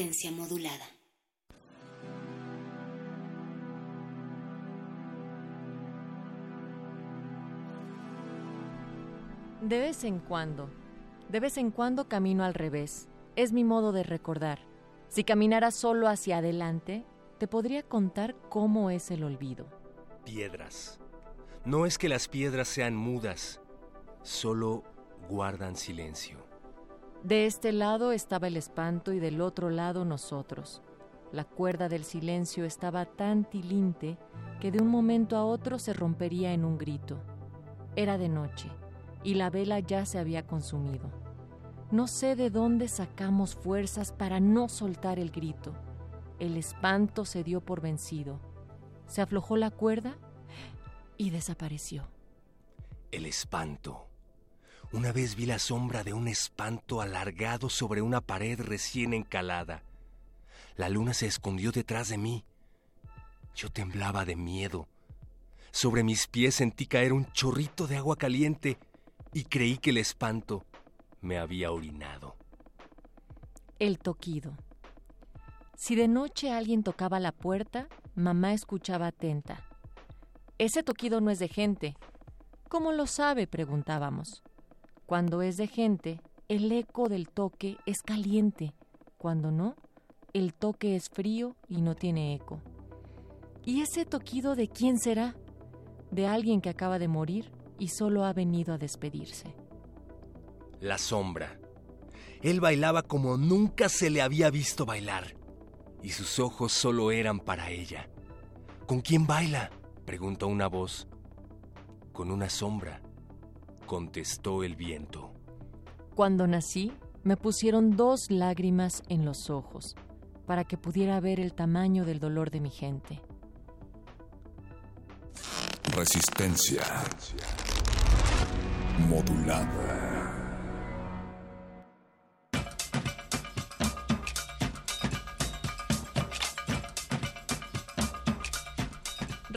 Resistencia modulada. De vez en cuando, de vez en cuando camino al revés. Es mi modo de recordar. Si caminara solo hacia adelante, te podría contar cómo es el olvido. Piedras. No es que las piedras sean mudas, solo guardan silencio. De este lado estaba el espanto y del otro lado nosotros. La cuerda del silencio estaba tan tilinte que de un momento a otro se rompería en un grito. Era de noche y la vela ya se había consumido. No sé de dónde sacamos fuerzas para no soltar el grito. El espanto se dio por vencido. Se aflojó la cuerda y desapareció. El espanto. Una vez vi la sombra de un espanto alargado sobre una pared recién encalada. La luna se escondió detrás de mí. Yo temblaba de miedo. Sobre mis pies sentí caer un chorrito de agua caliente y creí que el espanto me había orinado. El toquido. Si de noche alguien tocaba la puerta, mamá escuchaba atenta. Ese toquido no es de gente. ¿Cómo lo sabe? preguntábamos. Cuando es de gente, el eco del toque es caliente. Cuando no, el toque es frío y no tiene eco. ¿Y ese toquido de quién será? ¿De alguien que acaba de morir y solo ha venido a despedirse? La sombra. Él bailaba como nunca se le había visto bailar, y sus ojos solo eran para ella. ¿Con quién baila? preguntó una voz. Con una sombra, contestó el viento. Cuando nací, me pusieron dos lágrimas en los ojos para que pudiera ver el tamaño del dolor de mi gente. Resistencia. Modulada.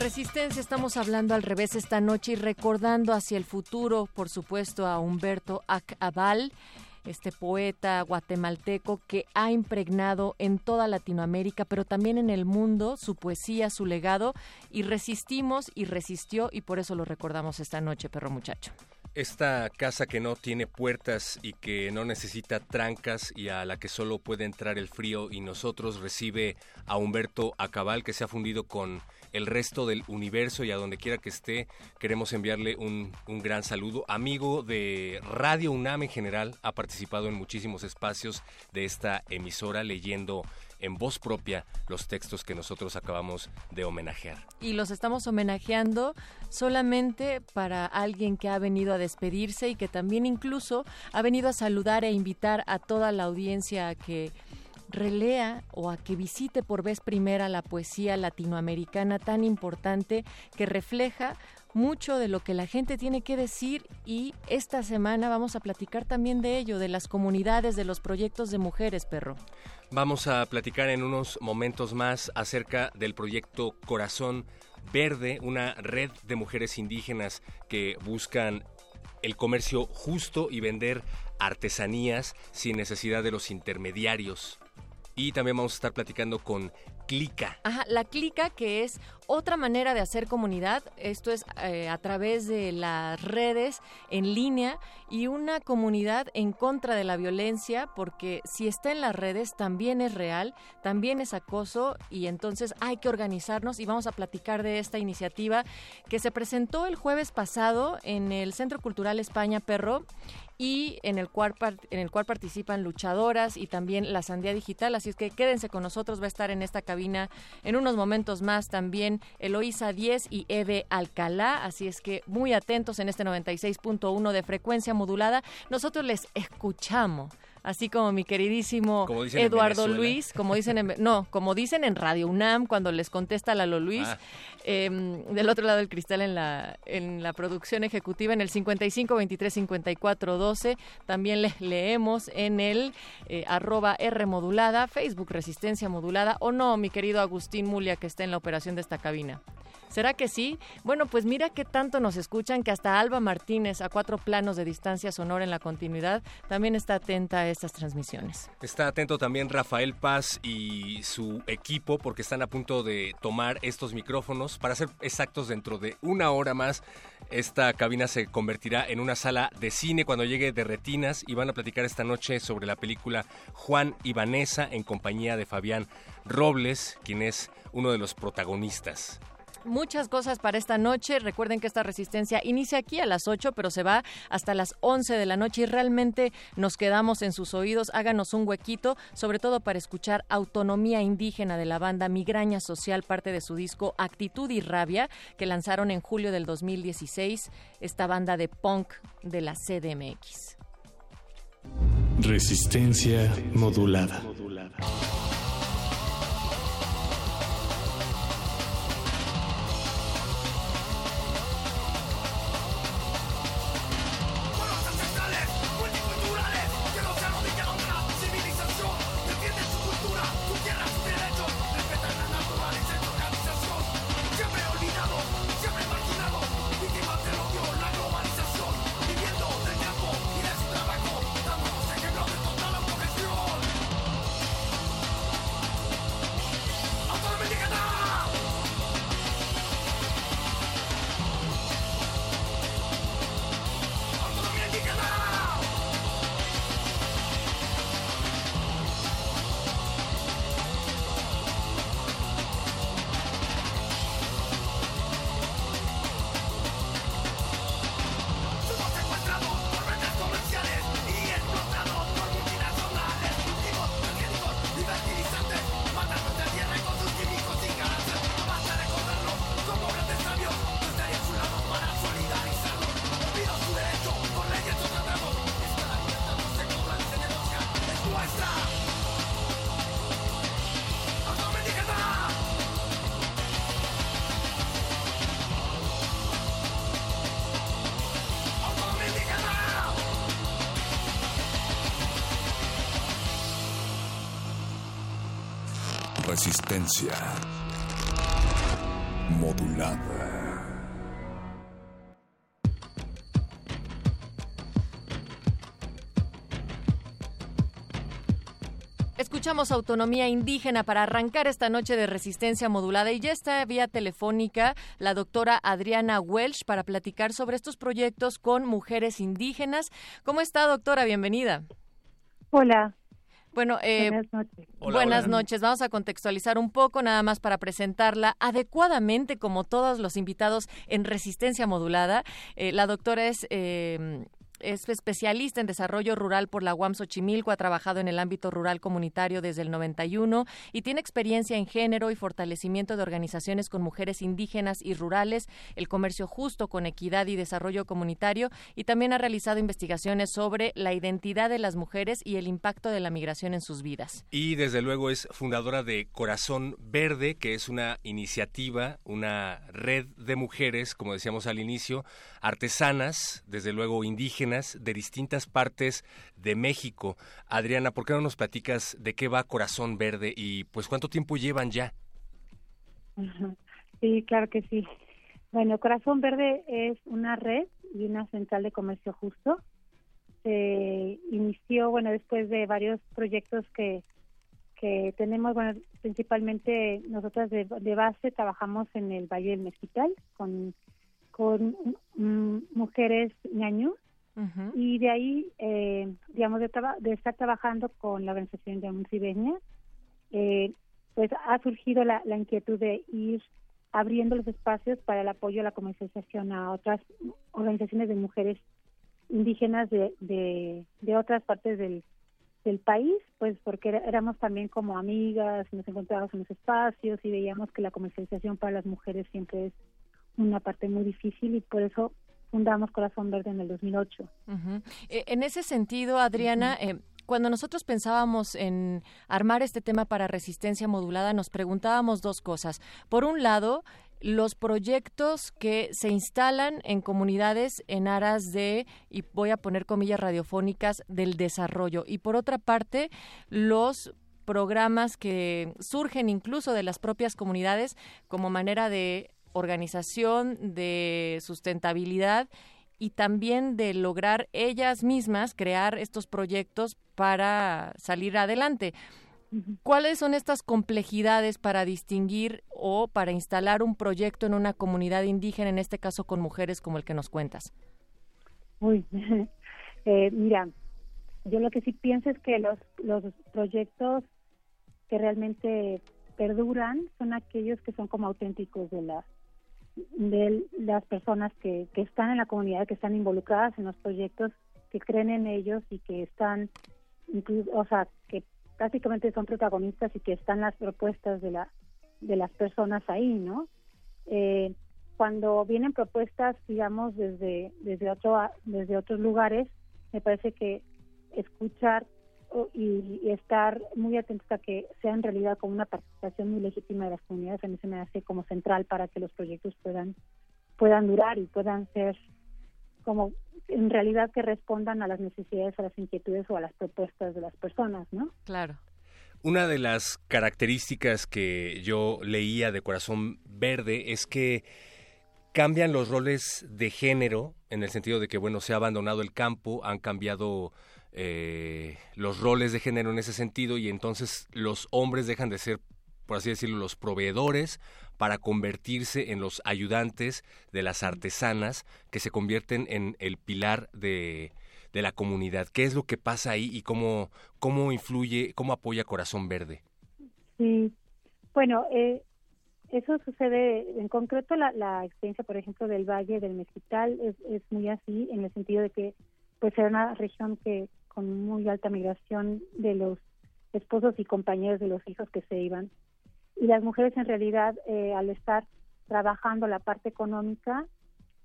Resistencia, estamos hablando al revés esta noche y recordando hacia el futuro, por supuesto, a Humberto Acabal, este poeta guatemalteco que ha impregnado en toda Latinoamérica, pero también en el mundo, su poesía, su legado, y resistimos y resistió y por eso lo recordamos esta noche, perro muchacho. Esta casa que no tiene puertas y que no necesita trancas y a la que solo puede entrar el frío y nosotros recibe a Humberto Acabal que se ha fundido con el resto del universo y a donde quiera que esté queremos enviarle un, un gran saludo. Amigo de Radio UNAM en general, ha participado en muchísimos espacios de esta emisora leyendo en voz propia los textos que nosotros acabamos de homenajear. Y los estamos homenajeando solamente para alguien que ha venido a despedirse y que también incluso ha venido a saludar e invitar a toda la audiencia a que relea o a que visite por vez primera la poesía latinoamericana tan importante que refleja mucho de lo que la gente tiene que decir y esta semana vamos a platicar también de ello, de las comunidades, de los proyectos de mujeres, perro. Vamos a platicar en unos momentos más acerca del proyecto Corazón Verde, una red de mujeres indígenas que buscan el comercio justo y vender artesanías sin necesidad de los intermediarios. Y también vamos a estar platicando con clica. Ajá, la clica que es otra manera de hacer comunidad, esto es eh, a través de las redes en línea y una comunidad en contra de la violencia, porque si está en las redes también es real, también es acoso y entonces hay que organizarnos y vamos a platicar de esta iniciativa que se presentó el jueves pasado en el Centro Cultural España Perro y en el cual en el cual participan luchadoras y también la Sandía Digital, así es que quédense con nosotros, va a estar en esta cabina en unos momentos más también Eloísa 10 y Eve Alcalá, así es que muy atentos en este 96.1 de frecuencia modulada. Nosotros les escuchamos así como mi queridísimo Eduardo Luis, como dicen en, no, como dicen en Radio UNAM cuando les contesta Lalo Luis, ah. em, del otro lado del cristal en la en la producción ejecutiva en el 55 23 54 12, también les leemos en el eh, arroba R modulada, Facebook Resistencia Modulada o no, mi querido Agustín Mulia que está en la operación de esta cabina. ¿Será que sí? Bueno, pues mira qué tanto nos escuchan que hasta Alba Martínez, a cuatro planos de distancia sonora en la continuidad, también está atenta a estas transmisiones. Está atento también Rafael Paz y su equipo porque están a punto de tomar estos micrófonos. Para ser exactos, dentro de una hora más, esta cabina se convertirá en una sala de cine cuando llegue de retinas y van a platicar esta noche sobre la película Juan y Vanessa en compañía de Fabián Robles, quien es uno de los protagonistas muchas cosas para esta noche. Recuerden que esta resistencia inicia aquí a las 8, pero se va hasta las 11 de la noche y realmente nos quedamos en sus oídos. Háganos un huequito, sobre todo para escuchar Autonomía Indígena de la banda Migraña Social, parte de su disco Actitud y Rabia, que lanzaron en julio del 2016, esta banda de punk de la CDMX. Resistencia modulada. resistencia Escuchamos autonomía indígena para arrancar esta noche de resistencia modulada y ya está vía telefónica la doctora Adriana Welsh para platicar sobre estos proyectos con mujeres indígenas. ¿Cómo está, doctora? Bienvenida. Hola, bueno, eh, buenas noches. Vamos a contextualizar un poco, nada más para presentarla adecuadamente, como todos los invitados en Resistencia Modulada. Eh, la doctora es eh, es especialista en desarrollo rural por la UAM Xochimilco, ha trabajado en el ámbito rural comunitario desde el 91 y tiene experiencia en género y fortalecimiento de organizaciones con mujeres indígenas y rurales, el comercio justo con equidad y desarrollo comunitario y también ha realizado investigaciones sobre la identidad de las mujeres y el impacto de la migración en sus vidas. Y desde luego es fundadora de Corazón Verde, que es una iniciativa, una red de mujeres, como decíamos al inicio, artesanas, desde luego indígenas, de distintas partes de México. Adriana, ¿por qué no nos platicas de qué va Corazón Verde y pues cuánto tiempo llevan ya? Sí, claro que sí. Bueno, Corazón Verde es una red y una central de comercio justo. Se inició, bueno, después de varios proyectos que, que tenemos, bueno, principalmente nosotras de, base trabajamos en el Valle del Mezquital con, con mm, mujeres y de ahí, eh, digamos, de, de, estar trabajando con la organización de Muncibeña, eh, pues ha surgido la, inquietud de ir abriendo los espacios para el apoyo a la comercialización a otras organizaciones de mujeres indígenas de, de, de otras partes del, del país, pues porque éramos también como amigas, nos encontrábamos en los espacios y veíamos que la comercialización para las mujeres siempre es una parte muy difícil y por eso fundamos Corazón Verde en el 2008. Eh, en ese sentido, Adriana, eh, cuando nosotros pensábamos en armar este tema para resistencia modulada, nos preguntábamos dos cosas. Por un lado, los proyectos que se instalan en comunidades en aras de, y voy a poner comillas radiofónicas, del desarrollo. Y por otra parte, los programas que surgen incluso de las propias comunidades como manera de organización, de sustentabilidad y también de lograr ellas mismas crear estos proyectos para salir adelante. ¿Cuáles son estas complejidades para distinguir o para instalar un proyecto en una comunidad indígena, en este caso con mujeres como el que nos cuentas? Uy, eh, mira, yo lo que sí pienso es que los, los proyectos que realmente perduran son aquellos que son como auténticos de la de las personas que, que están en la comunidad, que están involucradas en los proyectos, que creen en ellos y que están, o sea, que prácticamente son protagonistas y que están las propuestas de la de las personas ahí, ¿no? Eh, cuando vienen propuestas, digamos, desde desde otro desde otros lugares, me parece que escuchar y, estar muy atentos a que sea en realidad como una participación muy legítima de las comunidades, a mí se me hace como central para que los proyectos puedan puedan durar y puedan ser como en realidad que respondan a las necesidades, a las inquietudes o a las propuestas de las personas, ¿no? Claro. Una de las características que yo leía de Corazón Verde es que cambian los roles de género en el sentido de que, bueno, se ha abandonado el campo, han cambiado eh, los roles de género en ese sentido y entonces los hombres dejan de ser, por así decirlo, los proveedores para convertirse en los ayudantes de las artesanas que se convierten en el pilar de, de la comunidad. ¿Qué es lo que pasa ahí y cómo, cómo influye, cómo apoya Corazón Verde? Sí, bueno, eh, eso sucede, en concreto la, la, experiencia, por ejemplo, del Valle del Mezquital es, es muy así, en el sentido de que pues era una región que con muy alta migración de los esposos y compañeros de los hijos que se iban. Y las mujeres en realidad eh, al estar trabajando la parte económica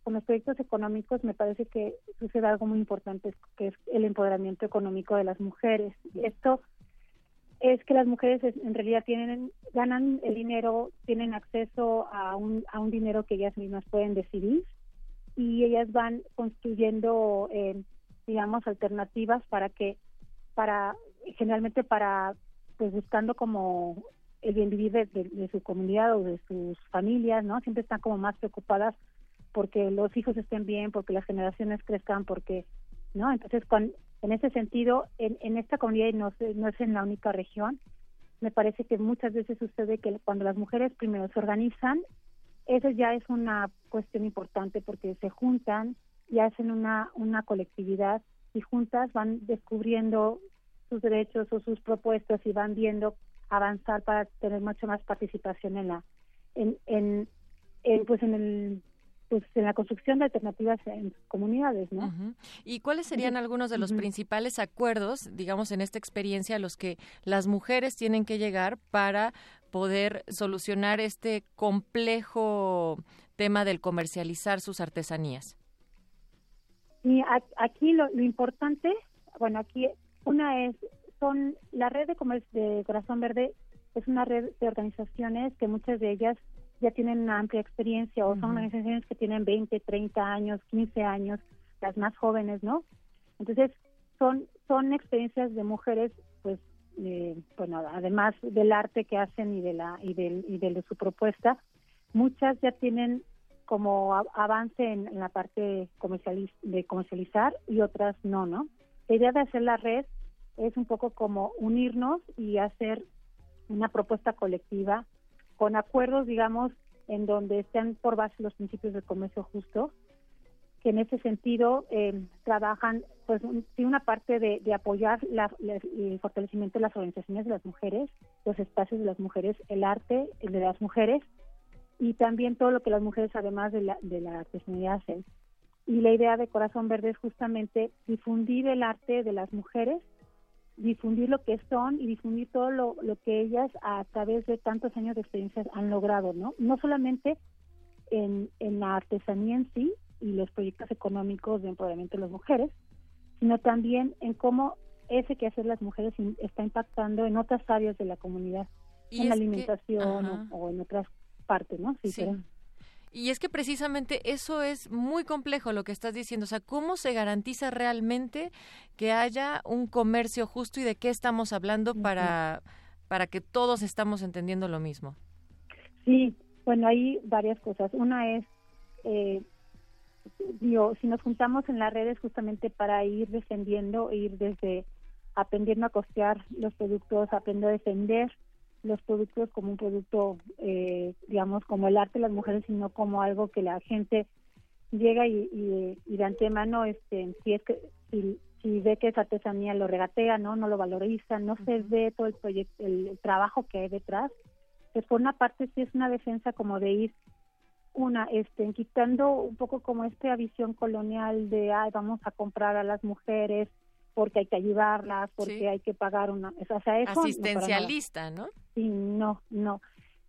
con los proyectos económicos me parece que sucede algo muy importante que es el empoderamiento económico de las mujeres. Y esto es que las mujeres en realidad tienen ganan el dinero tienen acceso a un a un dinero que ellas mismas pueden decidir y ellas van construyendo eh, digamos alternativas para que para generalmente para pues buscando como el bien vivir de, su comunidad o de sus familias, ¿no? Siempre están como más preocupadas porque los hijos estén bien, porque las generaciones crezcan, porque, ¿no? Entonces, con, en ese sentido, en, en esta comunidad, y no, no es en la única región, me parece que muchas veces sucede que cuando las mujeres primero se organizan, eso ya es una cuestión importante porque se juntan y hacen una, una colectividad y juntas van descubriendo sus derechos o sus propuestas y van viendo avanzar para tener mucha más participación en la en, en, pues en el pues en la construcción de alternativas en comunidades, ¿no? ¿Y cuáles serían algunos de los principales acuerdos, digamos, en esta experiencia a los que las mujeres tienen que llegar para poder solucionar este complejo tema del comercializar sus artesanías? Y aquí lo, lo importante, bueno, aquí una es son la red de comercio de Corazón Verde es una red de organizaciones que muchas de ellas ya tienen una amplia experiencia o son organizaciones que tienen 20, 30 años, 15 años, las más jóvenes, ¿no? Entonces, son son experiencias de mujeres pues bueno, además del arte que hacen y de la y de, y de su propuesta, muchas ya tienen como avance en, la parte comercializ de comercializar y otras no, ¿no? La idea de hacer la red es un poco como unirnos y hacer una propuesta colectiva con acuerdos, digamos, en donde estén por base los principios del comercio justo, que en ese sentido eh, trabajan, pues, sí, una parte de, apoyar el fortalecimiento de las organizaciones de las mujeres, los espacios de las mujeres, el arte de las mujeres y también todo lo que las mujeres, además de la, de la artesanía, hacen. Y la idea de Corazón Verde es justamente difundir el arte de las mujeres difundir lo que son y difundir todo lo, que ellas a través de tantos años de experiencia han logrado, ¿no? No solamente en, en la artesanía en sí y los proyectos económicos de empoderamiento de las mujeres, sino también en cómo ese que hacer las mujeres está impactando en otras áreas de la comunidad, en la alimentación o, en otras partes, ¿no? Sí, y es que precisamente eso es muy complejo lo que estás diciendo. O sea, ¿cómo se garantiza realmente que haya un comercio justo y de qué estamos hablando para, para que todos estamos entendiendo lo mismo? Sí, bueno, hay varias cosas. Una es, eh, digo, si nos juntamos en las redes justamente para ir defendiendo, ir desde aprendiendo a costear los productos, aprender a defender los productos como un producto, eh, digamos, como el arte de las mujeres, sino como algo que la gente llega y, y, de antemano, este, si es que si, ve que es artesanía, lo regatea, no, no lo valoriza, no se ve todo el proyecto, el, trabajo que hay detrás. Pues por una parte sí es una defensa como de ir una, este, quitando un poco como esta visión colonial de, ay, vamos a comprar a las mujeres, porque hay que ayudarlas, porque hay que pagar una... O sea, eso, Asistencialista, ¿no? Sí, no, no.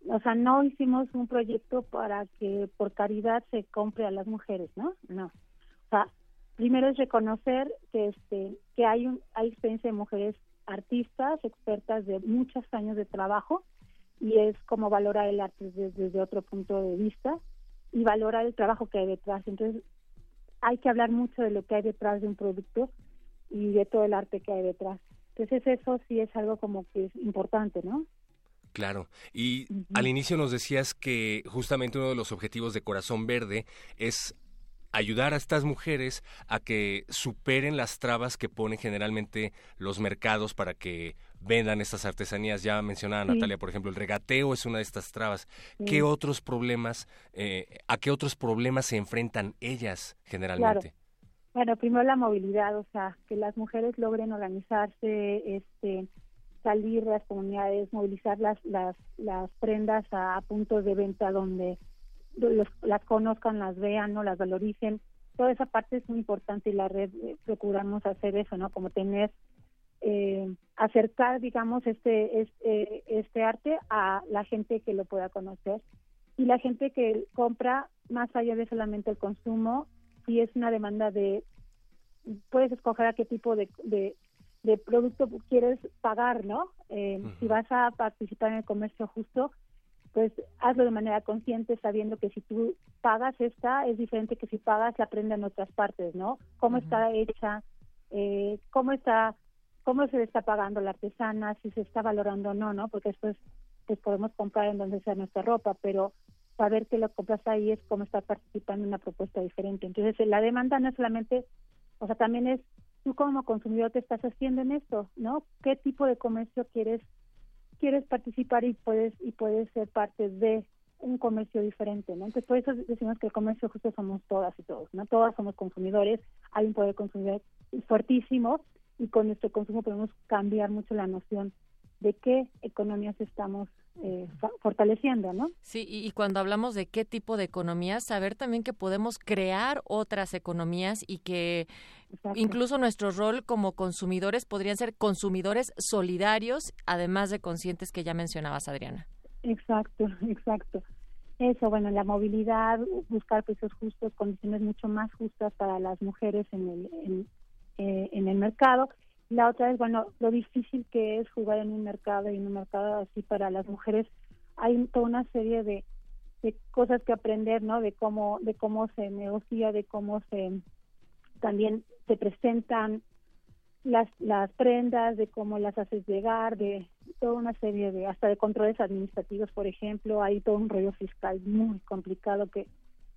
O sea, no hicimos un proyecto para que por caridad se compre a las mujeres, ¿no? No. O sea, primero es reconocer que este que hay un, hay experiencia de mujeres artistas, expertas de muchos años de trabajo y es como valorar el arte desde, desde otro punto de vista y valorar el trabajo que hay detrás. Entonces, hay que hablar mucho de lo que hay detrás de un producto y de todo el arte que hay detrás. Entonces eso sí es algo como que es importante, ¿no? Claro. Y al inicio nos decías que justamente uno de los objetivos de Corazón Verde es ayudar a estas mujeres a que superen las trabas que ponen generalmente los mercados para que vendan estas artesanías. Ya mencionaba Natalia, por ejemplo, el regateo es una de estas trabas. ¿Qué otros problemas, eh, a qué otros problemas se enfrentan ellas generalmente? Bueno, primero la movilidad, o sea, que las mujeres logren organizarse, este, salir de las comunidades, movilizar las las, las prendas a, puntos de venta donde los, las conozcan, las vean, no las valoricen. Toda esa parte es muy importante y la red eh, procuramos hacer eso, ¿no? Como tener eh, acercar, digamos, este, este este arte a la gente que lo pueda conocer y la gente que compra más allá de solamente el consumo si es una demanda de, puedes escoger a qué tipo de, de, producto quieres pagar, ¿no? Eh, si vas a participar en el comercio justo, pues hazlo de manera consciente sabiendo que si tú pagas esta es diferente que si pagas la prenda en otras partes, ¿no? Cómo está hecha, eh, cómo está, cómo se está pagando la artesana, si se está valorando o no, ¿no? Porque después pues podemos comprar en donde sea nuestra ropa, pero saber que lo compras ahí es como estar participando en una propuesta diferente. Entonces, la demanda no es solamente, o sea, también es tú como consumidor te estás haciendo en esto, ¿no? ¿Qué tipo de comercio quieres quieres participar y puedes y puedes ser parte de un comercio diferente, ¿no? Entonces, por eso decimos que el comercio justo somos todas y todos, ¿no? Todas somos consumidores, hay un poder consumidor fuertísimo y con nuestro consumo podemos cambiar mucho la noción de qué economías estamos eh, fortaleciendo, ¿no? Sí, y, cuando hablamos de qué tipo de economías, saber también que podemos crear otras economías y que incluso nuestro rol como consumidores podrían ser consumidores solidarios, además de conscientes que ya mencionabas, Adriana. Exacto, exacto. Eso, bueno, la movilidad, buscar precios justos, condiciones mucho más justas para las mujeres en el, en, eh, en el mercado la otra es, bueno, lo difícil que es jugar en un mercado y en un mercado así para las mujeres. Hay toda una serie de, de cosas que aprender, ¿no? De cómo, de cómo se negocia, de cómo se también se presentan las, las prendas, de cómo las haces llegar, de toda una serie de, hasta de controles administrativos, por ejemplo, hay todo un rollo fiscal muy complicado que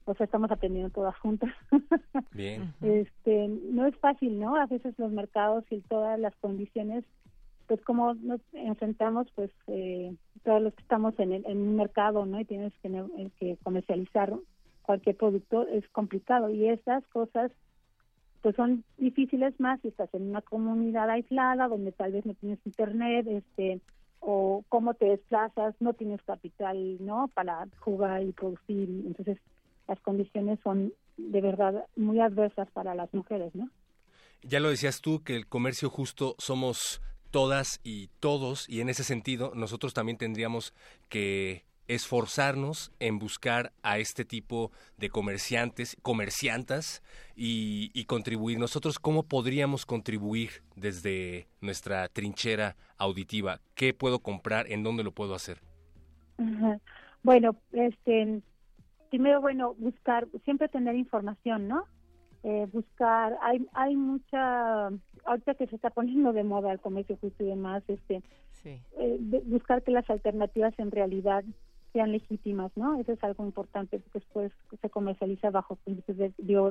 o sea, estamos aprendiendo todas juntas. Bien. Este, no es fácil, ¿no? A veces los mercados y todas las condiciones pues como nos enfrentamos pues eh, todos los que estamos en, el, en un mercado no y tienes que, eh, que comercializar cualquier producto es complicado y esas cosas pues son difíciles más si estás en una comunidad aislada donde tal vez no tienes internet este o cómo te desplazas no tienes capital no para jugar y producir entonces las condiciones son de verdad muy adversas para las mujeres no ya lo decías tú que el comercio justo somos todas y todos y en ese sentido nosotros también tendríamos que esforzarnos en buscar a este tipo de comerciantes, comerciantas y, contribuir. Nosotros, ¿cómo podríamos contribuir desde nuestra trinchera auditiva? ¿Qué puedo comprar? ¿En dónde lo puedo hacer? Bueno, este, primero, bueno, buscar, siempre tener información, ¿no? Eh, buscar, hay, hay mucha, ahorita que se está poniendo de moda el comercio justo y demás, este, eh, buscar que las alternativas en realidad sean legítimas, ¿no? Eso es algo importante porque después se comercializa bajo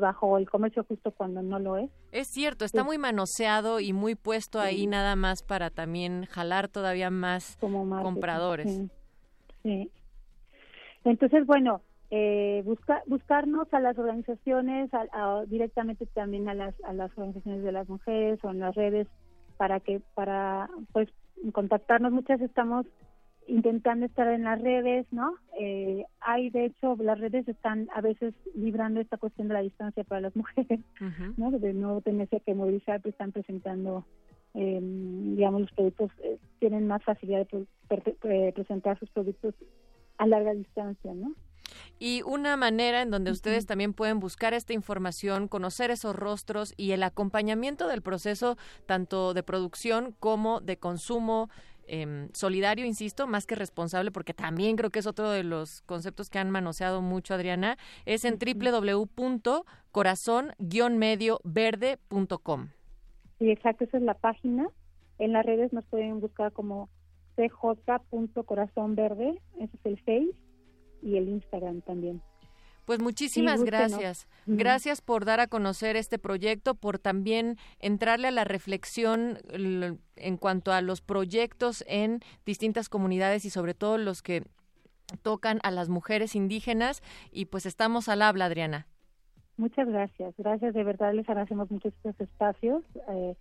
bajo el comercio justo cuando no lo es. Es cierto, está muy manoseado y muy puesto ahí nada más para también jalar todavía más compradores. Sí. Entonces, bueno, eh, busca, buscarnos a las organizaciones, directamente también a las, a las organizaciones de las mujeres o en las redes para que, para, pues, contactarnos. Muchas estamos intentando estar en las redes, ¿no? Eh, hay, de hecho, las redes están a veces librando esta cuestión de la distancia para las mujeres, ¿no? De no tenerse que movilizar, pues están presentando, eh, digamos, los productos, eh, tienen más facilidad de presentar sus productos a larga distancia, ¿no? Y una manera en donde ustedes también pueden buscar esta información, conocer esos rostros y el acompañamiento del proceso tanto de producción como de consumo Em, solidario, insisto, más que responsable, porque también creo que es otro de los conceptos que han manoseado mucho, Adriana, es en www.corazón-medioverde.com. Sí, exacto, esa es la página. En las redes nos pueden buscar como cj.corazónverde, ese es el Face y el Instagram también. Pues muchísimas gracias. Gracias por dar a conocer este proyecto, por también entrarle a la reflexión en cuanto a los proyectos en distintas comunidades y sobre todo los que tocan a las mujeres indígenas. Y pues estamos al habla, Adriana. Muchas gracias. Gracias, de verdad les agradecemos mucho estos espacios. Eh,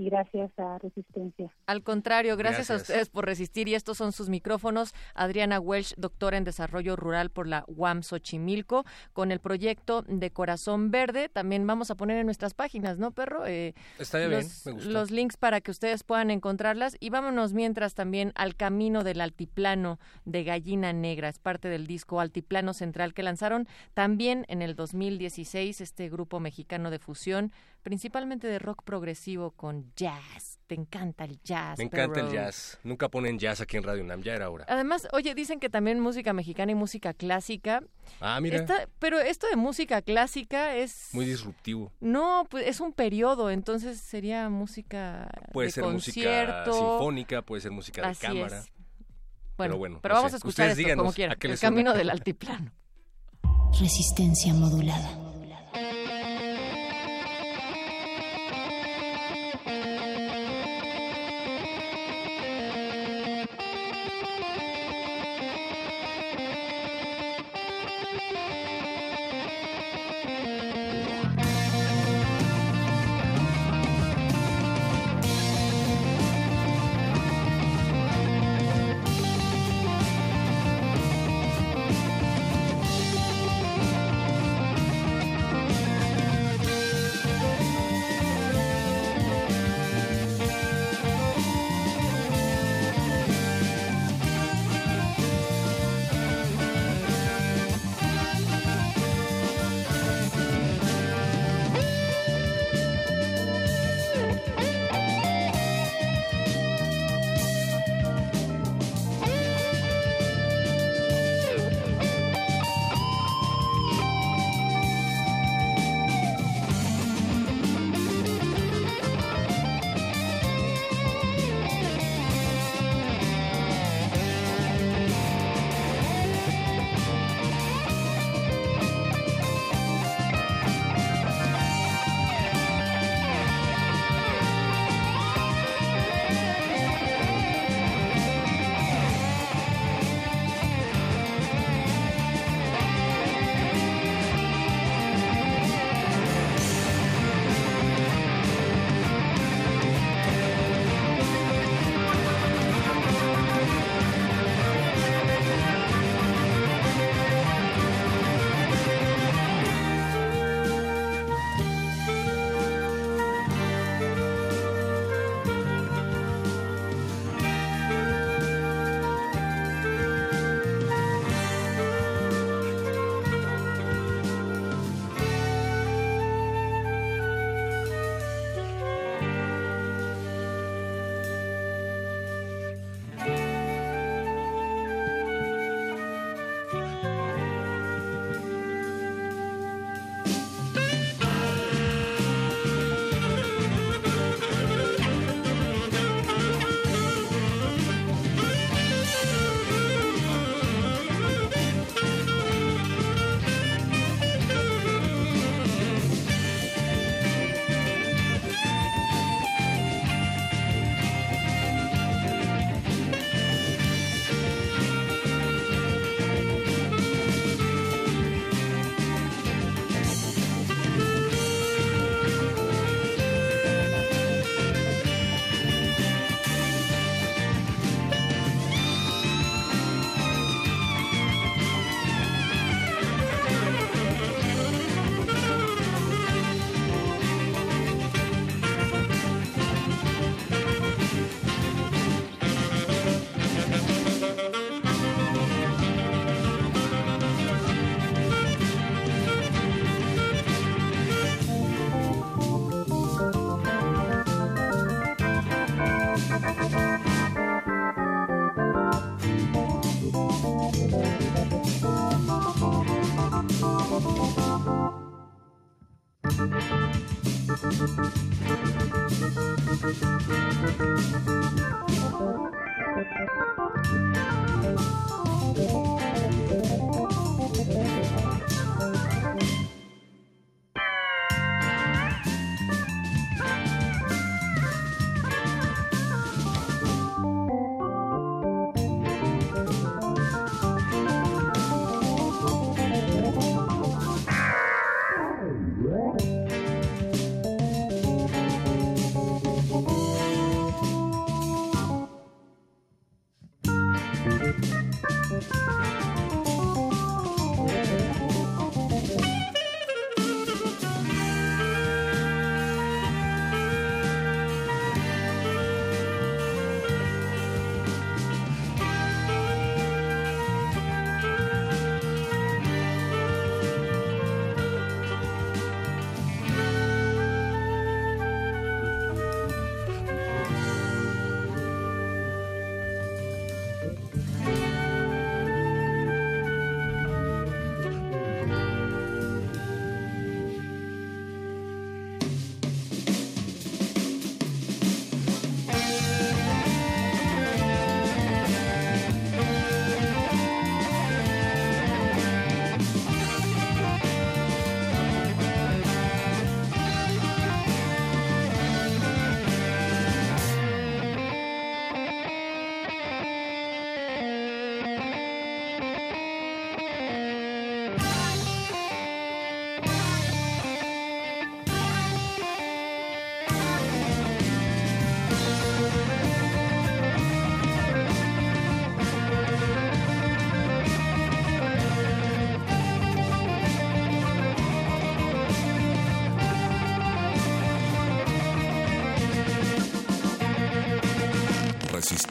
y gracias a Resistencia. Al contrario, gracias, a ustedes por resistir y estos son sus micrófonos. Adriana Welsh, doctora en Desarrollo Rural por la UAM Xochimilco, con el proyecto de Corazón Verde. También vamos a poner en nuestras páginas, ¿no, perro? Eh, Está bien, me gusta. Los links para que ustedes puedan encontrarlas y vámonos mientras también al Camino del Altiplano de Gallina Negra. Es parte del disco Altiplano Central que lanzaron también en el 2016 este grupo mexicano de fusión principalmente de rock progresivo con jazz. Te encanta el jazz. Me encanta el jazz. Nunca ponen jazz aquí en Radio Nam, ya era hora. Además, oye, dicen que también música mexicana y música clásica. Ah, mira. pero esto de música clásica es... Muy disruptivo. No, pues es un periodo, entonces sería música Puede ser música sinfónica, puede ser música de cámara. Bueno, pero, bueno, pero vamos a escuchar esto como quieran. El camino del altiplano. Resistencia modulada.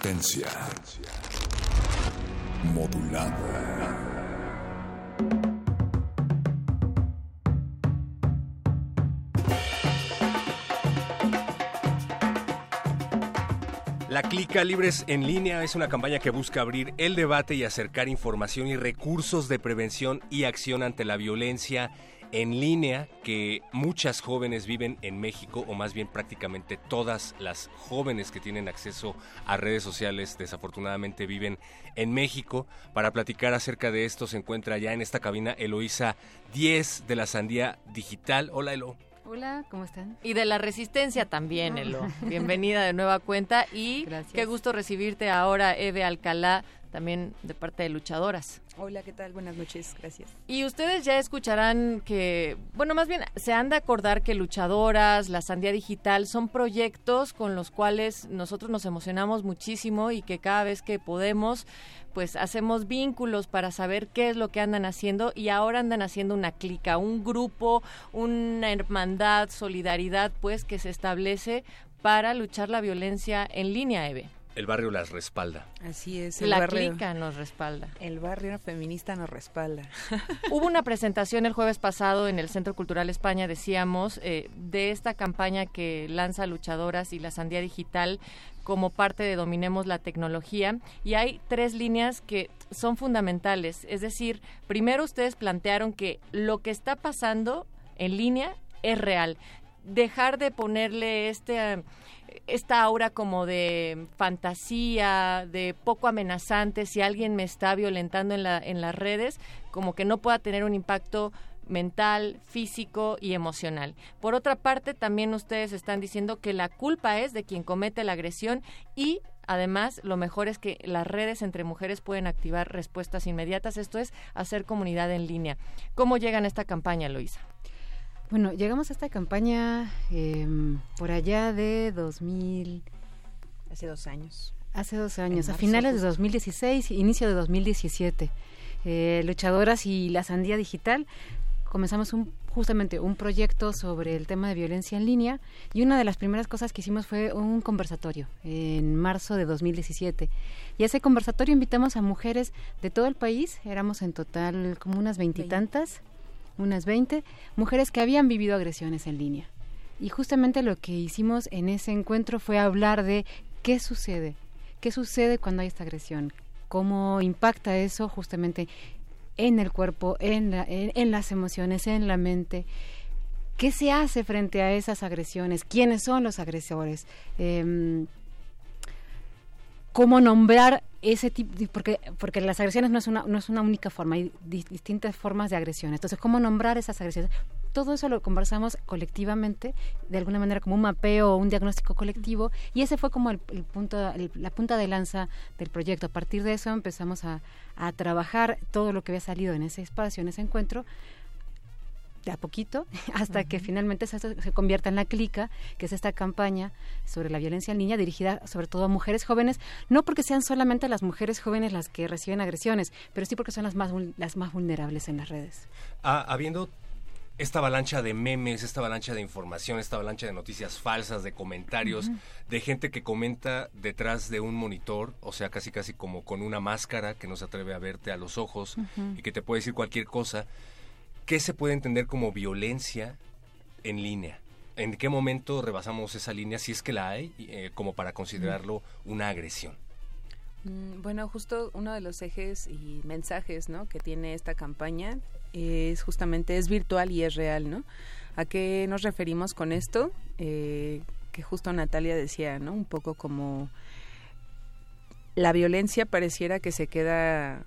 Resistencia La Clica Libres en línea es una campaña que busca abrir el debate y acercar información y recursos de prevención y acción ante la violencia en línea que muchas jóvenes viven en México, o más bien prácticamente todas las jóvenes que tienen acceso a redes sociales desafortunadamente viven en México. Para platicar acerca de esto se encuentra ya en esta cabina Eloísa 10 de la Sandía Digital. Hola Elo. Hola, ¿cómo están? Y de la resistencia también, Elo. Bienvenida de nueva cuenta y Gracias. qué gusto recibirte ahora, Eve Alcalá, también de parte de Luchadoras. Hola, ¿qué tal? Buenas noches, gracias. Y ustedes ya escucharán que, bueno, más bien se han de acordar que Luchadoras, la Sandía Digital son proyectos con los cuales nosotros nos emocionamos muchísimo y que cada vez que podemos, pues hacemos vínculos para saber qué es lo que andan haciendo y ahora andan haciendo una clica, un grupo, una hermandad, solidaridad, pues que se establece para luchar la violencia en línea, Eve. El barrio las respalda. Así es, el La barrio, clica nos respalda. el barrio feminista nos respalda. Hubo una presentación el jueves pasado en el Centro Cultural España, decíamos, eh, de esta campaña que lanza Luchadoras y la Sandía Digital como parte de Dominemos la Tecnología. Y hay tres líneas que son fundamentales. Es decir, primero ustedes plantearon que lo que está pasando en línea es real. Dejar de ponerle este... esta aura como de fantasía, de poco amenazante, si alguien me está violentando en, la, en las redes, como que no pueda tener un impacto mental, físico y emocional. Por otra parte, también ustedes están diciendo que la culpa es de quien comete la agresión y además lo mejor es que las redes entre mujeres pueden activar respuestas inmediatas. Esto es hacer comunidad en línea. ¿Cómo llegan a esta campaña, Luisa? Bueno, llegamos a esta campaña eh, por allá de 2000, Hace dos años. hace dos años, a finales de justo. 2016, inicio de 2017. Eh, Luchadoras y la Sandía Digital comenzamos un, justamente un proyecto sobre el tema de violencia en línea y una de las primeras cosas que hicimos fue un conversatorio en marzo de 2017. Y a ese conversatorio invitamos a mujeres de todo el país, éramos en total como unas veintitantas, unas 20 mujeres que habían vivido agresiones en línea. Y justamente lo que hicimos en ese encuentro fue hablar de qué sucede, qué sucede cuando hay esta agresión, cómo impacta eso justamente en el cuerpo, en, la- en, las emociones, en la mente. ¿Qué se hace frente a esas agresiones? ¿Quiénes son los agresores? Em, ¿Cómo nombrar ese tipo? Porque, porque las agresiones no es, una, no es una única forma, hay distintas formas de agresiones. Entonces, ¿cómo nombrar esas agresiones? Todo eso lo conversamos colectivamente, de alguna manera como un mapeo o un diagnóstico colectivo, y ese fue como el, punto, la punta de lanza del proyecto. A partir de eso empezamos a, a trabajar todo lo que había salido en ese espacio, en ese encuentro, de a poquito hasta que finalmente se, se, convierta en la clica, que es esta campaña sobre la violencia en línea dirigida sobre todo a mujeres jóvenes, no porque sean solamente las mujeres jóvenes las que reciben agresiones, pero sí porque son las más, las más vulnerables en las redes. Ah, habiendo esta avalancha de memes, esta avalancha de información, esta avalancha de noticias falsas, de comentarios, de gente que comenta detrás de un monitor, o sea, casi casi como con una máscara que no se atreve a verte a los ojos y que te puede decir cualquier cosa. ¿Qué se puede entender como violencia en línea? ¿En qué momento rebasamos esa línea, si es que la hay, eh, como para considerarlo una agresión? Mm, bueno, justo uno de los ejes y mensajes ¿no? que tiene esta campaña es justamente es virtual y es real, ¿no? ¿A qué nos referimos con esto? Eh, que justo Natalia decía, ¿no? Un poco como la violencia pareciera que se queda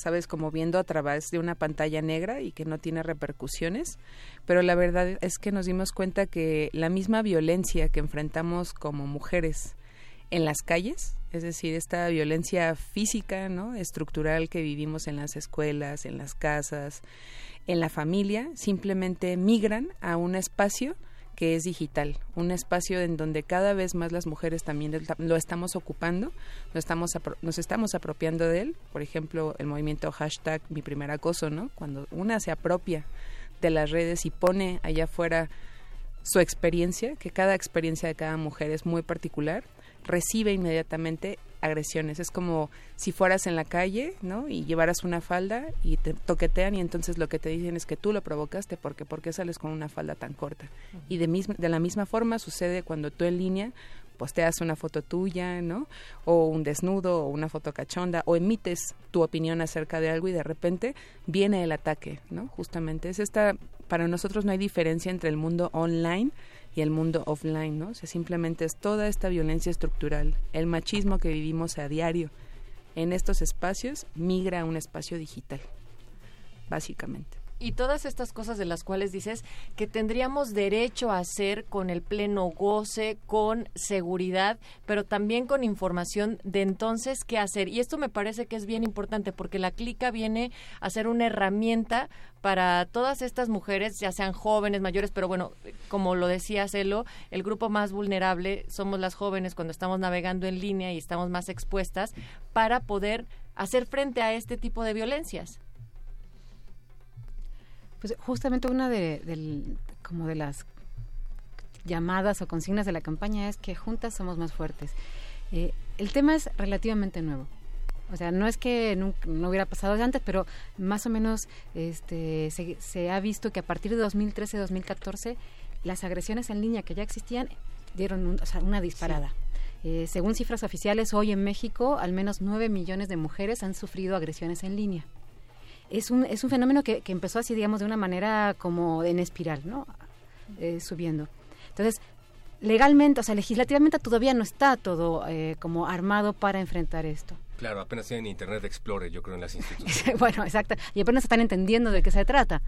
sabes, como viendo a través de una pantalla negra y que no tiene repercusiones, pero la verdad es que nos dimos cuenta que la misma violencia que enfrentamos como mujeres en las calles, es decir, esta violencia física, ¿no? estructural que vivimos en las escuelas, en las casas, en la familia, simplemente migran a un espacio que es digital, un espacio en donde cada vez más las mujeres también lo estamos ocupando, lo estamos nos estamos apropiando de él, por ejemplo, el movimiento hashtag mi primer acoso, ¿no? Cuando una se apropia de las redes y pone allá afuera su experiencia, que cada experiencia de cada mujer es muy particular, recibe inmediatamente agresiones. Es como si fueras en la calle, ¿no? Y llevaras una falda y te toquetean y entonces lo que te dicen es que tú lo provocaste porque ¿por qué sales con una falda tan corta? Y de, de la misma forma sucede cuando tú en línea posteas una foto tuya, ¿no? O un desnudo o una foto cachonda o emites tu opinión acerca de algo y de repente viene el ataque, ¿no? Justamente es esta para nosotros no hay diferencia entre el mundo online y el mundo offline, ¿no? O sea, simplemente es toda esta violencia estructural, el machismo que vivimos a diario en estos espacios migra a un espacio digital, básicamente y todas estas cosas de las cuales dices que tendríamos derecho a hacer con el pleno goce, con seguridad, pero también con información de entonces qué hacer. Y esto me parece que es bien importante porque la clica viene a ser una herramienta para todas estas mujeres, ya sean jóvenes, mayores, pero bueno, como lo decía Celo, el grupo más vulnerable somos las jóvenes cuando estamos navegando en línea y estamos más expuestas para poder hacer frente a este tipo de violencias. Pues justamente una de, como de las llamadas o consignas de la campaña es que juntas somos más fuertes. Eh, el tema es relativamente nuevo. O sea, no es que no, hubiera pasado antes, pero más o menos este, se, ha visto que a partir de 2013-2014 las agresiones en línea que ya existían dieron una disparada. Eh, según cifras oficiales, hoy en México al menos 9 millones de mujeres han sufrido agresiones en línea es un, es un fenómeno que, que empezó así, digamos, de una manera como en espiral, ¿no? Eh, subiendo. Entonces, legalmente, o sea, legislativamente todavía no está todo eh, como armado para enfrentar esto. Claro, apenas tienen Internet Explorer, yo creo, en las instituciones. bueno, exacto. Y apenas están entendiendo de qué se trata.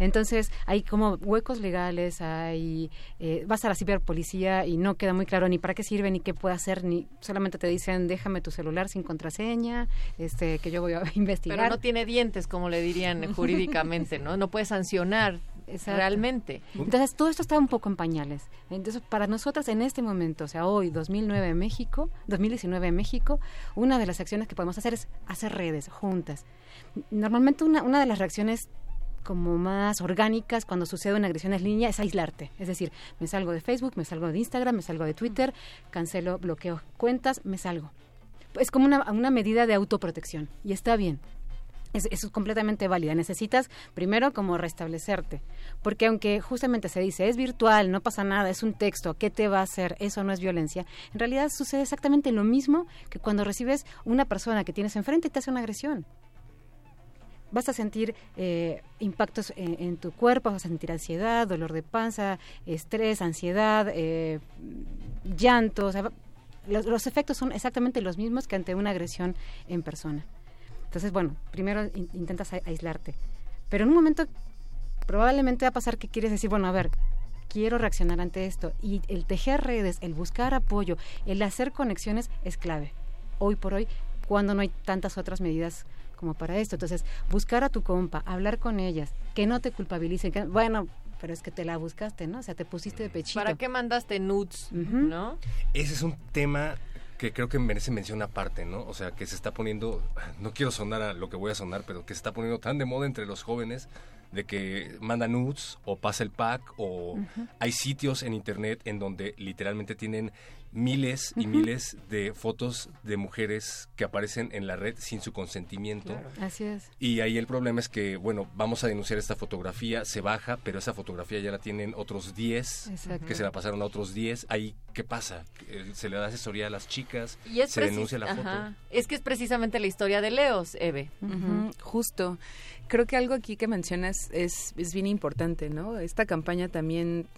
Entonces, hay como huecos legales, hay eh, vas a la ciberpolicía y no queda muy claro ni para qué sirve ni qué puede hacer, ni solamente te dicen déjame tu celular sin contraseña, este que yo voy a investigar. Pero no tiene dientes, como le dirían jurídicamente, ¿no? No puede sancionar realmente. Entonces, todo esto está un poco en pañales. Entonces, para nosotras en este momento, o sea, hoy, 2009 en México, 2019 en México, una de las acciones que podemos hacer es hacer redes juntas. Normalmente una, una de las reacciones como más orgánicas cuando sucede una agresión en línea es aislarte. Es decir, me salgo de Facebook, me salgo de Instagram, me salgo de Twitter, cancelo, bloqueo cuentas, me salgo. Es como una, una medida de autoprotección y está bien. Es, es, completamente válida. Necesitas primero como restablecerte, porque aunque justamente se dice es virtual, no pasa nada, es un texto, ¿qué te va a hacer? Eso no es violencia. En realidad sucede exactamente lo mismo que cuando recibes una persona que tienes enfrente y te hace una agresión vas a sentir eh, impactos en, tu cuerpo, vas a sentir ansiedad, dolor de panza, estrés, ansiedad, eh, llanto. los, efectos son exactamente los mismos que ante una agresión en persona. Entonces, bueno, primero intentas aislarte. Pero en un momento probablemente va a pasar que quieres decir, bueno, a ver, quiero reaccionar ante esto. Y el tejer redes, el buscar apoyo, el hacer conexiones es clave. Hoy por hoy, cuando no hay tantas otras medidas como para esto. Entonces, buscar a tu compa, hablar con ellas, que no te culpabilicen, que, bueno, pero es que te la buscaste, ¿no? O sea, te pusiste de pechito. ¿Para qué mandaste nudes, no? Ese es un tema que creo que merece mención aparte, ¿no? O sea, que se está poniendo, no quiero sonar a lo que voy a sonar, pero que se está poniendo tan de moda entre los jóvenes de que manda nudes o pasa el pack o hay sitios en internet en donde literalmente tienen miles y miles de fotos de mujeres que aparecen en la red sin su consentimiento. Así es. Y ahí el problema es que, bueno, vamos a denunciar esta fotografía, se baja, pero esa fotografía ya la tienen otros 10, que se la pasaron a otros 10. Ahí, ¿qué pasa? Eh, se le da asesoría a las chicas, y se denuncia la foto. Es que es precisamente la historia de Leos, Eve. Justo. Creo que algo aquí que mencionas es, es bien importante, ¿no? Esta campaña también,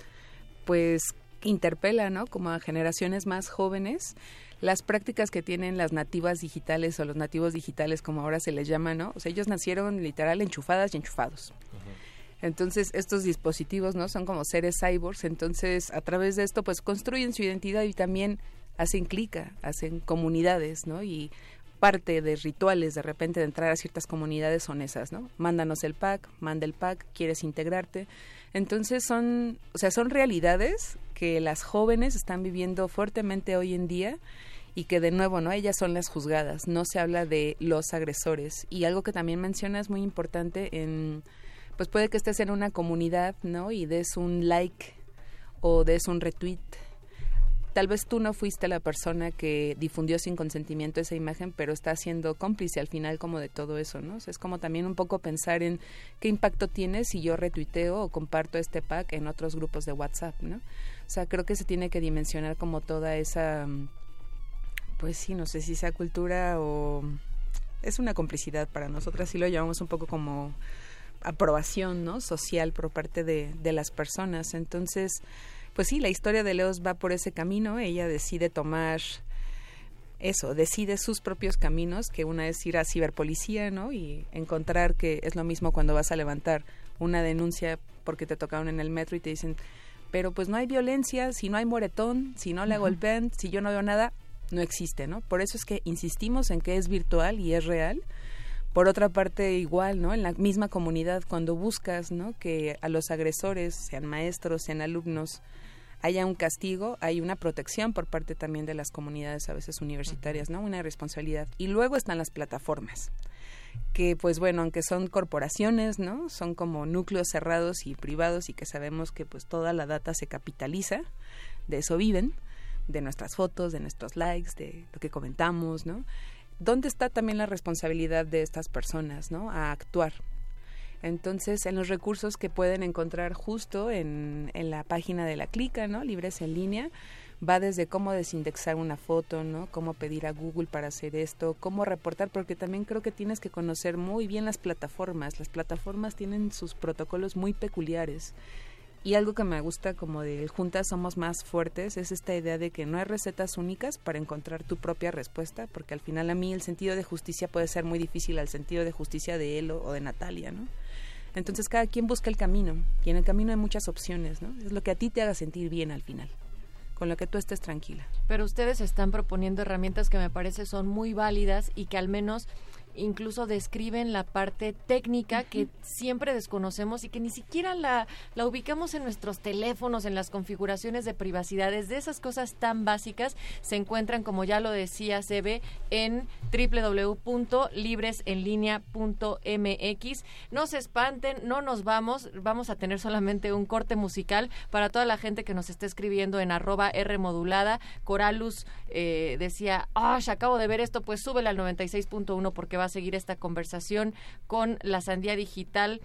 pues, interpela, ¿no? Como a generaciones más jóvenes, las prácticas que tienen las nativas digitales o los nativos digitales, como ahora se les llama, ¿no? O sea, ellos nacieron literal enchufadas y enchufados. Entonces, estos dispositivos, ¿no? Son como seres cyborgs, entonces a través de esto, pues construyen su identidad y también hacen clica, hacen comunidades, ¿no? Y parte de rituales de repente de entrar a ciertas comunidades son esas, ¿no? Mándanos el pack, manda el pack, quieres integrarte. Entonces son, o sea, son realidades que las jóvenes están viviendo fuertemente hoy en día y que de nuevo, ¿no? Ellas son las juzgadas, no se habla de los agresores. Y algo que también mencionas muy importante en pues puede que estés en una comunidad, ¿no? Y des un like o des un retweet tal vez tú no fuiste la persona que difundió sin consentimiento esa imagen, pero está siendo cómplice al final como de todo eso, ¿no? es como también un poco pensar en qué impacto tiene si yo retuiteo o comparto este pack en otros grupos de WhatsApp, ¿no? O sea, creo que se tiene que dimensionar como toda esa, pues sí, no sé si sea cultura o es una complicidad para nosotras y lo llamamos un poco como aprobación, ¿no? Social por parte de, de las personas. Entonces, pues sí, la historia de Leos va por ese camino. Ella decide tomar eso, decide sus propios caminos, que una es ir a ciberpolicía, ¿no? Y encontrar que es lo mismo cuando vas a levantar una denuncia porque te tocaron en el metro y te dicen, pero pues no hay violencia, si no hay moretón, si no le golpean, si yo no veo nada, no existe, ¿no? Por eso es que insistimos en que es virtual y es real. Por otra parte, igual, ¿no? En la misma comunidad, cuando buscas, ¿no? Que a los agresores, sean maestros, sean alumnos, haya un castigo, hay una protección por parte también de las comunidades a veces universitarias, ¿no? Una responsabilidad. Y luego están las plataformas que pues bueno, aunque son corporaciones, ¿no? Son como núcleos cerrados y privados y que sabemos que pues toda la data se capitaliza, de eso viven, de nuestras fotos, de nuestros likes, de lo que comentamos, ¿no? ¿Dónde está también la responsabilidad de estas personas, ¿no? A actuar. Entonces, en los recursos que pueden encontrar justo en, en la página de la Clica, ¿no? Libres en línea, va desde cómo desindexar una foto, ¿no? Cómo pedir a Google para hacer esto, cómo reportar, porque también creo que tienes que conocer muy bien las plataformas. Las plataformas tienen sus protocolos muy peculiares. Y algo que me gusta como de Juntas Somos Más Fuertes es esta idea de que no hay recetas únicas para encontrar tu propia respuesta, porque al final a mí el sentido de justicia puede ser muy difícil al sentido de justicia de Elo o de Natalia, ¿no? Entonces cada quien busca el camino y en el camino hay muchas opciones, ¿no? Es lo que a ti te haga sentir bien al final con lo que tú estés tranquila. Pero ustedes están proponiendo herramientas que me parece son muy válidas y que al menos incluso describen la parte técnica que siempre desconocemos y que ni siquiera la, la ubicamos en nuestros teléfonos, en las configuraciones de privacidad. De esas cosas tan básicas se encuentran, como ya lo decía Sebe, en www.libresenlinea.mx. No se espanten, no nos vamos, vamos a tener solamente un corte musical para toda la gente que nos esté escribiendo en arroba R modulada. Coralus eh, decía, ah, acabo de ver esto, pues súbele al 96.1 porque va a seguir esta conversación con la Sandía Digital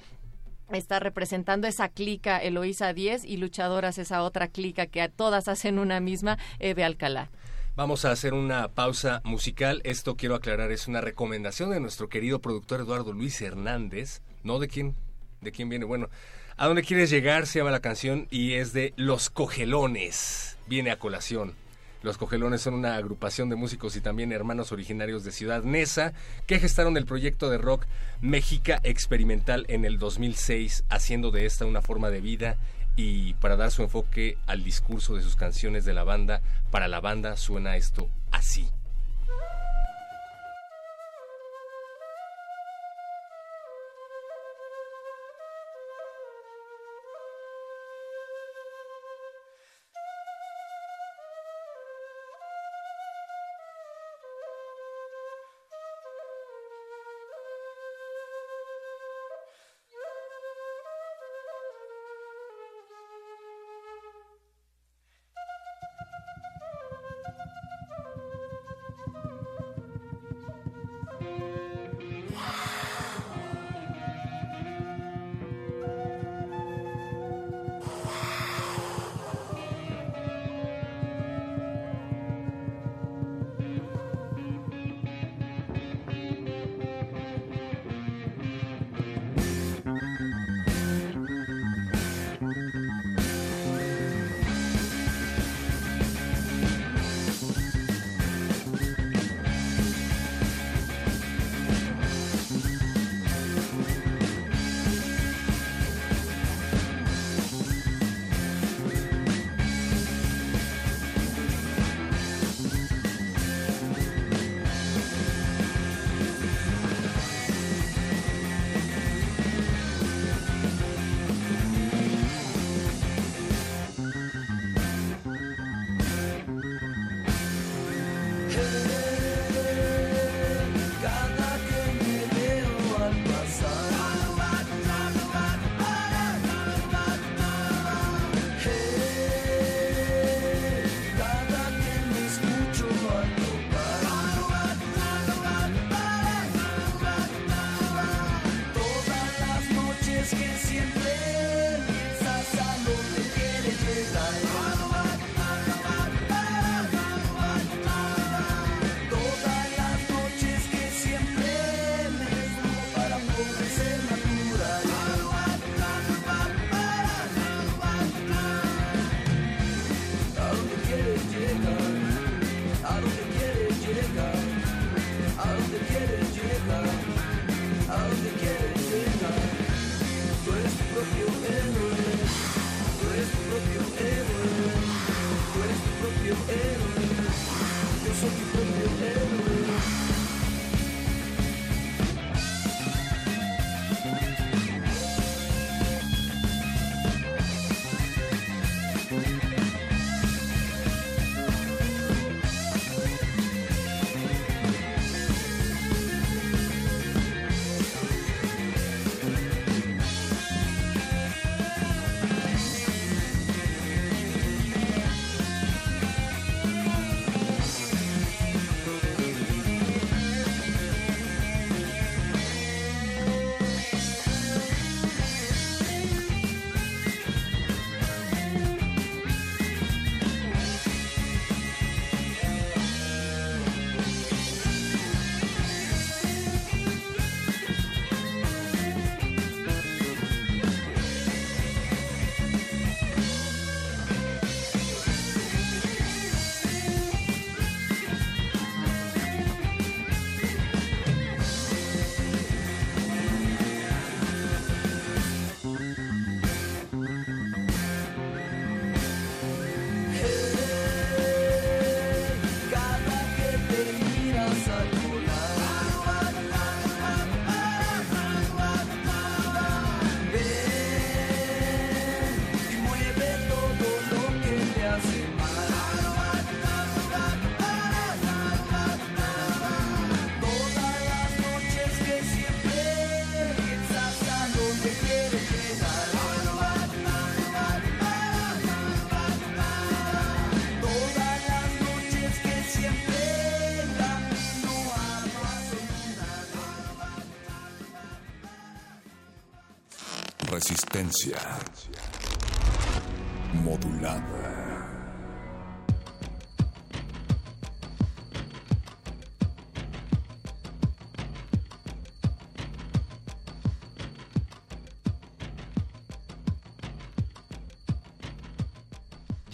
está representando esa clica Eloísa 10 y Luchadoras esa otra clica que a todas hacen una misma, Eve Alcalá. Vamos a hacer una pausa musical. Esto quiero aclarar, es una recomendación de nuestro querido productor Eduardo Luis Hernández. ¿No de quién? ¿De quién viene? Bueno, ¿A dónde quieres llegar? Se llama la canción y es de Los Cogelones. Viene a colación. Los Cogelones son una agrupación de músicos y también hermanos originarios de Ciudad Neza que gestaron el proyecto de rock Méxica Experimental en el 2006, haciendo de esta una forma de vida y para dar su enfoque al discurso de sus canciones de la banda, para la banda suena esto así.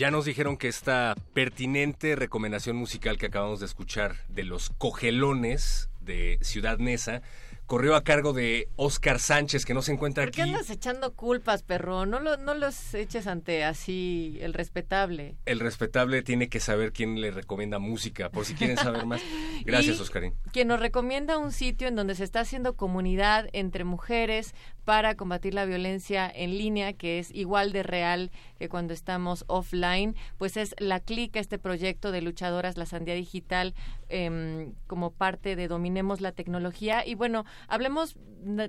Ya nos dijeron que esta pertinente recomendación musical que acabamos de escuchar de los cogelones de Ciudad Neza corrió a cargo de Oscar Sánchez, que no se encuentra ¿Por qué aquí. andas echando culpas, perro? No, lo, no los eches ante así el respetable. El respetable tiene que saber quién le recomienda música, por si quieren saber más. Gracias, Oscarín. Quien nos recomienda un sitio en donde se está haciendo comunidad entre mujeres para combatir la violencia en línea, que es igual de real que cuando estamos offline, pues es La Clica, este proyecto de luchadoras La Sandía Digital, em, como parte de Dominemos la Tecnología. Y bueno, hablemos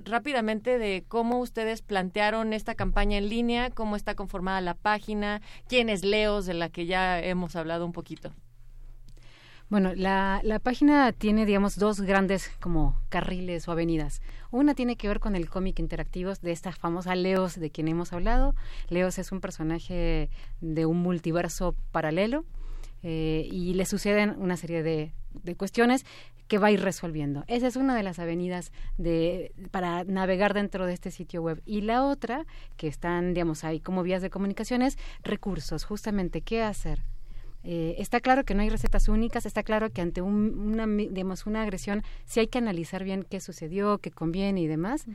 rápidamente de cómo ustedes plantearon esta campaña en línea, cómo está conformada la página, quién es Leos, de la que ya hemos hablado un poquito. Bueno, la, la página tiene, digamos, dos grandes como carriles o avenidas. Una tiene que ver con el cómic interactivo de esta famosa Leos de quien hemos hablado. Leos es un personaje de un multiverso paralelo eh, y le suceden una serie de, de cuestiones que va a ir resolviendo. Esa es una de las avenidas de, para navegar dentro de este sitio web. Y la otra, que están, digamos, ahí como vías de comunicaciones, recursos, justamente, ¿qué hacer? Eh, está claro que no hay recetas únicas, está claro que ante un- una, digamos, una agresión sí hay que analizar bien qué sucedió, qué conviene y demás,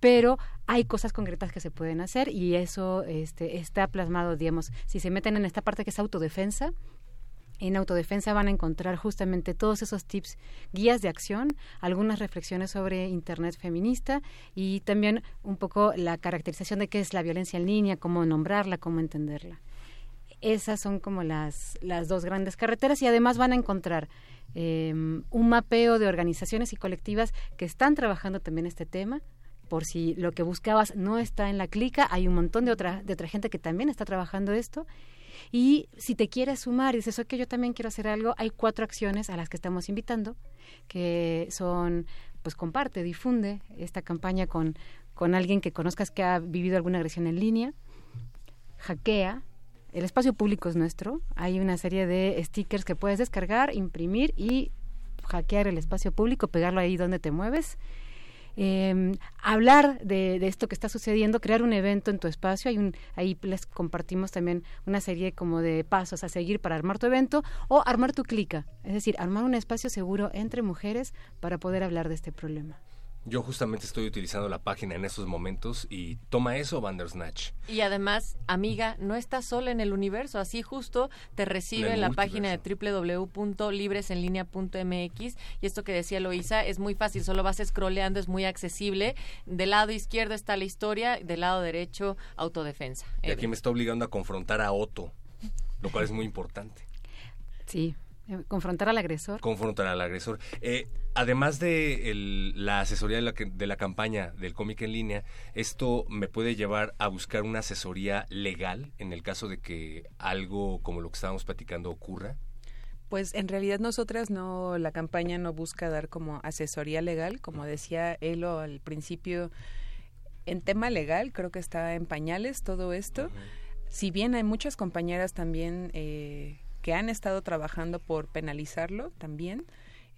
pero hay cosas concretas que se pueden hacer y eso este, está plasmado, digamos, si se meten en esta parte que es autodefensa, en autodefensa van a encontrar justamente todos esos tips, guías de acción, algunas reflexiones sobre Internet feminista y también un poco la caracterización de qué es la violencia en línea, cómo nombrarla, cómo entenderla esas son como las, las dos grandes carreteras y además van a encontrar eh, un mapeo de organizaciones y colectivas que están trabajando también este tema. Por si lo que buscabas no está en la clica, hay un montón de otra, de otra gente que también está trabajando esto. Y si te quieres sumar y dices, ok, yo también quiero hacer algo, hay cuatro acciones a las que estamos invitando, que son, pues comparte, difunde esta campaña con, con alguien que conozcas que ha vivido alguna agresión en línea, hackea, el espacio público es nuestro, hay una serie de stickers que puedes descargar, imprimir y hackear el espacio público, pegarlo ahí donde te mueves. Eh, hablar de, de esto que está sucediendo, crear un evento en tu espacio, hay un, ahí les compartimos también una serie como de pasos a seguir para armar tu evento o armar tu clica, es decir, armar un espacio seguro entre mujeres para poder hablar de este problema. Yo justamente estoy utilizando la página en estos momentos y toma eso, Bandersnatch. Y además, amiga, no estás sola en el universo. Así justo te recibe En la página de www.libresenlinea.mx. Y esto que decía Loisa es muy fácil, solo vas scrolleando, es muy accesible. Del lado izquierdo está la historia, del lado derecho, autodefensa. Y aquí me está obligando a confrontar a Otto, lo cual es muy importante. Sí, confrontar al agresor. Confrontar al agresor. Eh, además de el- la asesoría de la, que- de la campaña del cómic en línea, esto me puede llevar a buscar una asesoría legal en el caso de que algo como lo que estábamos platicando ocurra. Pues en realidad nosotras no, la campaña no busca dar como asesoría legal, como decía Elo al principio, en tema legal creo que está en pañales todo esto. Si bien hay muchas compañeras también eh, que han estado trabajando por penalizarlo también,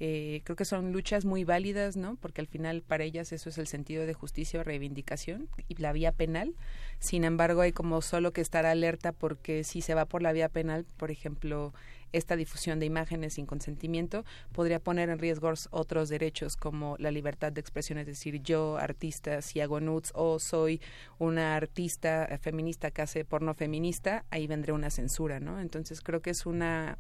eh, creo que son luchas muy válidas, ¿no? Porque al final para ellas eso es el sentido de justicia o reivindicación y la vía penal. Sin embargo, hay como solo que estar alerta porque si se va por la vía penal, por ejemplo, esta difusión de imágenes sin consentimiento podría poner en riesgo otros derechos como la libertad de expresión, es decir, yo, artista, si hago nudes o soy una artista feminista que hace porno feminista, ahí vendría una censura, ¿no? Entonces creo que es una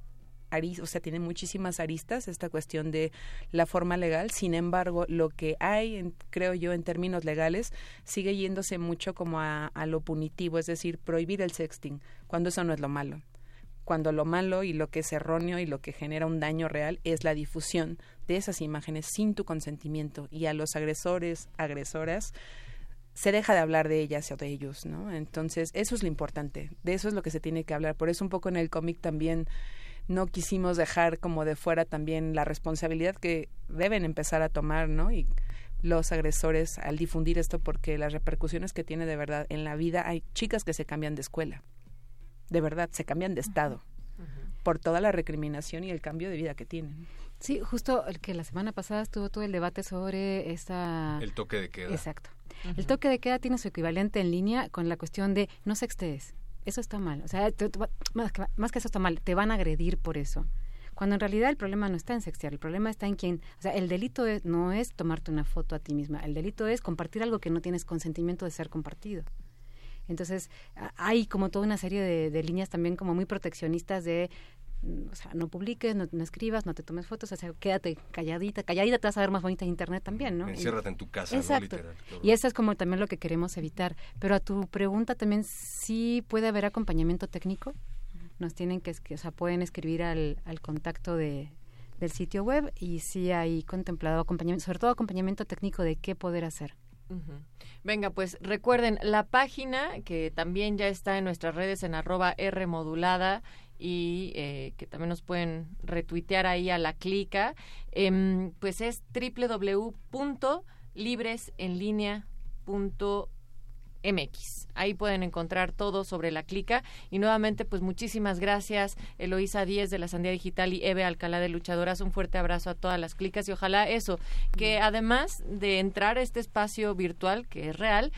o sea, tiene muchísimas aristas esta cuestión de la forma legal. Sin embargo, lo que hay, en- creo yo, en términos legales, sigue yéndose mucho como a, a lo punitivo, es decir, prohibir el sexting, cuando eso no es lo malo. Cuando lo malo y lo que es erróneo y lo que genera un daño real es la difusión de esas imágenes sin tu consentimiento y a los agresores, agresoras, se deja de hablar de ellas o de ellos, ¿no? Entonces, eso es lo importante, de eso es lo que se tiene que hablar. Por eso un poco en el cómic también no quisimos dejar como de fuera también la responsabilidad que deben empezar a tomar, ¿no? Y los agresores al difundir esto porque las repercusiones que tiene de verdad en la vida hay chicas que se cambian de escuela. De verdad, se cambian de estado por toda la recriminación y el cambio de vida que tienen. Sí, justo el que la semana pasada estuvo todo el debate sobre esta... El toque de queda. Exacto. El toque de queda tiene su equivalente en línea con la cuestión de no sextees. eso está mal. O sea, más, que, más que eso está mal, te van a agredir por eso. Cuando en realidad el problema no está en sextear, el problema está en quien, o sea, el delito no es tomarte una foto a ti misma, el delito es compartir algo que no tienes consentimiento de ser compartido. Entonces, hay como toda una serie de, líneas también como muy proteccionistas de o sea, no publiques, no, escribas, no te tomes fotos, o sea, quédate calladita, calladita te vas a ver más bonita en internet también, ¿no? Enciérrate en tu casa, Exacto. y eso es como también lo que queremos evitar. Pero a tu pregunta también, ¿sí puede haber acompañamiento técnico? nos tienen que, o sea, pueden escribir al, al contacto de, del sitio web y sí hay contemplado acompañamiento, sobre todo acompañamiento técnico de qué poder hacer. Venga, pues recuerden la página que también ya está en nuestras redes en arroba R modulada y eh, que también nos pueden retuitear ahí a la clica, em, pues es www.libresenlinea.com MX. Ahí pueden encontrar todo sobre la clica. Y nuevamente, pues muchísimas gracias, Eloísa Díez de la Sandía Digital y Eve Alcalá de Luchadoras. Un fuerte abrazo a todas las clicas y ojalá eso, que además de entrar a este espacio virtual, que es real,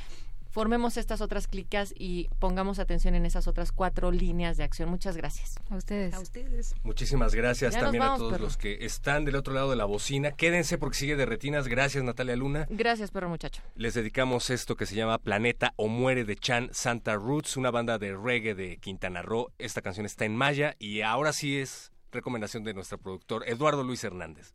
formemos estas otras clicas y pongamos atención en esas otras cuatro líneas de acción. Muchas gracias. A ustedes. A ustedes. Muchísimas gracias también a todos los que están del otro lado de la bocina. Quédense porque sigue de retinas. Gracias, Natalia Luna. Gracias, perro muchacho. Les dedicamos esto que se llama Planeta o Muere de Chan Santa Roots, una banda de reggae de Quintana Roo. Esta canción está en maya y ahora sí es recomendación de nuestro productor Eduardo Luis Hernández.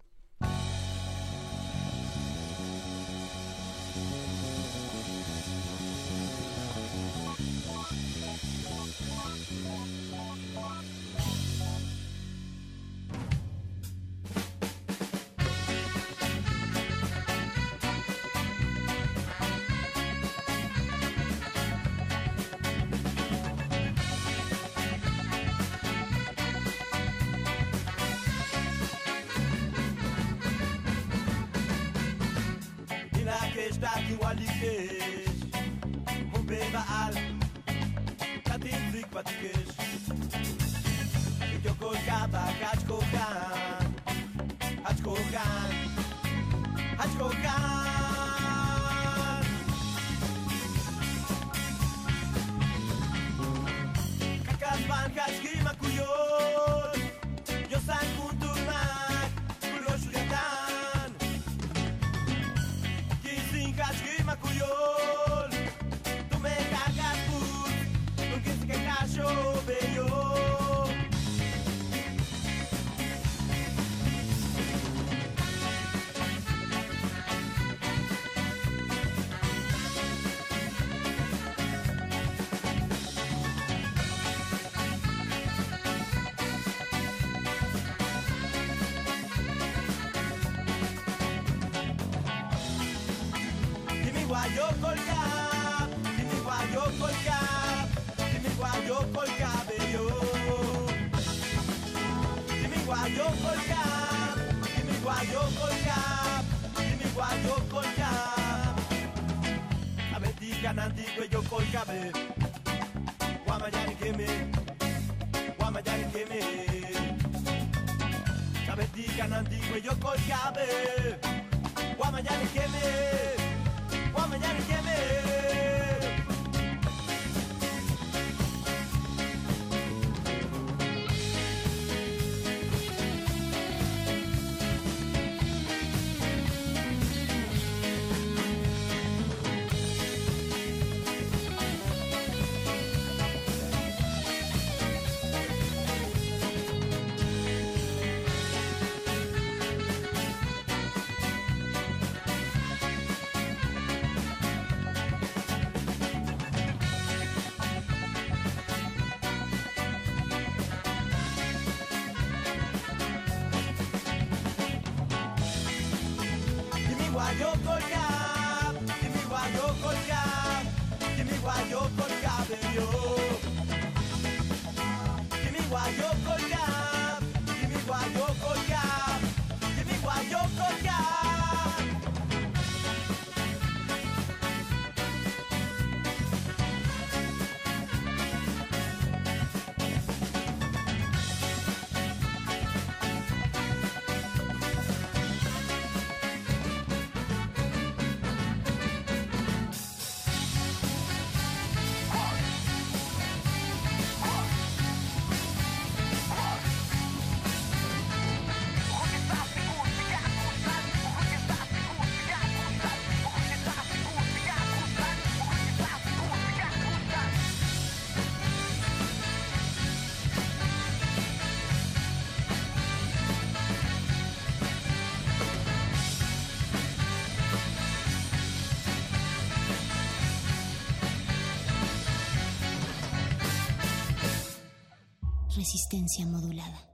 Resistencia modulada.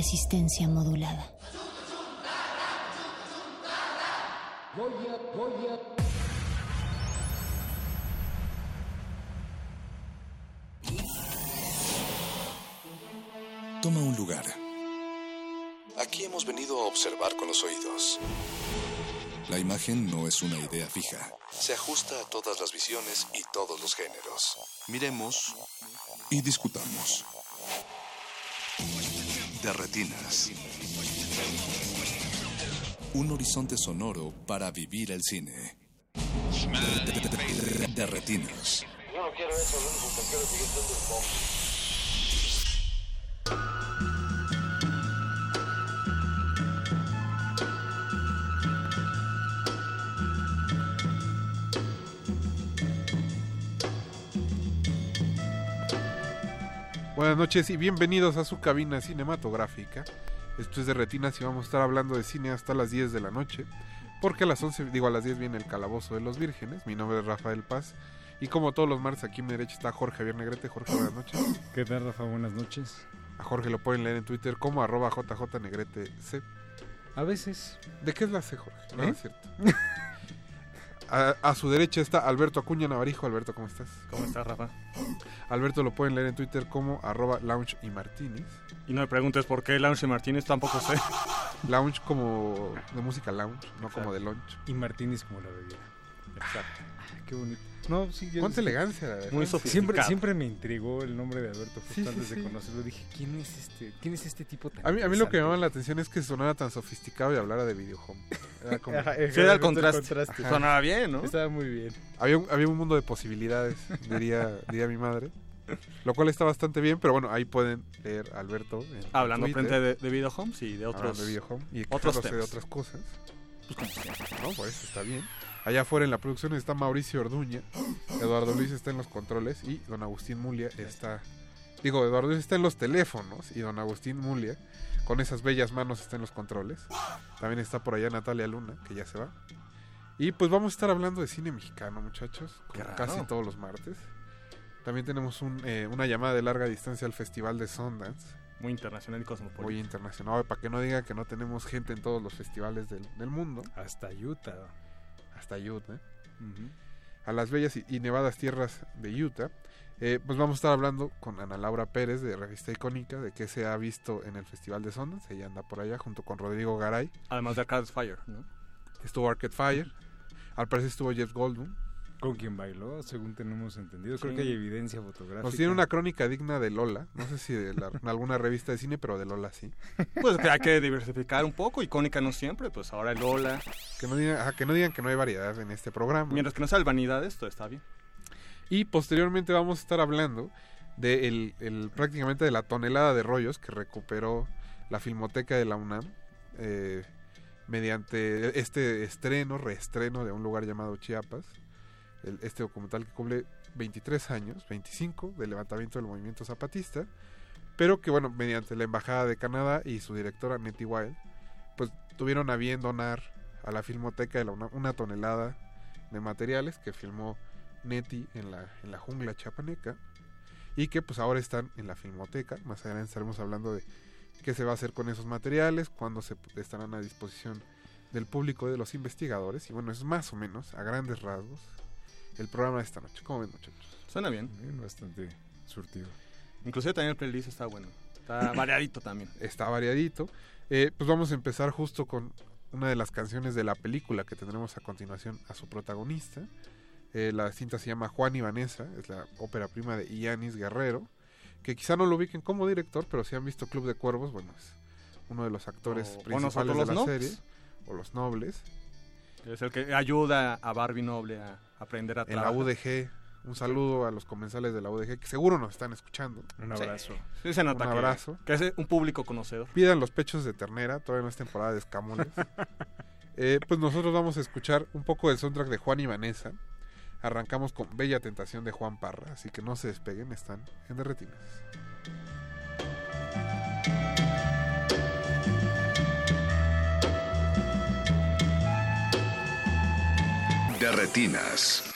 Resistencia modulada. Toma un lugar. Aquí hemos venido a observar con los oídos. La imagen no es una idea fija. Se ajusta a todas las visiones y todos los géneros. Miremos y discutamos. De retinas. Un horizonte sonoro para vivir el cine. De retinas. Yo no quiero eso, único que quiero Buenas noches y bienvenidos a su cabina cinematográfica. Esto es de Retinas y vamos a estar hablando de cine hasta las 10 de la noche. Porque a las 11, digo a las 10 viene el Calabozo de los Vírgenes. Mi nombre es Rafael Paz. Y como todos los martes aquí a mi derecha está Jorge Javier Negrete. Jorge, buenas noches. ¿Qué tal, Rafa? Buenas noches. A Jorge lo pueden leer en Twitter como arroba jjnegrete C. A veces. ¿De qué es la C, Jorge? No, ¿Eh? no es cierto. A, a su derecha está Alberto Acuña Navarijo. Alberto, ¿cómo estás? ¿Cómo estás, Rafa? Alberto lo pueden leer en Twitter como arroba lounge y martínez. Y no me preguntes por qué Lounge Martínez, tampoco sé. Lounge como de música lounge, no como de lunch. Y Martínez como la bebida. Exacto. Qué bonito. No, sí, yo- Cuánta elegancia, la verdad. Muy Siempre, sofisticado. siempre me intrigó el nombre de Alberto justo Sí, sí, antes sí. de conocerlo. Dije, ¿quién es este, quién es este tipo tan A mí, a mí lo que me llamaba la atención es que sonara tan sofisticado y hablara de videohome. Era como- Ajá, Sí, era el contraste. Sonaba bien, ¿no? Estaba muy bien. había, un, había un mundo de posibilidades, diría, diría mi madre. Lo cual está bastante bien, pero bueno, ahí pueden leer a Alberto. en Hablando Twitter, frente de, de Video Homes y de hablando otros. de videohome y otros de otras cosas. Pues. No, por eso está bien. Allá afuera en la producción está Mauricio Orduña, Eduardo Luis está en los controles y don Agustín Mulia está... Digo, Eduardo Luis está en los teléfonos y don Agustín Mulia, con esas bellas manos, está en los controles. También está por allá Natalia Luna, que ya se va. Y pues vamos a estar hablando de cine mexicano, muchachos, como casi todos los martes. También tenemos un, eh, una llamada de larga distancia al Festival de Sundance, Muy internacional y cosmopolita. muy internacional, para que no diga que no tenemos gente en todos los festivales del, del mundo, Hasta Utah. Hasta Utah. A las bellas y, y nevadas tierras de Utah. Eh, pues vamos a estar hablando con Ana Laura Pérez de Revista Icónica de qué se ha visto en el Festival de Sundance. Ella anda por allá junto con Rodrigo Garay. Además de Arcade Fire, ¿no? Estuvo Arcade Fire. Al parecer estuvo Jeff Goldblum. Con quien bailó, según tenemos entendido. Creo que hay evidencia fotográfica. Nos tiene una crónica digna de Lola. No sé si de la- alguna revista de cine, pero de Lola sí. Pues que hay que diversificar un poco. Icónica no siempre, pues ahora el Lola. Que no digan, ajá, que no, digan que no hay variedad en este programa. Mientras que no sea el vanidades, todo está bien. Y posteriormente vamos a estar hablando de el, el- prácticamente de la tonelada de rollos que recuperó la Filmoteca de la UNAM eh, mediante este estreno, reestreno de un lugar llamado Chiapas, este documental que cumple 23 años, 25 del levantamiento del movimiento zapatista, pero que bueno, mediante la Embajada de Canadá y su directora Nettie Wild, pues tuvieron a bien donar a la Filmoteca de la una tonelada de materiales que filmó Neti en la, en la jungla chapaneca y que pues ahora están en la filmoteca. Más adelante estaremos hablando de qué se va a hacer con esos materiales, cuándo se estarán a disposición del público de los investigadores. Y bueno, es más o menos, a grandes rasgos, el programa de esta noche. ¿Cómo ven muchachos? Suena bien. Bien, bastante surtido. Inclusive también el playlist está bueno. Está variadito también. Está variadito. Eh, pues vamos a empezar justo con una de las canciones de la película que tendremos a continuación a su protagonista. Eh, la cinta se llama Juan y Vanessa, es la ópera prima de Ianis Guerrero, que quizá no lo ubiquen como director, pero si han visto Club de Cuervos, bueno, es uno de los actores O- o principales nosotros de la nobles. serie, o los nobles. Es el que ayuda a Barbie Noble a aprender a En la trabajar. UDG, un saludo a los comensales de la UDG, que seguro nos están escuchando. Un abrazo. Sí, se nota Un que- abrazo. que es un público conocedor. Pidan los pechos de ternera, todavía no es temporada de escamoles. Eh, pues nosotros vamos a escuchar un poco del soundtrack de Juan y Vanessa. Arrancamos con Bella Tentación de Juan Parra, así que no se despeguen, están en Derretinas. De retinas.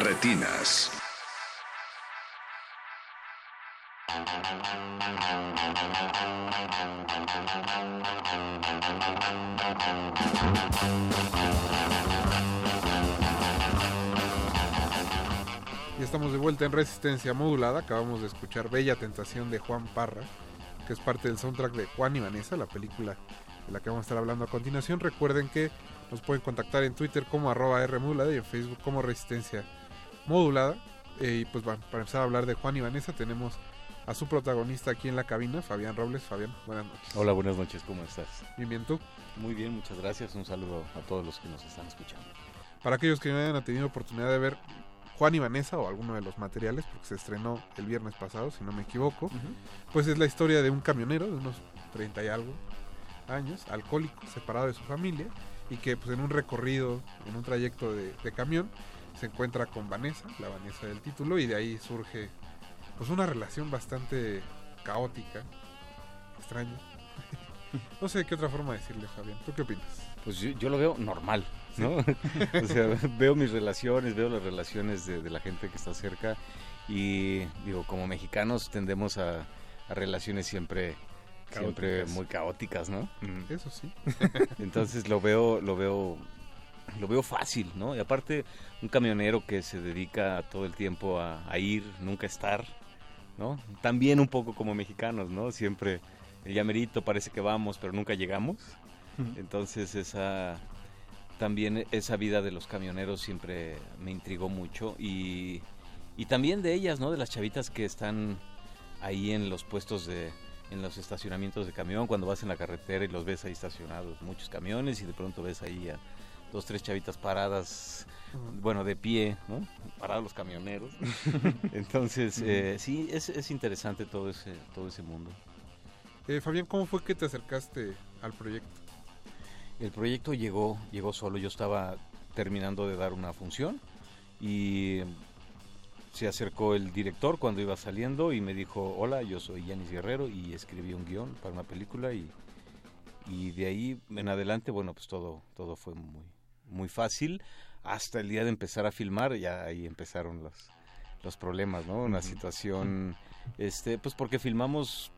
Retinas. Y estamos de vuelta en Resistencia Modulada. Acabamos de escuchar Bella Tentación de Juan Parra, que es parte del soundtrack de Juan y Vanessa, la película de la que vamos a estar hablando a continuación. Recuerden que nos pueden contactar en Twitter como arroba Rmodulada y en Facebook como Resistencia Modulada. Eh, y pues bueno, para empezar a hablar de Juan y Vanessa tenemos a su protagonista aquí en la cabina, Fabián Robles. Fabián, buenas noches. Hola, buenas noches, ¿cómo estás? Bien, bien, ¿tú? Muy bien, muchas gracias. Un saludo a todos los que nos están escuchando. Para aquellos que no hayan tenido oportunidad de ver Juan y Vanessa o alguno de los materiales, porque se estrenó el viernes pasado, si no me equivoco, pues es la historia de un camionero de unos 30 y algo años, alcohólico, separado de su familia, y que pues en un recorrido, en un trayecto de, de camión, se encuentra con Vanessa, la Vanessa del título, y de ahí surge pues una relación bastante caótica, extraña. no sé qué otra forma decirle, Fabián. ¿Tú qué opinas? Pues yo, yo lo veo normal, ¿no? o sea, veo mis relaciones, veo las relaciones de, de la gente que está cerca y digo, como mexicanos tendemos a, a relaciones siempre siempre muy caóticas, ¿no? Eso sí. Entonces lo veo lo veo lo veo fácil, ¿no? Y aparte, un camionero que se dedica todo el tiempo a, a ir, nunca estar, ¿no? También un poco como mexicanos, ¿no? Siempre el llamerito parece que vamos, pero nunca llegamos. Entonces esa también esa vida de los camioneros siempre me intrigó mucho y, y también de ellas, ¿no? De las chavitas que están ahí en los puestos de en los estacionamientos de camión cuando vas en la carretera y los ves ahí estacionados muchos camiones y de pronto ves ahí a dos tres chavitas paradas bueno de pie no parados los camioneros entonces eh, sí es, es interesante todo ese todo ese mundo Eh, Fabián, ¿cómo fue que te acercaste al proyecto? El proyecto llegó, llegó solo. Yo estaba terminando de dar una función y se acercó el director cuando iba saliendo y me dijo, hola, yo soy Yanis Guerrero y escribí un guion para una película y, y de ahí en adelante, bueno, pues todo, todo fue muy, muy fácil. Hasta el día de empezar a filmar, ya ahí empezaron los, los problemas, ¿no? Una situación, este, pues porque filmamos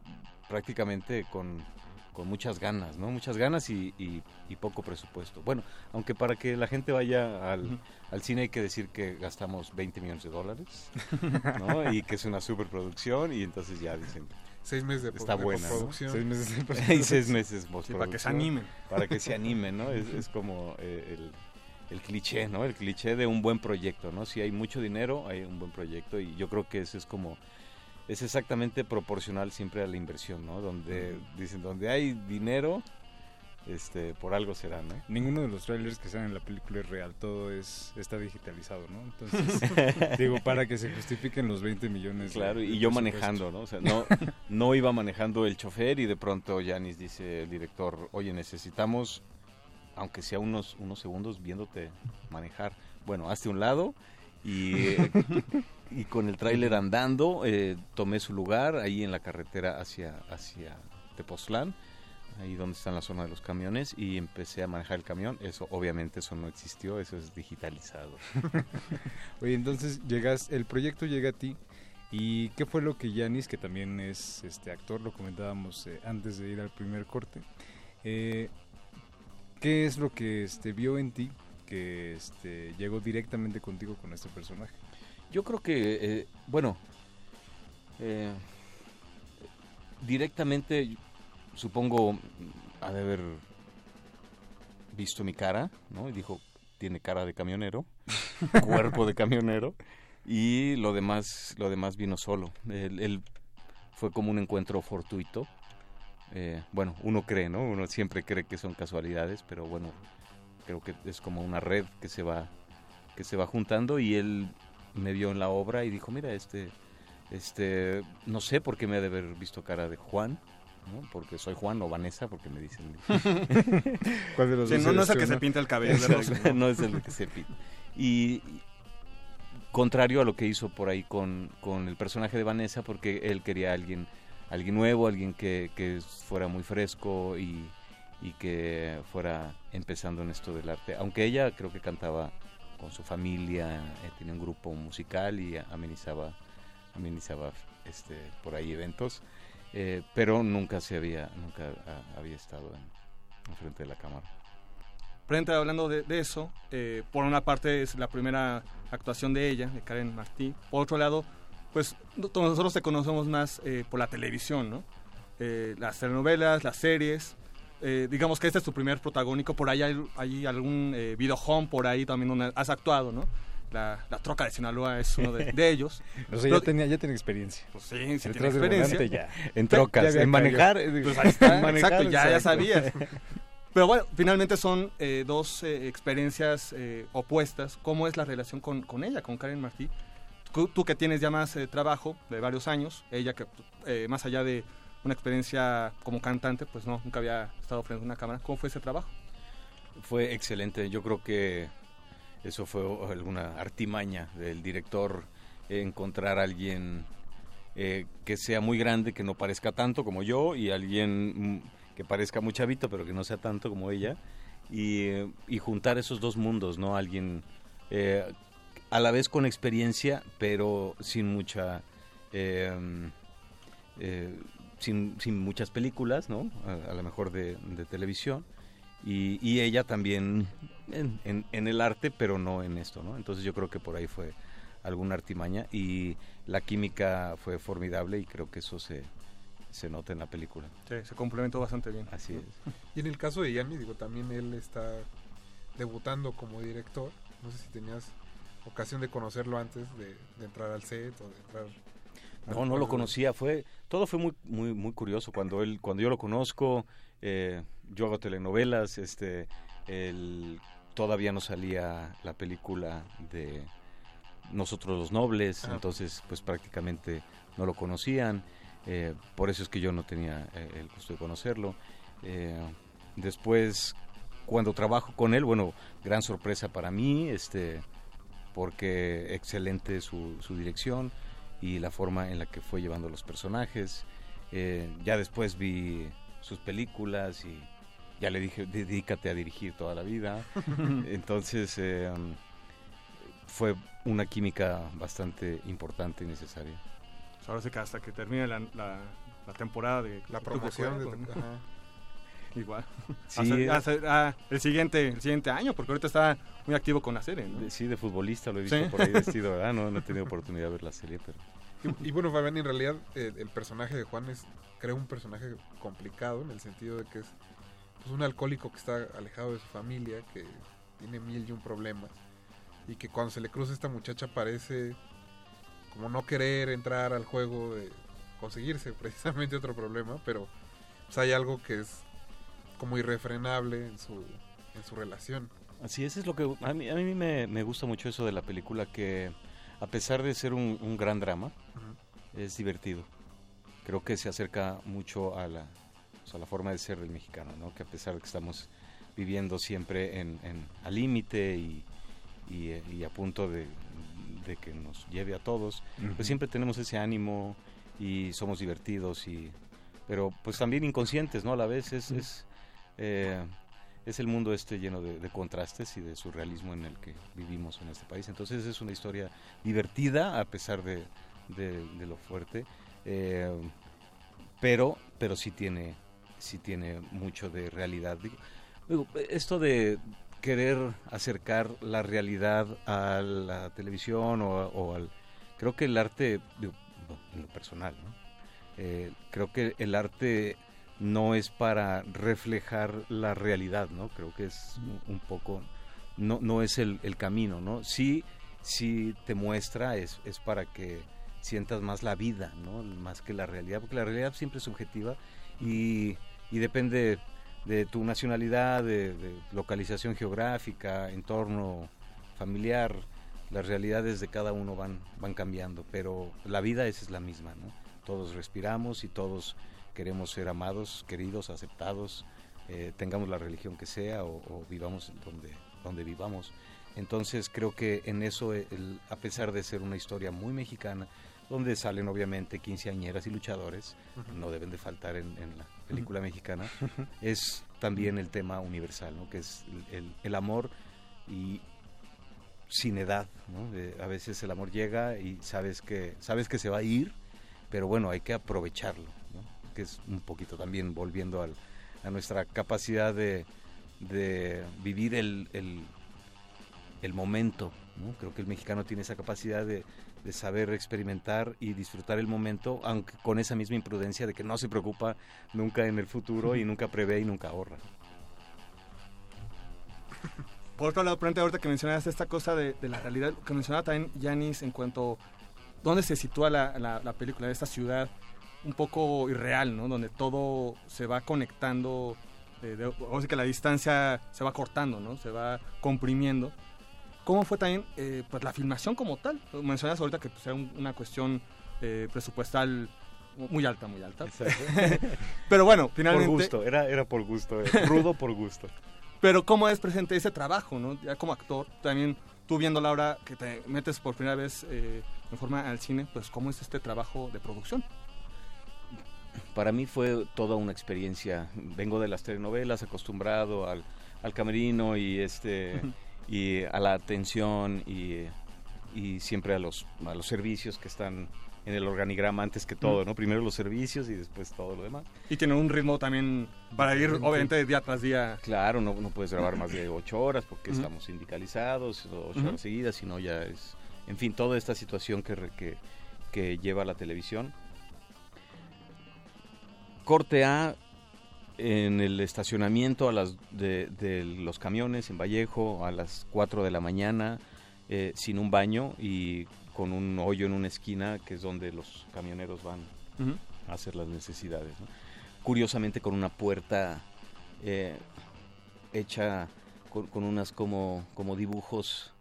prácticamente con, con muchas ganas, ¿no? Muchas ganas y, y- y poco presupuesto. Bueno, aunque para que la gente vaya al, al cine hay que decir que gastamos 20 millones de dólares, ¿no? Y que es una superproducción y entonces ya dicen... Seis meses de Está de buena. Seis meses de y postproducción. seis meses Sí, postproducción. para que se animen. Para que se animen, ¿no? Es, es como eh, el, el cliché, ¿no? El cliché de un buen proyecto, ¿no? Si hay mucho dinero, hay un buen proyecto y yo creo que ese es como es exactamente proporcional siempre a la inversión, ¿no? Donde dicen donde hay dinero, este, por algo será, ¿no? Ninguno de los trailers que salen en la película es real, todo es está digitalizado, ¿no? Entonces, digo, para que se justifiquen los 20 millones. Claro, de y yo manejando, ¿no? O sea, no, no iba manejando el chofer y de pronto Yanis dice el director, oye, necesitamos, aunque sea unos, unos segundos viéndote manejar. Bueno, hazte un lado y, y con el tráiler andando eh, tomé su lugar ahí en la carretera hacia, hacia Tepoztlán, ahí donde está la zona de los camiones y empecé a manejar el camión. Eso, obviamente, eso no existió, eso es digitalizado. Oye, entonces llegas, el proyecto llega a ti y qué fue lo que Yanis, que también es este actor, lo comentábamos eh, antes de ir al primer corte, eh, qué es lo que este vio en ti que este llegó directamente contigo con este personaje. Yo creo que, eh, bueno, eh, directamente, supongo, ha de haber visto mi cara, ¿no? Y dijo, tiene cara de camionero, cuerpo de camionero, y lo demás, lo demás vino solo. Él, él fue como un encuentro fortuito. Eh, bueno, uno cree, ¿no? Uno siempre cree que son casualidades, pero bueno, creo que es como una red que se va que se va juntando y él me vio en la obra y dijo, mira, este, este, no sé por qué me ha de haber visto cara de Juan, ¿no? Porque soy Juan o Vanessa, porque me dicen. ¿Cuál de los Sí, dos no, es el que se pinta el cabello ¿no? no es el que se pinta. Y, y contrario a lo que hizo por ahí con, con el personaje de Vanessa, porque él quería a alguien, alguien nuevo, alguien que, que fuera muy fresco y, y que fuera empezando en esto del arte. Aunque ella creo que cantaba con su familia, eh, tenía un grupo musical y amenizaba, amenizaba este, por ahí eventos, eh, pero nunca se había, nunca ah, había estado en, en frente de la cámara. Frente hablando de, de eso, eh, por una parte es la primera actuación de ella, de Karen Martí. Por otro lado, pues nosotros te conocemos más eh, por la televisión, ¿no? Eh, las telenovelas, las series. Eh, digamos que este es tu primer protagónico. Por ahí hay, hay algún eh, video home por ahí también donde has actuado, ¿no? La, la troca de Sinaloa es uno de, de ellos. O sea, Pero- ya tenía, ya tenía experiencia. Pues sí, sí tiene experiencia. volante ya. En trocas, ya había en manejar. eh, Pues ahí está, Manejar, exacto, ya, ya sabías. Pero bueno, finalmente son eh, dos eh, experiencias eh, opuestas. ¿Cómo es la relación con, con ella, con Karen Martí? Tú, tú que tienes ya más eh, trabajo de varios años, ella que eh, más allá de una experiencia como cantante, pues no, nunca había estado frente a una cámara. ¿Cómo fue ese trabajo? Fue excelente. Yo creo que eso fue alguna artimaña del director, encontrar a alguien eh, que sea muy grande, que no parezca tanto como yo, y alguien mm, que parezca muy chavito, pero que no sea tanto como ella, y, juntar esos dos mundos, ¿no? Alguien eh, a la vez con experiencia, pero sin mucha... eh, eh, sin, sin muchas películas, ¿no? A, lo mejor de televisión y, y ella también en, en- en el arte, pero no en esto, ¿no? Entonces yo creo que por ahí fue alguna artimaña y la química fue formidable y creo que eso se, se nota en la película. Sí, se complementó bastante bien. Así es. Y en el caso de Yanni, digo, también él está debutando como director. No sé si tenías ocasión de conocerlo antes de, de entrar al set o de entrar... No, no lo conocía. Fue todo fue muy muy muy curioso cuando él cuando yo lo conozco. Eh, yo hago telenovelas. Este, él, todavía no salía la película de Nosotros los Nobles, Ah. entonces pues prácticamente no lo conocían. eh, por eso es que yo no tenía eh, el gusto de conocerlo. Eh, después cuando trabajo con él, bueno, gran sorpresa para mí, este, porque excelente su, su dirección y la forma en la que fue llevando los personajes. Ya después vi sus películas y ya le dije, dedícate a dirigir toda la vida. Entonces eh, fue una química bastante importante y necesaria. Ahora sí que hasta que termine la, la, la temporada de La promoción de ajá. Igual. Sí. Hace- ah, el siguiente el siguiente año, porque ahorita está muy activo con la serie. ¿no? De- Sí, de futbolista lo he visto Sí. por ahí vestido, ¿verdad? No, no he tenido oportunidad de ver la serie, pero... Y, bueno, Fabián, en realidad eh, el personaje de Juan es, creo, un personaje complicado en el sentido de que es pues, un alcohólico que está alejado de su familia, que tiene mil y un problemas, y que cuando se le cruza esta muchacha parece como no querer entrar al juego de conseguirse precisamente otro problema, pero pues, hay algo que es como irrefrenable en su, en su relación. Así es, es lo que a mí, a mí me, me gusta mucho eso de la película, que a pesar de ser un, un gran drama, es divertido. Creo que se acerca mucho a la, o sea, a la forma de ser del mexicano, ¿no? que a pesar de que estamos viviendo siempre en, en- al límite y, y, eh, y a punto de, de que nos lleve a todos, pues siempre tenemos ese ánimo y somos divertidos, y pero pues también inconscientes, ¿no? A la vez es... es eh, es el mundo este lleno de, contrastes y de surrealismo en el que vivimos en este país. Entonces es una historia divertida a pesar de, lo fuerte, eh, pero, pero sí tiene, sí tiene mucho de realidad. Digo, esto de querer acercar la realidad a la televisión o, al... Creo que el arte, en lo personal, ¿no? Eh, creo que el arte no es para reflejar la realidad, ¿no? Creo que es un- poco, no, no es el, el camino, ¿no? Sí, sí te muestra, es, es para que sientas más la vida, ¿no? Más que la realidad, porque la realidad siempre es subjetiva y, y depende de tu nacionalidad, de, de localización geográfica, entorno familiar, las realidades de cada uno van, van cambiando, pero la vida esa es la misma, ¿no? Todos respiramos y todos queremos ser amados, queridos, aceptados, eh, tengamos la religión que sea o, o vivamos donde, donde vivamos. Entonces creo que en eso, eh, el- a pesar de ser una historia muy mexicana, donde salen obviamente quinceañeras y luchadores, no deben de faltar en, en la película mexicana, es también el tema universal, ¿no? que es el, el- el amor y sin edad. ¿no? A veces el amor llega y sabes que, sabes que se va a ir, pero bueno, hay que aprovecharlo. Que es un poquito también volviendo a nuestra capacidad de, vivir el, momento. Creo que el mexicano tiene esa capacidad de, saber experimentar y disfrutar el momento, aunque con esa misma imprudencia de que no se preocupa nunca en el futuro y nunca prevé y nunca ahorra. Por otro lado, frente ahorita que mencionabas esta cosa de, de la realidad, que mencionaba también Yanis en cuanto dónde se sitúa la, la, la película, esta ciudad un poco irreal, ¿no? Donde todo se va conectando, eh, de- o sea que la distancia se va cortando, ¿no? Se va comprimiendo. ¿Cómo fue también eh, pues la filmación como tal? Mencionas ahorita que pues, era un- una cuestión eh, presupuestal muy alta, muy alta. Pero bueno, finalmente... Por gusto, era, era por gusto, eh, rudo por gusto. Pero cómo es presente ese trabajo, ¿no? Ya como actor, también tú viendo Laura que te metes por primera vez en forma al cine, pues cómo es este trabajo de producción. Para mí fue toda una experiencia. Vengo de las telenovelas, acostumbrado al, al camerino y este y a la atención y, y siempre a los, a los servicios que están en el organigrama antes que todo, ¿no? Primero los servicios y después todo lo demás. Y tiene un ritmo también para ir, obviamente, día tras día. Claro, no, no puedes grabar más de ocho horas porque estamos sindicalizados, ocho horas seguidas, sino ya es... En fin, toda esta situación que, que, que lleva la televisión. Corte A en el estacionamiento a las de, de los camiones en Vallejo a las 4 de la mañana eh, sin un baño y con un hoyo en una esquina que es donde los camioneros van a hacer las necesidades. ¿no? Curiosamente con una puerta eh, hecha con, con unas como, como dibujos,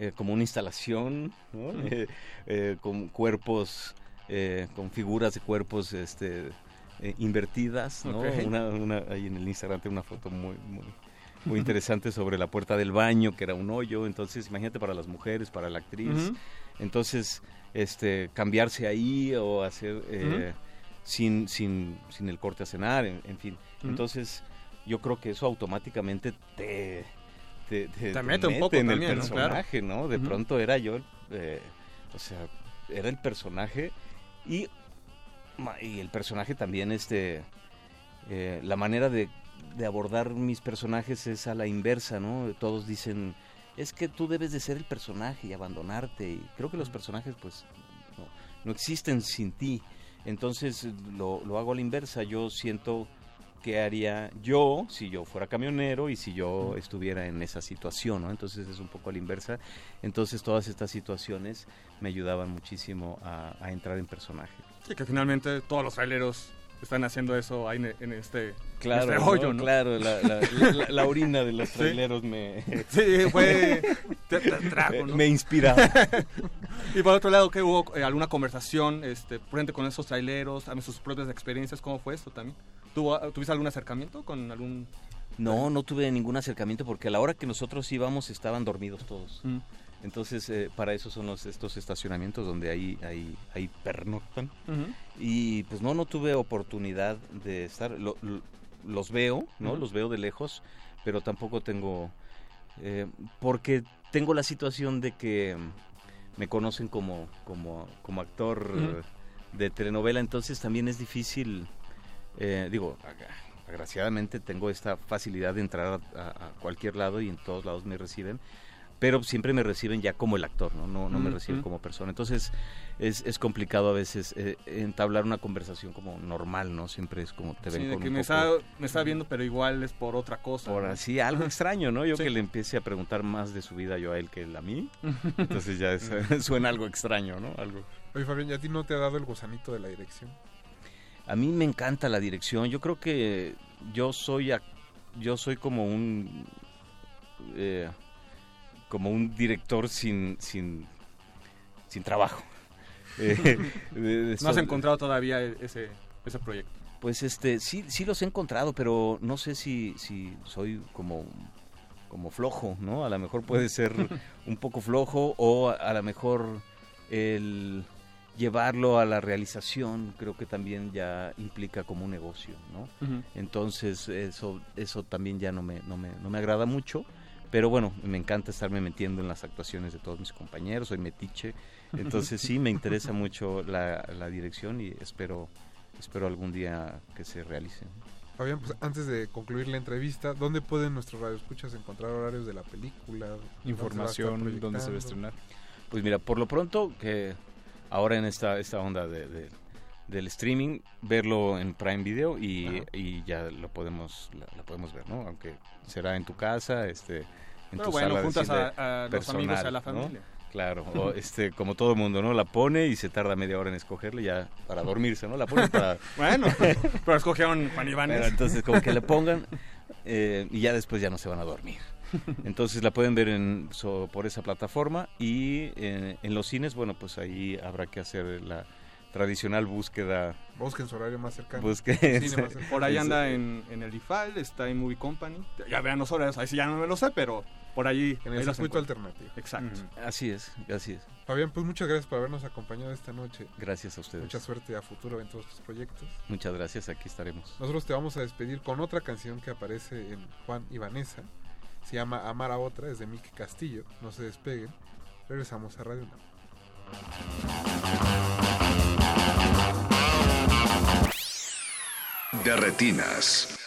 eh, como una instalación, con cuerpos, con figuras de cuerpos este, eh, invertidas. ¿no? Ok. Una, una- ahí en el Instagram tengo una foto muy, muy, muy interesante sobre la puerta del baño, que era un hoyo. Entonces, imagínate para las mujeres, para la actriz. Entonces, este, cambiarse ahí o hacer eh, sin, sin, sin el corte a cenar, en, en fin. Entonces, yo creo que eso automáticamente te, te, Te mete un poco en también, el ¿no? Claro. personaje, ¿no? De pronto era yo, eh, o sea, era el personaje y, y el personaje también, este, eh, la manera de, de abordar mis personajes es a la inversa, ¿no? Todos dicen, es que tú debes de ser el personaje y abandonarte. Y creo que los personajes, pues, no, no existen sin ti. Entonces lo, lo hago a la inversa. Yo siento qué haría yo si yo fuera camionero y si yo estuviera en esa situación, ¿no? Entonces es un poco a la inversa. Entonces todas estas situaciones me ayudaban muchísimo a, a entrar en personaje. Sí, que finalmente todos los traileros están haciendo eso ahí en, en este, Claro, este ¿no? hoyo, ¿no? claro, la, la- la- la orina de los Sí. traileros me... Sí, fue... te- ¿no? Me inspira. y por otro lado, ¿qué hubo eh, alguna conversación este, frente con esos traileros, también sus propias experiencias? ¿Cómo fue esto también? ¿Tuvo, ¿Tuviste algún acercamiento con algún...? No, no tuve ningún acercamiento porque a la hora que nosotros íbamos estaban dormidos todos. Mm. Entonces, eh, para eso son los, estos estacionamientos donde ahí, ahí, ahí pernoctan. Y pues no, no tuve oportunidad de estar. Lo- lo- los veo, ¿no? Los veo de lejos, pero tampoco tengo... eh, porque tengo la situación de que me conocen como, como, como actor eh, de telenovela, entonces también es difícil, eh, digo, ag- agraciadamente tengo esta facilidad de entrar a- a cualquier lado y en todos lados me reciben, pero siempre me reciben ya como el actor, no, no, no me reciben como persona. Entonces es, es complicado a veces eh, entablar una conversación como normal, ¿no? Siempre es como te ven Sí, de con que un me, poco- está, me está viendo, pero igual es por otra cosa. por ¿no? así, algo extraño, ¿no? Yo Sí. que le empiece a preguntar más de su vida yo a él que él a mí. Entonces ya es- suena algo extraño, ¿no? Algo. Oye, Fabián, ¿y a ti no te ha dado el gusanito de la dirección? A mí me encanta la dirección. Yo creo que yo soy ac- yo soy como un eh, como un director sin sin sin trabajo. Eh, de- de- No has encontrado todavía e- ese, ese proyecto. Pues este, sí, sí los he encontrado, pero no sé si, si soy como, como flojo, ¿no? A lo mejor puede ser un poco flojo o a, a lo mejor el llevarlo a la realización creo que también ya implica como un negocio, ¿no? Entonces eso, eso también ya no me, no me, no me agrada mucho. Pero bueno, me encanta estarme metiendo en las actuaciones de todos mis compañeros, soy metiche. Entonces sí, me interesa mucho la, la dirección y espero, espero algún día que se realice. Fabián, pues antes de concluir la entrevista, ¿dónde pueden nuestros radioescuchas encontrar horarios de la película? ¿Dónde se va a estar Información, dónde se va a estrenar. Pues mira, por lo pronto que ahora en esta, esta onda de, de- del streaming, verlo en Prime Video y, y ya lo podemos, la, la podemos ver, ¿no? Aunque será en tu casa, este, en Pero tu bueno, sala juntas a- a los amigos a la ¿no? familia. Claro, o este, como todo mundo, ¿no? La pone y se tarda media hora en escogerle ya para dormirse, ¿no? La pone para... Bueno, pero escogieron Juan. Pero entonces como que le pongan eh, y ya después ya no se van a dormir. Entonces la pueden ver en, so- por esa plataforma y eh, en los cines, bueno, pues ahí habrá que hacer la tradicional búsqueda. Busquen su horario más cercano. Busquen- Cine más cercano. Por ahí anda en, en el IFAL, está en Movie Company. Ya vean los horarios, ahí sí ya no me lo sé, pero por ahí. En el circuito alternativo. Exacto. Así es, así es. Fabián, pues muchas gracias por habernos acompañado esta noche. Gracias a ustedes. Mucha suerte a futuro en todos tus proyectos. Muchas gracias, aquí estaremos. Nosotros te vamos a despedir con otra canción que aparece en Juan y Vanessa. Se llama Amar a otra, es de Miki Castillo. No se despeguen. Regresamos a Radio UNAM. De retinas.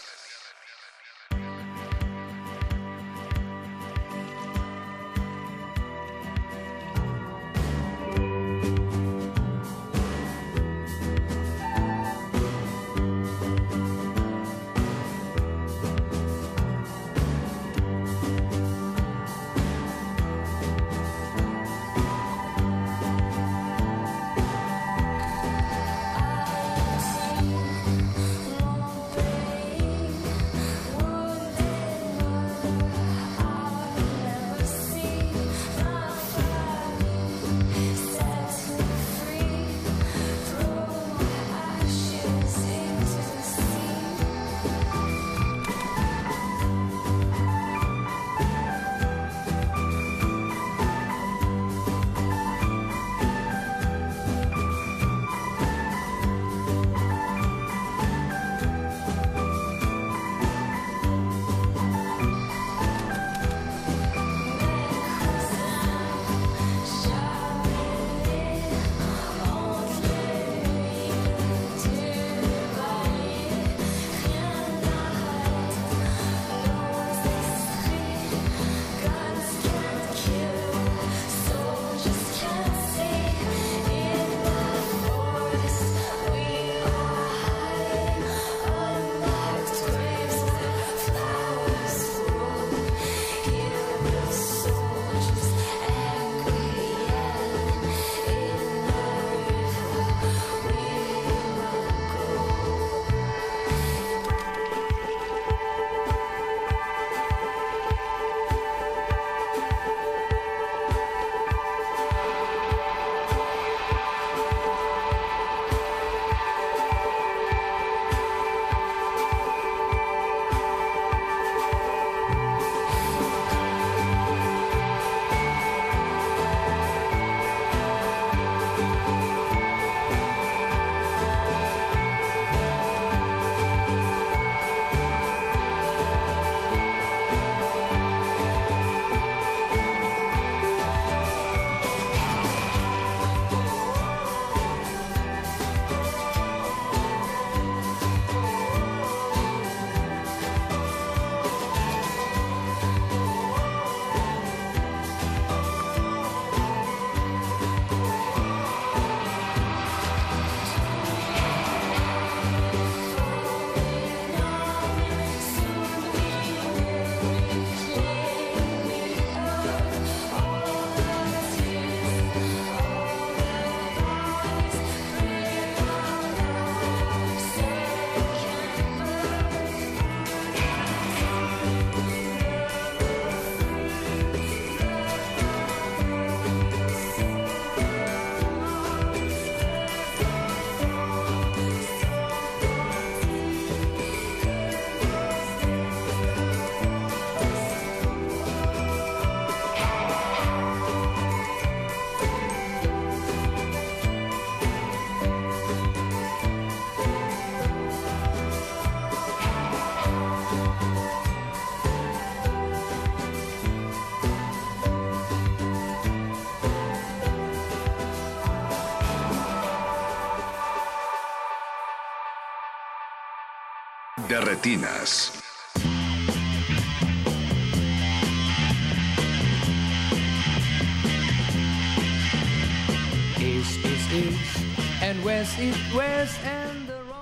Retinas.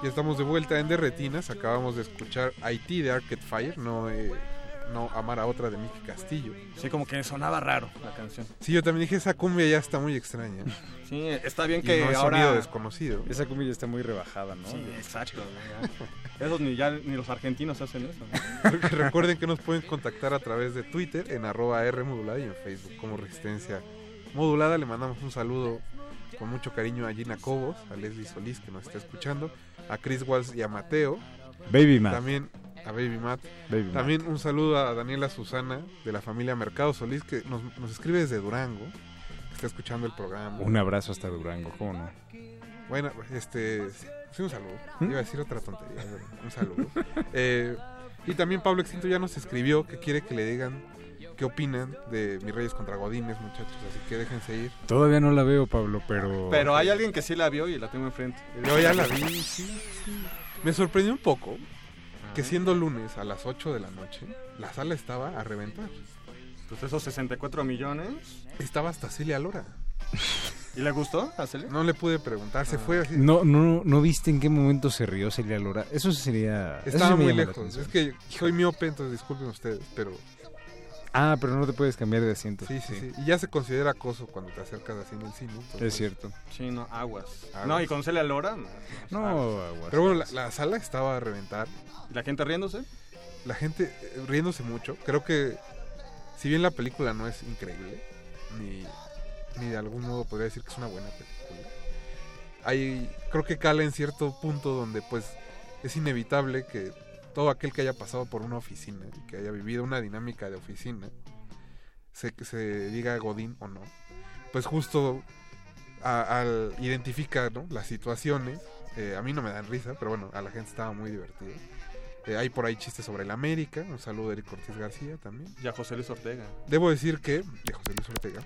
Ya estamos de vuelta en Derretinas. Acabamos de escuchar Haití de Arcade Fire, no, eh, no Amar a otra de Miki Castillo. Sí, como que sonaba raro la canción. Sí, yo también dije, esa cumbia ya está muy extraña. Sí, está bien Y que no es ahora... sonido desconocido. Esa cumbia ya está muy rebajada, ¿no? Sí, exacto. Ya. Esos ni, ya, ni los argentinos hacen eso. Recuerden que nos pueden contactar a través de Twitter en arroba R modulada y en Facebook como Resistencia Modulada. Le mandamos un saludo con mucho cariño a Gina Cobos, a Leslie Solís que nos está escuchando, a Chris Walls y a Mateo. Baby Matt. También a Baby Matt. Baby Matt. También un saludo a Daniela Susana de la familia Mercado Solís que nos, nos escribe desde Durango, que está escuchando el programa. Un abrazo hasta Durango, ¿cómo no? Bueno, este. Sí, un saludo. ¿Mm? Iba a decir otra tontería, pero un saludo. Eh, y también Pablo Extinto ya nos escribió que quiere que le digan qué opinan de Mis Reyes contra Godines, muchachos. Así que déjense ir. Todavía no la veo, Pablo, pero... Pero hay alguien que sí la vio y la tengo enfrente. Yo ya la vi, sí, sí. Me sorprendió un poco que siendo lunes a las 8 de la noche, la sala estaba a reventar. Pues esos 64 millones. Estaba hasta Celia Lora. ¿Y le gustó a Celia? No le pude preguntar, se fue así. No, no, no viste en qué momento se rió Celia Lora. Eso sería... Estaba muy lejos. Es que soy miope, entonces disculpen ustedes, pero Ah, pero no te puedes cambiar de asiento. sí, sí, sí. Y ya se considera acoso cuando te acercas así en el cine. entonces- Es cierto. Sí, no, aguas. Aguas. No, y con Celia Lora. No, aguas. Pero bueno, la, la sala estaba a reventar. ¿Y la gente riéndose? La gente eh, riéndose mucho. Creo que, si bien la película no es increíble, ni, ni de algún modo podría decir que es una buena película, hay, creo que cala en cierto punto donde pues es inevitable que todo aquel que haya pasado por una oficina y que haya vivido una dinámica de oficina, se, se diga Godín o no, pues justo a- al identifica ¿no? las situaciones, eh, a mí no me dan risa, pero bueno, a la gente estaba muy divertido. Eh, hay por ahí chistes sobre el América, un saludo de Eric Ortiz García también. Y a José Luis Ortega. Debo decir que, de José Luis Ortega,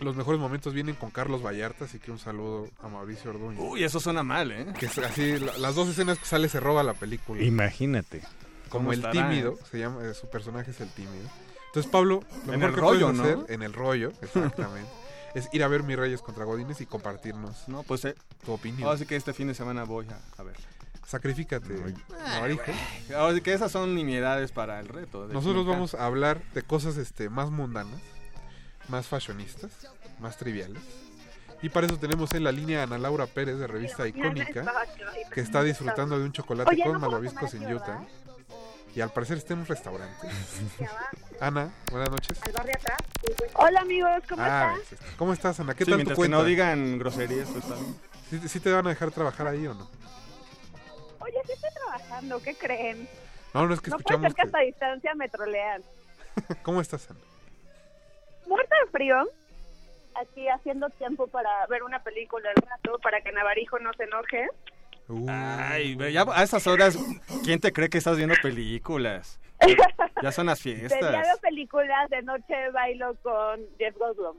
los mejores momentos vienen con Carlos Vallarta, así que un saludo a Mauricio Ordóñez. Uy, eso suena mal, ¿eh? Que es así, la- las dos escenas que sale se roba la película. Imagínate. Como ¿Cómo el estará, tímido, eh? se llama, eh, su personaje es el tímido. Entonces, Pablo, lo En mejor el que rollo, puedes ¿no? hacer en el rollo, exactamente, es ir a ver Mis Reyes contra Godines y compartirnos No, pues eh, tu opinión. ahora sí que este fin de semana voy a, a ver. Sacrifícate. Ahora sí que esas son nimiedades para el reto. Nosotros vamos a hablar de cosas este, más mundanas, más fashionistas, más triviales. Y para eso tenemos en la línea a Ana Laura Pérez de Revista Icónica, que está disfrutando de un chocolate Oye, con ¿no malvaviscos en Utah. Y al parecer está en un restaurante. Ana, buenas noches. Hola amigos, ¿cómo Ah, están? ves, ¿Cómo estás, Ana? ¿Qué Sí, tal tu mientras que cuenta? no digan groserías, pues bien. ¿Sí, sí te van a dejar trabajar ahí o no? Oye, sí estoy trabajando, ¿qué creen? No, no es que No puede escuchamos ser que hasta distancia me trolean. que- ¿Cómo estás, Ana? Muerta de frío, aquí haciendo tiempo para ver una película al rato, para que Navarijo no se enoje. Uh, Ay, ya a esas horas, ¿quién te cree que estás viendo películas? Ya son las De día fiestas. veo películas, de noche bailo con Jeff Goldblum.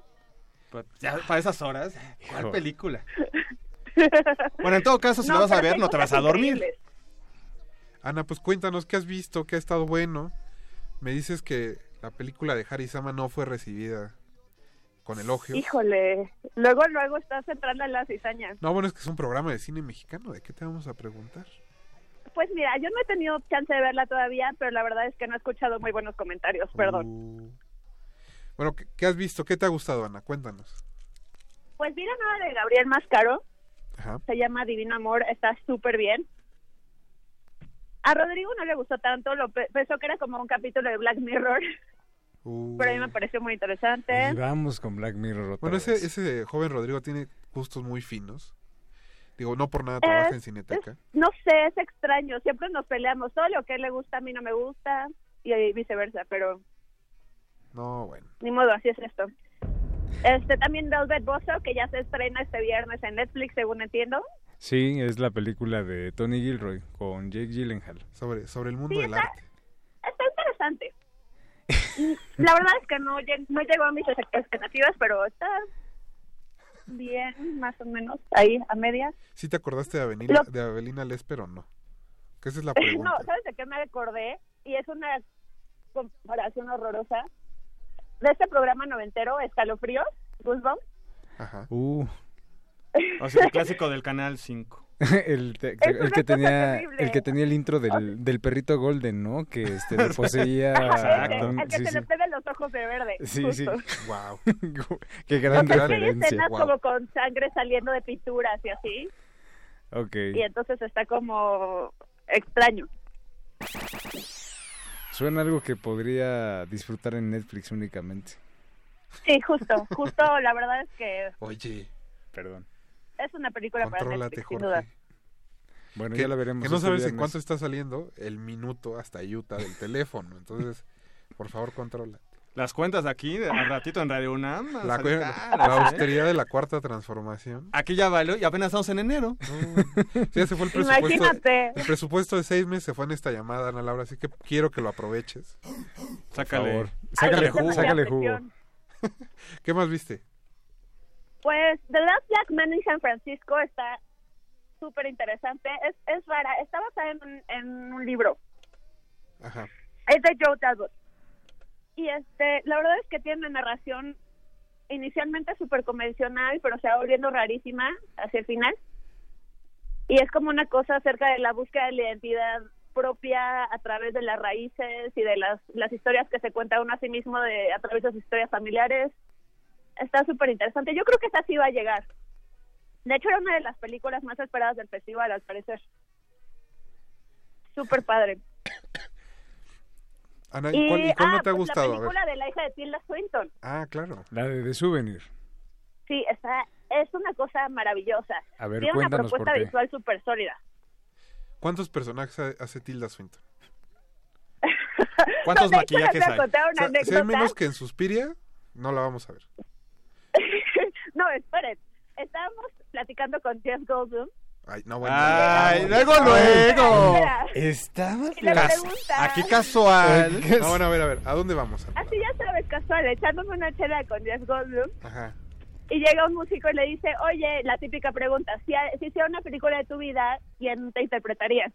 Pues, Ya para esas horas, ¿cuál Hijo. película? Bueno, en todo caso, si No, la vas a ver, no te vas a dormir. increíbles. Ana, pues cuéntanos qué has visto, qué ha estado bueno. Me dices que la película de Harry Sama no fue recibida con elogio. Híjole, luego, luego estás entrando en la cizaña. No, bueno, es que es un programa de cine mexicano. ¿De qué te vamos a preguntar? Pues mira, yo no he tenido chance de verla todavía, pero la verdad es que no he escuchado muy buenos comentarios, perdón. Uh. Bueno, ¿qué, qué has visto? ¿Qué te ha gustado, Ana? Cuéntanos. Pues vi la nueva de Gabriel Mascaro, Ajá. se llama Divino Amor, está súper bien. A Rodrigo no le gustó tanto, lo pe- pensó que era como un capítulo de Black Mirror, Uh. pero a mí me pareció muy interesante. Y vamos con Black Mirror otra Bueno, ese, vez. ese joven Rodrigo tiene gustos muy finos. Digo, no por nada trabaja en Es- Cineteca. No sé, es extraño, siempre nos peleamos, todo lo que a él le gusta a mí no me gusta y viceversa, pero No, bueno. ni modo, así es esto. Este también Velvet Bozo, que ya se estrena este viernes en Netflix, según entiendo. Sí, es la película de Tony Gilroy con Jake Gyllenhaal. Sobre, sobre el mundo Sí, del está- arte. La verdad es que no, no llegó a mis ex- expectativas, pero está bien, más o menos, ahí, a medias. ¿Sí te acordaste de Avelina, Lo- de Avelina Lesper o no? Que esa es la no, pregunta. ¿sabes de qué me acordé? Y es una comparación horrorosa. De este programa noventero, Escalofríos, Goosebumps. Ajá. Uh, O sea, el clásico del Canal 5. el, te- el que tenía el que tenía el intro del, del perrito Golden, ¿no? Que este le poseía Don- el que sí, se sí. le pega los ojos de verde. Sí, sí. justo. Wow. Qué O gran sea, hay referencia. escenas Wow. como con sangre saliendo de pinturas y así. Ok. Y entonces está como extraño. Suena algo que podría disfrutar en Netflix únicamente. Sí, justo, justo, la verdad es que Oye, Perdón. Es una película para contrólate, Netflix, sin duda. Bueno, Que, ya la veremos. que no este sabes en cuánto está saliendo el minuto hasta Utah del teléfono. Entonces, por favor, controla. Las cuentas aquí, de- al ratito en Radio UNAM. La, caras, la ¿eh? austeridad de la cuarta transformación. Aquí ya valió y apenas estamos en enero. Sí, ese fue el presupuesto. Imagínate. El presupuesto de seis meses se fue en esta llamada, Ana Laura, así que quiero que lo aproveches. Sácale. Sácale Ay, jugo, sácale jugo. ¿Qué más viste? Pues The Last Black Man in San Francisco está súper interesante. Es, es rara. Está basada en un, en un libro. Ajá. Es de Joe Talbot. Y este, la verdad es que tiene una narración inicialmente súper convencional, pero se va volviendo rarísima hacia el final. Y es como una cosa acerca de la búsqueda de la identidad propia a través de las raíces y de las, las historias que se cuenta uno a sí mismo de, a través de sus historias familiares. Está súper interesante. Yo creo que esa sí va a llegar. De hecho, era una de las películas más esperadas del festival, al parecer. Súper padre. Ana, ¿y cuál, y cuál no te ha pues gustado? La película de la hija de Tilda Swinton. Ah, claro. La de, de Souvenir. Sí, está, es una cosa maravillosa. A ver, Tiene una propuesta visual súper sólida. ¿Cuántos personajes ha- hace Tilda Swinton? ¿Cuántos maquillajes hay? O sea, si hay menos que en Suspiria, no la vamos a ver. No, esperen. Estábamos platicando con Jeff Goldblum. Ay, no, bueno. Ay, luego, Espera, luego. espera. Estaba Aquí casual. No, bueno, a ver, a ver, ¿a dónde vamos? así ya sabes, casual, echándome una chela con Jeff Goldblum. Ajá. Y llega un músico y le dice, oye, la típica pregunta, si, si hiciera una película de tu vida, ¿quién te interpretaría?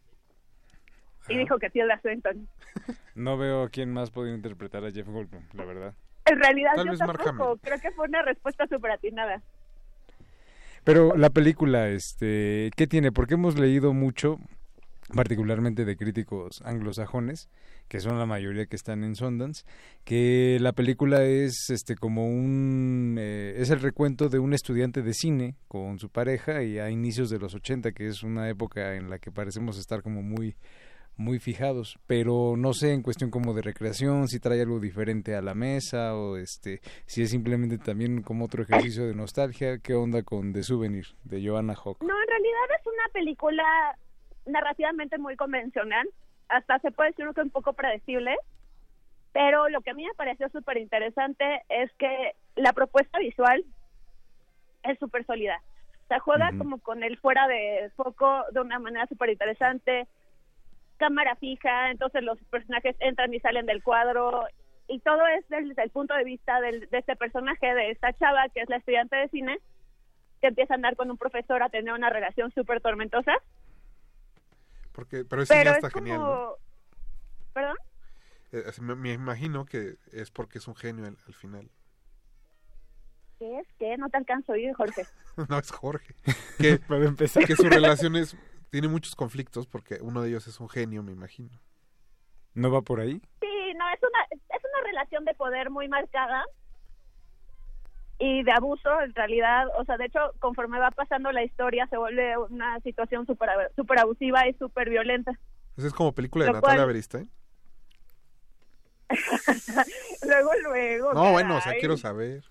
Y dijo que Tilda Swinton. No veo a quién más podría interpretar a Jeff Goldblum, la verdad. En realidad Tal yo tampoco, creo que fue una respuesta súper atinada. Pero la película, este, ¿qué tiene? Porque hemos leído mucho, particularmente de críticos anglosajones, que son la mayoría que están en Sundance, que la película es, este, como un, eh, es el recuento de un estudiante de cine con su pareja y a inicios de los 80, que es una época en la que parecemos estar como muy muy fijados, pero no sé en cuestión como de recreación, si trae algo diferente a la mesa o este, si es simplemente también como otro ejercicio de nostalgia, ¿qué onda con The Souvenir de Joanna Hawk? No, en realidad es una película narrativamente muy convencional, hasta se puede decir que un poco predecible, pero lo que a mí me pareció súper interesante es que la propuesta visual es súper sólida. O sea, juega como con el fuera de foco de una manera súper interesante, cámara fija, entonces los personajes entran y salen del cuadro y todo es desde el punto de vista del- de este personaje, de esta chava que es la estudiante de cine, que empieza a andar con un profesor a tener una relación súper tormentosa. Porque, pero ese pero ya es está como... genial, ¿no? ¿Perdón? Eh, me, me imagino que es porque es un genio al, al final. ¿Qué es? ¿Qué? No te alcanzo a oír, Jorge. no es Jorge. Que, Para empezar. que su relación es, tiene muchos conflictos porque uno de ellos es un genio, me imagino. ¿No va por ahí? Sí, no, es una, es una relación de poder muy marcada y de abuso, en realidad. O sea, de hecho, conforme va pasando la historia, se vuelve una situación súper super abusiva y súper violenta. Esa es como película de Lo Natalia cual- Beristain. luego, luego. No, bueno, o sea, quiero saber.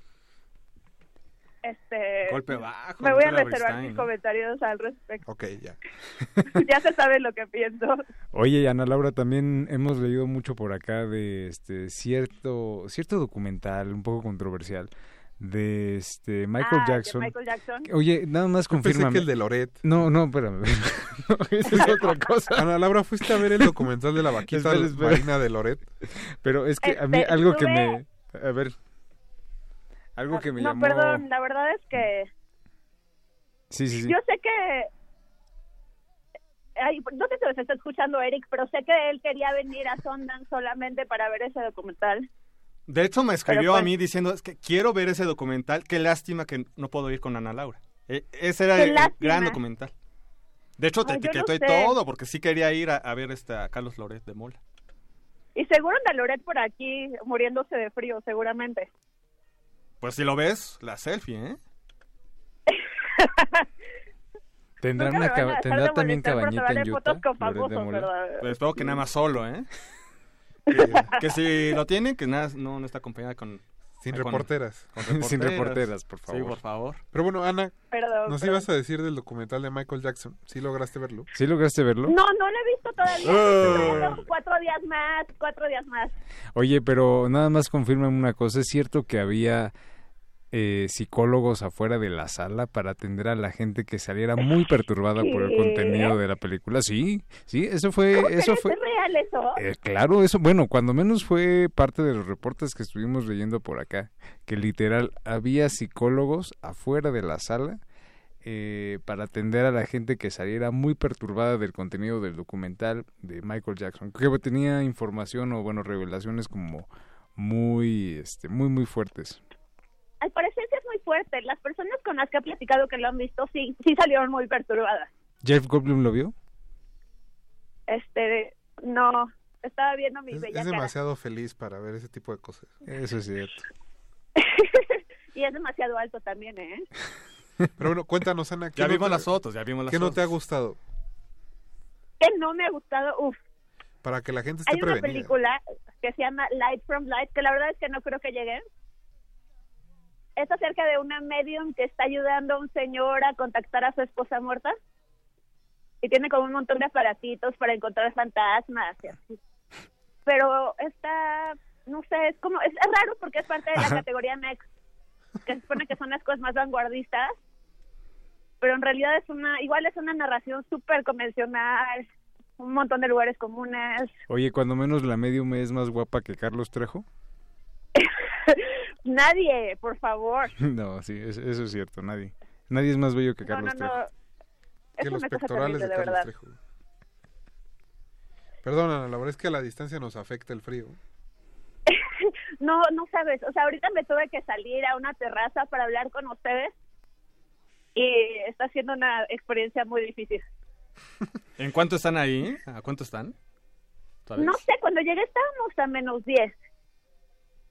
Este, Golpe bajo, Me voy a reservar Beristain, mis ¿no? comentarios al respecto. Ok, ya. ya se sabe lo que pienso. Oye, y Ana Laura, también hemos leído mucho por acá de este cierto cierto documental un poco controversial de este Michael Ah, de Jackson. Michael Jackson. Oye, nada más confirma. que el de Loret. No, no, espérame. No, esa es otra cosa. Ana Laura, ¿fuiste a ver el documental de la vaquita Espera, espera. marina de Loret? Pero es que a mí Este, algo que me a ver algo que me no, llamó perdón, la verdad es que Sí, sí, sí. yo sé que Ay, no sé si los está escuchando Eric, pero sé que él quería venir a Sundance solamente para ver ese documental. De hecho, me escribió Pero, pues- a mí diciendo, es que quiero ver ese documental, qué lástima que no puedo ir con Ana Laura. E- ese era Qué el lástima. gran documental. De hecho, te Ay, etiquetó y todo, porque sí quería ir a, a ver este, a Carlos Loret de Mola. Y seguro anda Loret por aquí muriéndose de frío, seguramente. Pues si lo ves, la selfie, ¿eh? Tendrá una caba- tendrá también cabañita en fotos Utah. Pues espero que nada más solo, ¿eh? Que, que si lo tienen, que nada, no, no está acompañada con Sin Con- reporteras. con Sin reporteras, por Sí, favor. por favor. Pero bueno, Ana, Perdón, nos perdón. ibas a decir del documental de Michael Jackson. ¿Sí lograste verlo? ¿Sí lograste verlo? No, no lo he visto todavía. Oh. Tengo Cuatro días más, cuatro días más. Oye, pero nada más confirman una cosa. ¿Es cierto que había eh, psicólogos afuera de la sala para atender a la gente que saliera muy perturbada por el contenido de la película? Sí, sí, eso fue... ¿Cómo eso fue ¿Es real eso? Eh, claro, eso, bueno, cuando menos fue parte de los reportes que estuvimos leyendo por acá, que literal había psicólogos afuera de la sala eh, para atender a la gente que saliera muy perturbada del contenido del documental de Michael Jackson, que tenía información o, bueno, revelaciones como muy, este, muy, muy fuertes. Al parecer sí es muy fuerte. Las personas con las que he platicado que lo han visto sí, sí salieron muy perturbadas. ¿Jeff Goldblum lo vio? Este, no, estaba viendo mi Es, bella es cara. demasiado feliz para ver ese tipo de cosas. Eso es cierto. Y es demasiado alto también, ¿eh? Pero bueno, cuéntanos, Ana. ¿qué Ya no vimos te- las fotos, ya vimos las ¿Qué no te ha fotos. gustado? Que no me ha gustado. Uf, Para que la gente esté hay una prevenida. película que se llama Light from Light, que la verdad es que no creo que llegue. Es acerca de una medium que está ayudando a un señor a contactar a su esposa muerta. Y tiene como un montón de aparatitos para encontrar fantasmas y así. Pero está, no sé, es como, es, es raro porque es parte de la Ajá. categoría Next, que se supone que son las cosas más vanguardistas. Pero en realidad es una, igual es una narración súper convencional, un montón de lugares comunes, Oye, cuando menos la medium es más guapa que Carlos Trejo. Nadie, por favor. no, sí, es- eso es cierto, nadie. Nadie es más bello que No, Carlos no, no. Trejo. Es que los una cosa pectorales terrible, de de Carlos. Trejo. Perdón, Ana, la verdad es que a la distancia nos afecta el frío. No, no sabes. O sea, ahorita me tuve que salir a una terraza para hablar con ustedes y está siendo una experiencia muy difícil. ¿En cuánto están ahí? ¿A cuánto están? ¿Sabes? No sé, cuando llegué estábamos a menos 10.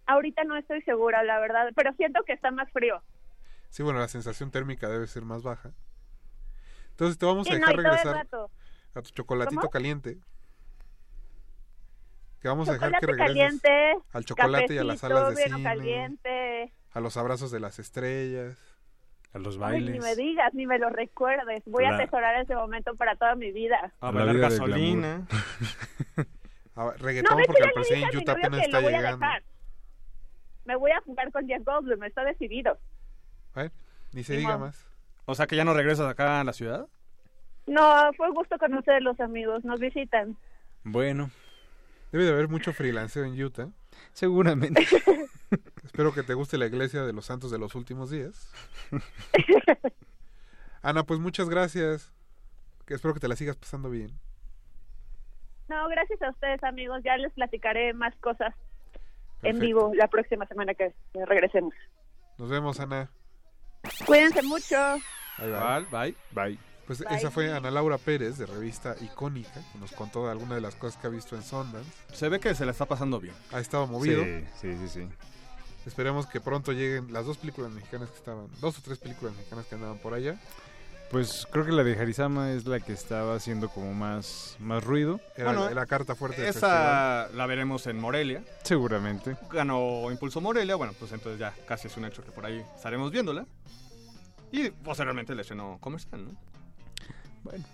Ahorita no estoy segura, la verdad, pero siento que está más frío. Sí, bueno, la sensación térmica debe ser más baja. Entonces te vamos a Sí, no, dejar el regresar a tu chocolatito ¿Cómo? caliente. Que vamos a dejar que Chocolate regreses caliente, al chocolate y a las cafecito, salas de cine, caliente. a los abrazos de las estrellas. A los Ay, ni me digas, ni me lo recuerdes. Voy a La- atesorar ese momento para toda mi vida. A La bailar gasolina. A- No, reggaetón hecho porque al a mi Utah apenas está a llegando. Me voy a jugar con Jeff Goldblum, está decidido. A ver, ni se diga más. O sea que ya no regresas acá a la ciudad. No, fue un gusto conocer los amigos, nos visitan. Bueno, Debe de haber mucho freelanceo en Utah. seguramente. Espero que te guste la iglesia de los santos de los últimos días. Ana, pues muchas gracias. Que espero que te la sigas pasando bien. No, gracias a ustedes amigos, ya les platicaré más cosas en vivo la próxima semana que que regresemos. Nos vemos, Ana. Cuídense mucho. Bye, bye. Bye. Bye. Pues Bye. esa fue Ana Laura Pérez de revista Icónica, que nos contó de algunas de las cosas que ha visto en Sundance. Se ve que se la está pasando bien. Ha estado movido. Sí, sí, sí, sí. Esperemos que pronto lleguen las dos películas mexicanas que estaban, dos o tres películas mexicanas que andaban por allá. Pues creo que la de Harizama es la que estaba haciendo como más, más ruido. Era Bueno, la, la carta fuerte del festival. Esa la veremos en Morelia. Seguramente. Ganó Impulso Morelia. Bueno, pues entonces ya casi es un hecho que por ahí estaremos viéndola. Y posteriormente el estreno comercial, ¿no? Bueno.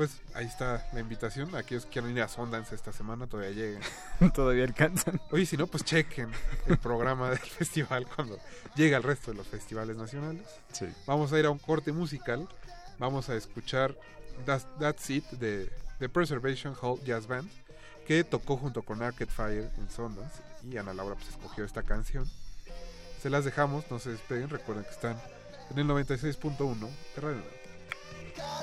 Pues ahí está la invitación. Aquellos que quieran ir a Sundance esta semana todavía lleguen. Todavía alcanzan. Oye, si no, pues chequen el programa del festival cuando llegue al resto de los festivales nacionales. Sí. Vamos a ir a un corte musical. Vamos a escuchar That's, That's It de The Preservation Hall Jazz Band, que tocó junto con Arcade Fire en Sundance. Y Ana Laura pues escogió esta canción. Se las dejamos, no se despeguen. Recuerden que están en el 96.1 de Radio. De.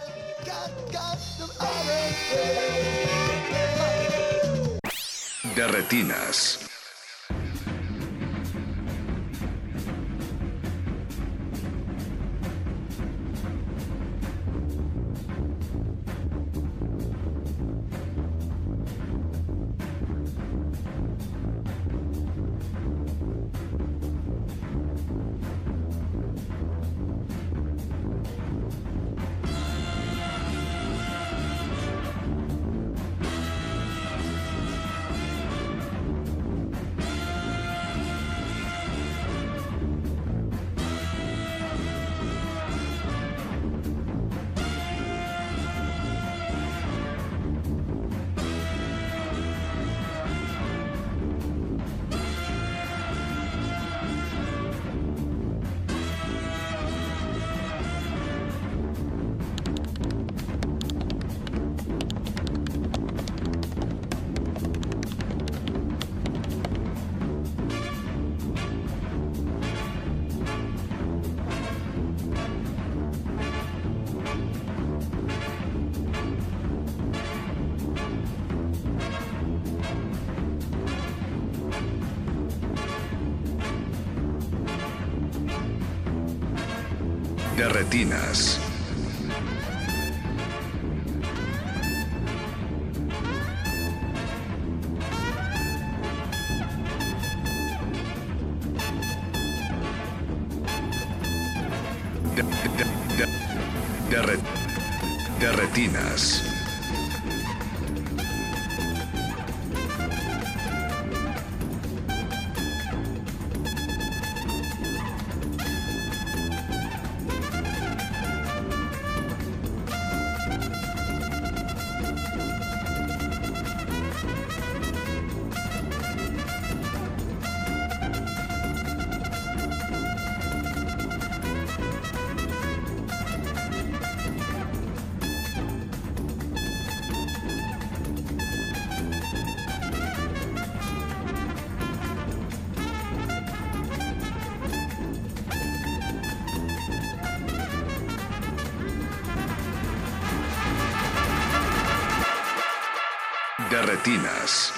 De retinas.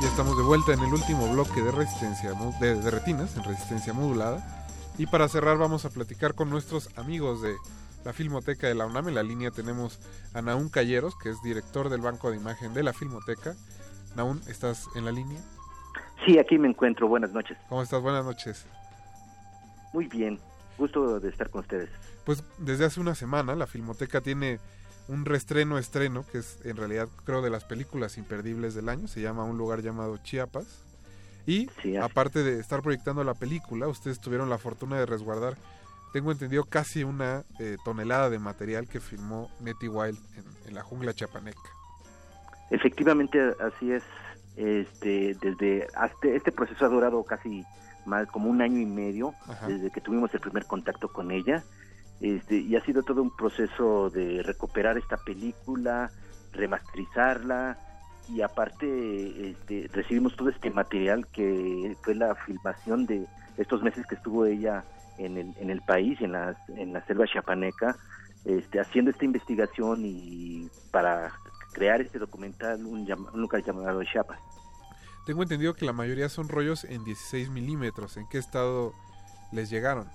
Ya estamos de vuelta en el último bloque de resistencia de retinas, en resistencia modulada. Y para cerrar vamos a platicar con nuestros amigos de la Filmoteca de la UNAM. En la línea tenemos a Naún Calleros, que es director del Banco de Imagen de la Filmoteca. Naún, ¿estás en la línea? Sí, aquí me encuentro. Buenas noches. ¿Cómo estás? Buenas noches. Muy bien. Gusto de estar con ustedes. Pues desde hace una semana la Filmoteca tiene un restreno estreno, que es en realidad creo de las películas imperdibles del año, se llama Un lugar llamado Chiapas. Y aparte de estar proyectando la película, ustedes tuvieron la fortuna de resguardar, tengo entendido, casi una eh, tonelada de material que filmó Nettie Wild en, en la jungla chapaneca. Efectivamente, así es. Este, desde hasta este proceso ha durado casi más como un año y medio Ajá. desde que tuvimos el primer contacto con ella. Este, y ha sido todo un proceso de recuperar esta película, remasterizarla y aparte este, recibimos todo este material que fue la filmación de estos meses que estuvo ella en el, en el país, en la, en la selva chapaneca, este, haciendo esta investigación y para crear este documental, un, un lugar llamado Chiapas. Tengo entendido que la mayoría son rollos en 16 milímetros. ¿En qué estado les llegaron?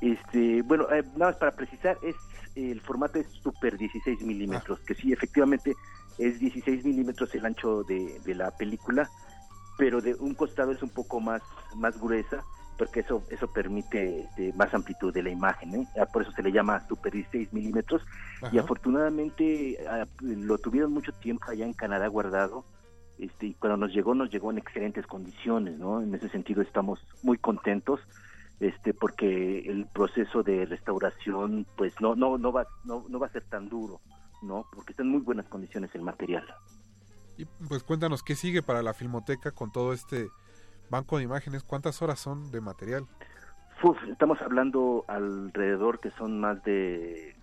Este, bueno, eh, nada más para precisar, es el formato es super 16 milímetros, que sí, efectivamente es 16 milímetros el ancho de, de la película, pero de un costado es un poco más, más gruesa, porque eso, eso permite este, más amplitud de la imagen, ¿eh? Ah, por eso se le llama super 16 milímetros, y afortunadamente ah, lo tuvieron mucho tiempo allá en Canadá guardado, este, y cuando nos llegó, nos llegó en excelentes condiciones, ¿no? En ese sentido estamos muy contentos, este, porque el proceso de restauración, pues no, no, no va, no, no va a ser tan duro, ¿no? Porque está en muy buenas condiciones el material. Y pues cuéntanos qué sigue para la Filmoteca con todo este banco de imágenes. ¿Cuántas horas son de material? Uf, estamos hablando alrededor que son más de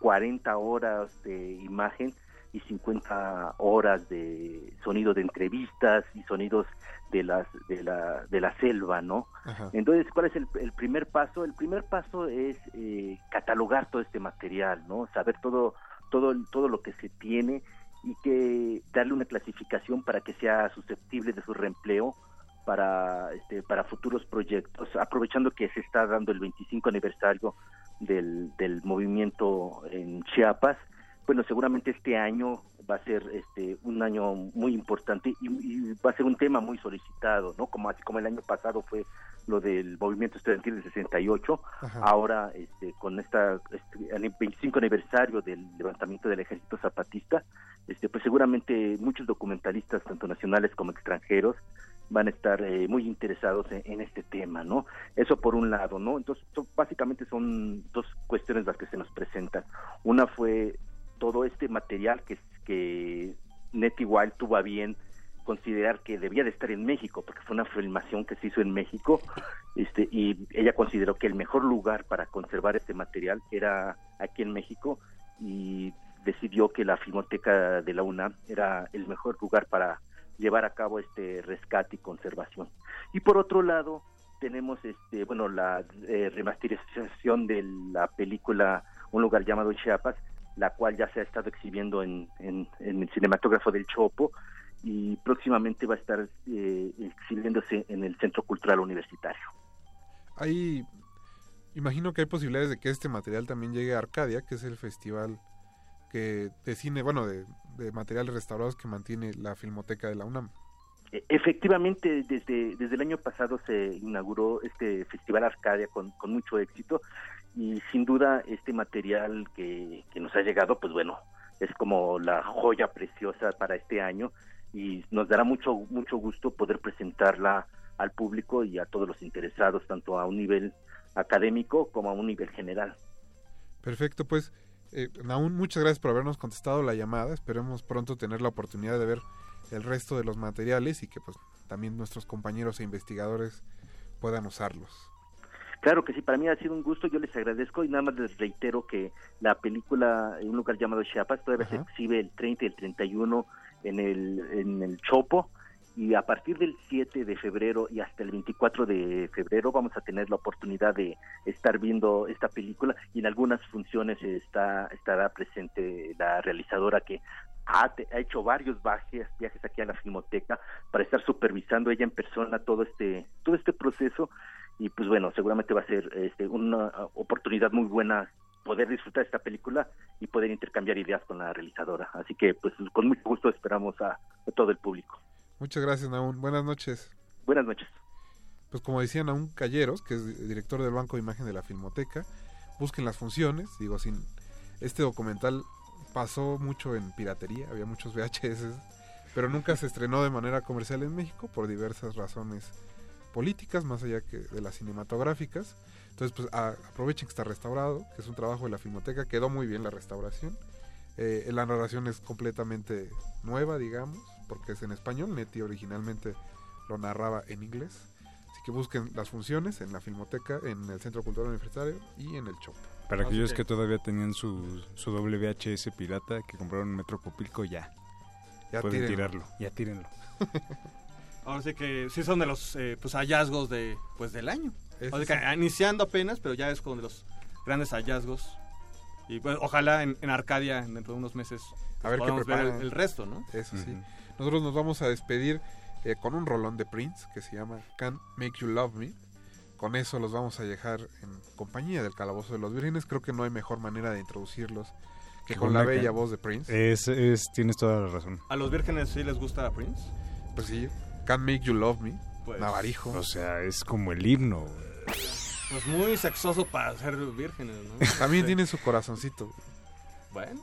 40 horas de imagen y 50 horas de sonido de entrevistas y sonidos de las de la de la selva, ¿no? Ajá. Entonces, ¿cuál es el, el primer paso? El primer paso es eh, catalogar todo este material, ¿no? Saber todo todo todo lo que se tiene y que darle una clasificación para que sea susceptible de su reempleo para este, para futuros proyectos, aprovechando que se está dando el 25 aniversario del, del movimiento en Chiapas. Bueno, seguramente este año va a ser este un año muy importante y, y va a ser un tema muy solicitado, ¿no? Como así como el año pasado fue lo del movimiento estudiantil del 68, Ajá. ahora este, con esta este, el 25 aniversario del levantamiento del ejército zapatista, este, pues seguramente muchos documentalistas, tanto nacionales como extranjeros, van a estar eh, muy interesados en, en este tema, ¿no? Eso por un lado, ¿no? Entonces, son- básicamente son dos cuestiones las que se nos presentan. Una fue todo este material que, que Nettie Wild tuvo a bien considerar que debía de estar en México, porque fue una filmación que se hizo en México, este, y ella consideró que el mejor lugar para conservar este material era aquí en México, y decidió que la Filmoteca de la UNAM era el mejor lugar para llevar a cabo este rescate y conservación. Y por otro lado, tenemos este, bueno, la eh, remasterización de la película Un lugar llamado Chiapas, la cual ya se ha estado exhibiendo en, en, en el cinematógrafo del Chopo y próximamente va a estar eh, exhibiéndose en el Centro Cultural Universitario. Hay, imagino que hay posibilidades de que este material también llegue a Arcadia, que es el festival que de cine, bueno, de, de materiales restaurados que mantiene la Filmoteca de la UNAM. E- Efectivamente, desde, desde el año pasado se inauguró este Festival Arcadia con, con mucho éxito y sin duda este material que, que nos ha llegado, pues bueno, es como la joya preciosa para este año y nos dará mucho, mucho gusto poder presentarla al público y a todos los interesados, tanto a un nivel académico como a un nivel general. Perfecto, pues, eh, muchas gracias por habernos contestado la llamada. Esperemos pronto tener la oportunidad de ver el resto de los materiales y que pues también nuestros compañeros e investigadores puedan usarlos. Claro que sí, para mí ha sido un gusto, yo les agradezco y nada más les reitero que la película en un lugar llamado Chiapas todavía se exhibe el 30 y el 31 en el, en el Chopo y a partir del 7 de febrero y hasta el 24 de febrero vamos a tener la oportunidad de estar viendo esta película y en algunas funciones está estará presente la realizadora que ha, hecho varios viajes, viajes aquí a la Filmoteca para estar supervisando ella en persona todo este todo este proceso y pues bueno seguramente va a ser este, una oportunidad muy buena poder disfrutar esta película y poder intercambiar ideas con la realizadora así que pues con mucho gusto esperamos a, a todo el público Muchas gracias, Naún. Buenas noches. buenas noches Pues como decía Naún Calleros, que es director del Banco de Imagen de la Filmoteca, busquen las funciones. Digo, sin este documental pasó mucho en piratería, había muchos VHS, pero nunca se estrenó de manera comercial en México por diversas razones políticas, más allá que de las cinematográficas. Entonces, pues aprovechen que está restaurado, que es un trabajo de la Filmoteca, quedó muy bien la restauración. Eh, la narración es completamente nueva, digamos, porque es en español. Neti originalmente lo narraba en inglés. Así que busquen las funciones en la Filmoteca, en el Centro Cultural Universitario y en el Chopo. Para aquellos que todavía tenían su, su VHS pirata que compraron en Metro Popilco, ya. Ya Pueden tírenlo. tirarlo, ya tírenlo. Ahora sí que sí son de los eh, pues hallazgos de pues del año. Eso O sea que iniciando apenas, pero ya es como de los grandes hallazgos. Y pues ojalá en, en Arcadia dentro de unos meses A ver qué podamos ver el, preparan. el resto, ¿no? Eso sí. Nosotros nos vamos a despedir eh, con un rolón de Prince que se llama Can't Make You Love Me. Con eso los vamos a dejar en compañía del Calabozo de los Vírgenes. Creo que no hay mejor manera de introducirlos que con la bella can- voz de Prince. Es, es, tienes toda la razón. A los vírgenes sí les gusta Prince. Pues sí, Can't Make You Love Me. Pues- Navarijo. O sea, es como el himno. Pues muy sexoso para ser vírgenes, ¿no? También Sí. tiene su corazoncito. Bueno.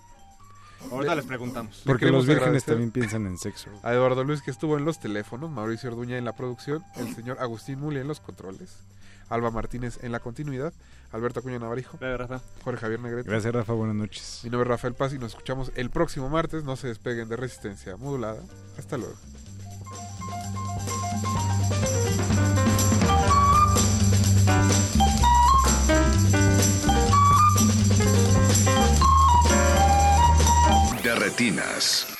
Ahorita Le- les preguntamos. Porque los vírgenes agradecer también piensan en sexo. A Eduardo Luis que estuvo en los teléfonos, Mauricio Orduña en la producción, el señor Agustín Muli en los controles, Alba Martínez en la continuidad, Alberto Acuña Navarijo, Jorge Javier Negrete. Gracias, Rafa. Buenas noches. Mi nombre es Rafael Paz y nos escuchamos el próximo martes. No se despeguen de resistencia modulada. Hasta luego. De retinas.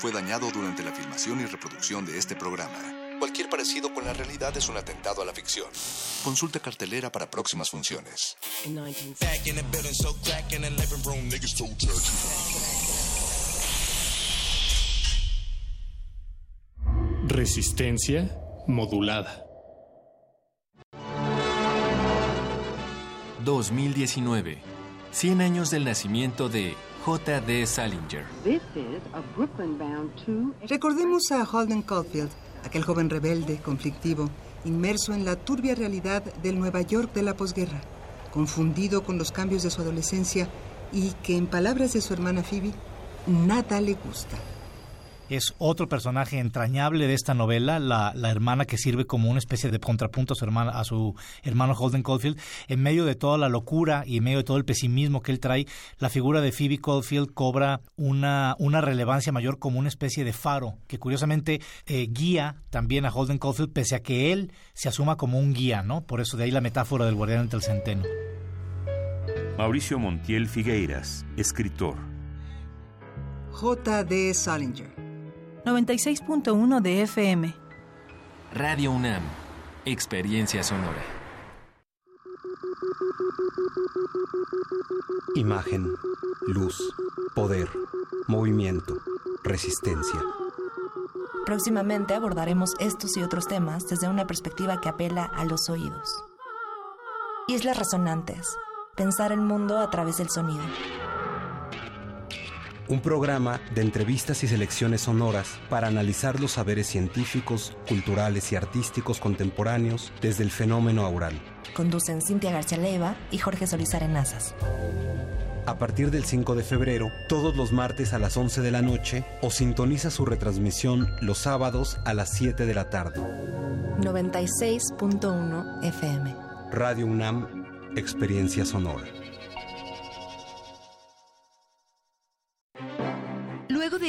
Fue dañado durante la filmación y reproducción de este programa. Cualquier parecido con la realidad es un atentado a la ficción. Consulta cartelera para próximas funciones. Resistencia modulada. 2019. 100 años del nacimiento de J.D. Salinger. Recordemos a Holden Caulfield, aquel joven rebelde, conflictivo, inmerso en la turbia realidad del Nueva York de la posguerra, confundido con los cambios de su adolescencia y que, en palabras de su hermana Phoebe, nada le gusta. Es otro personaje entrañable de esta novela, la, la hermana que sirve como una especie de contrapunto a su, hermana, a su hermano Holden Caulfield. En medio de toda la locura y en medio de todo el pesimismo que él trae, la figura de Phoebe Caulfield cobra una, una relevancia mayor como una especie de faro que curiosamente eh, guía también a Holden Caulfield pese a que él se asuma como un guía, ¿no? Por eso de ahí la metáfora del guardián entre el centeno. Mauricio Montiel Figueiras, escritor. J.D. Salinger. 96.1 de FM. Radio UNAM. Experiencia sonora. Imagen, luz, poder, movimiento, resistencia. Próximamente abordaremos estos y otros temas desde una perspectiva que apela a los oídos. Islas resonantes. Pensar el mundo a través del sonido. Un programa de entrevistas y selecciones sonoras para analizar los saberes científicos, culturales y artísticos contemporáneos desde el fenómeno aural. Conducen Cintia García Leiva y Jorge Solís Arenazas. A partir del 5 de febrero, todos los martes a las 11 de la noche o sintoniza su retransmisión los sábados a las 7 de la tarde. 96.1 FM. Radio UNAM, Experiencia Sonora.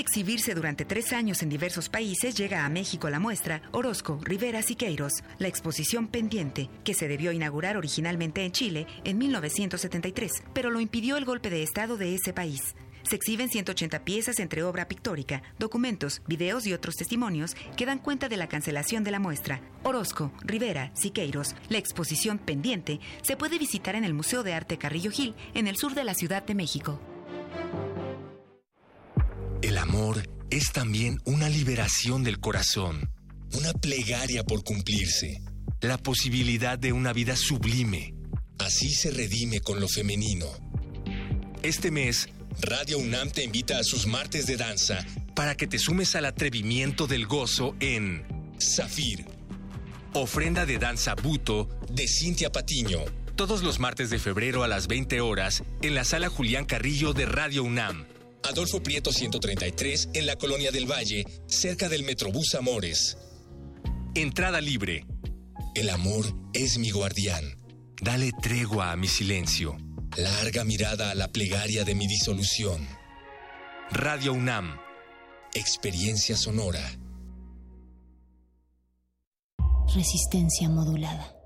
Exhibirse durante tres años en diversos países, llega a México la muestra Orozco, Rivera Siqueiros, la exposición pendiente, que se debió inaugurar originalmente en Chile en 1973, pero lo impidió el golpe de Estado de ese país. Se exhiben 180 piezas entre obra pictórica, documentos, videos y otros testimonios que dan cuenta de la cancelación de la muestra. Orozco, Rivera, Siqueiros, la exposición pendiente, se puede visitar en el Museo de Arte Carrillo Gil, en el sur de la Ciudad de México. El amor es también una liberación del corazón, una plegaria por cumplirse, la posibilidad de una vida sublime. Así se redime con lo femenino. Este mes, Radio UNAM te invita a sus martes de danza para que te sumes al atrevimiento del gozo en Zafir. Ofrenda de danza buto de Cintia Patiño. Todos los martes de febrero a las 20 horas en la sala Julián Carrillo de Radio UNAM. Adolfo Prieto 133 en la Colonia del Valle, cerca del Metrobús Amores. Entrada libre. El amor es mi guardián. Dale tregua a mi silencio. Larga mirada a la plegaria de mi disolución. Radio UNAM. Experiencia sonora. Resistencia modulada.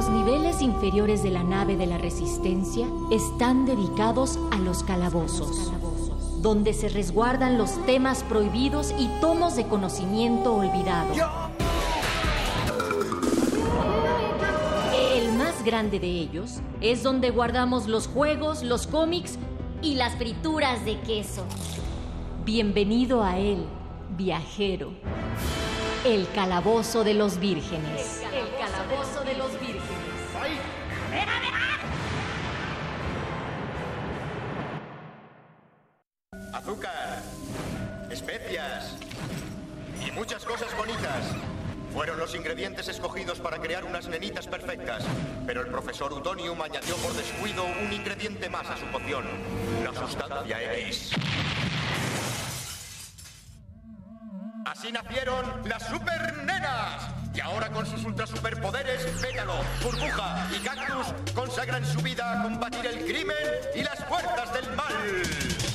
Los niveles inferiores de la nave de la Resistencia están dedicados a los calabozos, donde se resguardan los temas prohibidos y tomos de conocimiento olvidado. El más grande de ellos es donde guardamos los juegos, los cómics y las frituras de queso. Bienvenido a él, viajero. El calabozo de los vírgenes. El calabozo de los vírgenes. Azúcar, especias y muchas cosas bonitas. Fueron los ingredientes escogidos para crear unas nenitas perfectas, pero el profesor Utonium añadió por descuido un ingrediente más a su poción, la sustancia X. Así nacieron las supernenas. Y ahora con sus ultra superpoderes, Pétalo, Burbuja y Cactus consagran su vida a combatir el crimen y las fuerzas del mal.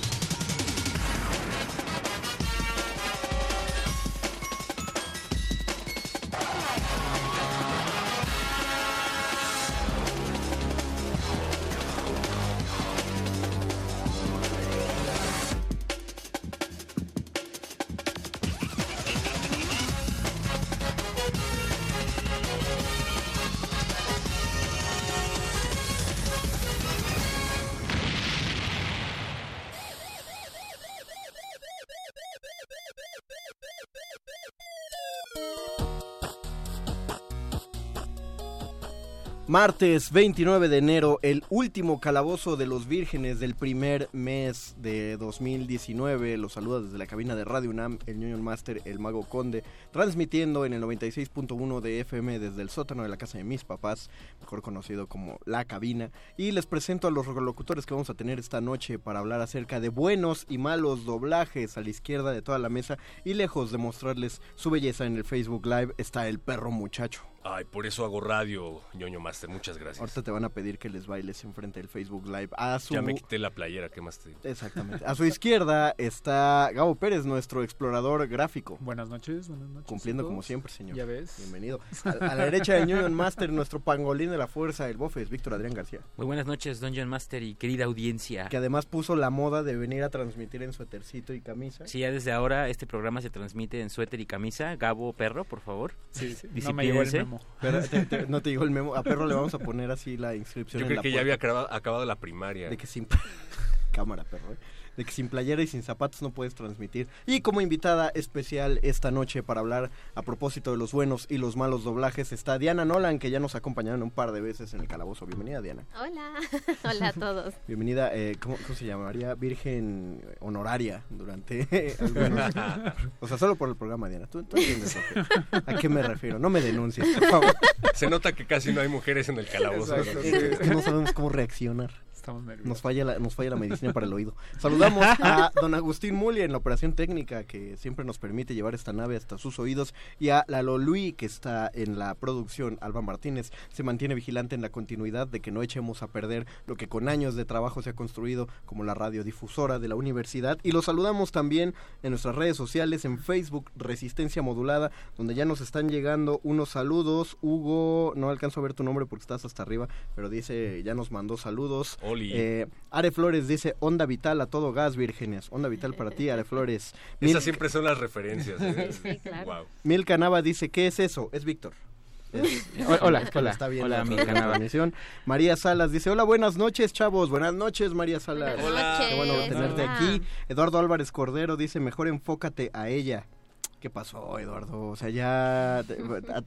Martes 29 de enero, el último calabozo de los vírgenes del primer mes de 2019. Los saluda desde la cabina de Radio UNAM, el Union Master, el Mago Conde, transmitiendo en el 96.1 de FM desde el sótano de la casa de mis papás, mejor conocido como La Cabina. Y les presento a los locutores que vamos a tener esta noche para hablar acerca de buenos y malos doblajes a la izquierda de toda la mesa. Y lejos de mostrarles su belleza en el Facebook Live está el perro muchacho. Ay, por eso hago radio, ñoño master. Muchas gracias. Ahorita te van a pedir que les bailes enfrente del Facebook Live. A su... Ya me quité la playera, ¿qué más te digo? Exactamente. A su izquierda está Gabo Pérez, nuestro explorador gráfico. Buenas noches, buenas noches. Cumpliendo como siempre, señor. Ya ves. Bienvenido. A, a la derecha de Union Master, nuestro pangolín de la fuerza, el bofe, es Víctor Adrián García. Muy buenas noches, Dungeon Master y querida audiencia. Que además puso la moda de venir a transmitir en suétercito y camisa. Sí, ya desde ahora este programa se transmite en suéter y camisa. Gabo Perro, por favor. Sí, sí. No me llegó el Disciplínense. Memo. Pero te- te- no te digo el memo. A perro le vamos a poner así la inscripción Yo en creo la que ya había acabado, acabado la primaria. De que sin cámara, perro. ¿eh? De que sin playera y sin zapatos no puedes transmitir. Y como invitada especial esta noche para hablar a propósito de los buenos y los malos doblajes está Diana Nolan, que ya nos ha acompañado un par de veces en el calabozo. Bienvenida, Diana. Hola, hola a todos. Bienvenida, eh, ¿cómo, cómo se llamaría? Virgen honoraria durante algunos... O sea, solo por el programa, Diana. ¿Tú, tú entiendes a qué, a qué me refiero? No me denuncies, por favor. Se nota que casi no hay mujeres en el calabozo. Exacto, sí, es que no sabemos cómo reaccionar. Estamos nerviosos. Nos falla, la, nos falla la medicina para el oído. Saludamos a don Agustín Muli en la operación técnica que siempre nos permite llevar esta nave hasta sus oídos y a Lalo Luis que está en la producción. Alba Martínez se mantiene vigilante en la continuidad de que no echemos a perder lo que con años de trabajo se ha construido como la radiodifusora de la universidad. Y lo saludamos también en nuestras redes sociales, en Facebook Resistencia Modulada, donde ya nos están llegando unos saludos. Hugo, no alcanzo a ver tu nombre porque estás hasta arriba, pero dice, ya nos mandó saludos. Oli. Eh, Are Flores dice, onda vital a todo gas, vírgenes. Onda vital para ti, Are Flores. Esas siempre son las referencias. ¿eh? Sí, claro. Guau. Milka Nava dice, ¿qué es eso? Es Víctor. Es- Hola, es que hola, está viendo hola, la. María Salas dice, hola, buenas noches, chavos. Buenas noches, María Salas. Hola. Qué bueno tenerte Hola. aquí. Eduardo Álvarez Cordero dice, mejor enfócate a ella. ¿Qué pasó, Eduardo? O sea, ya a,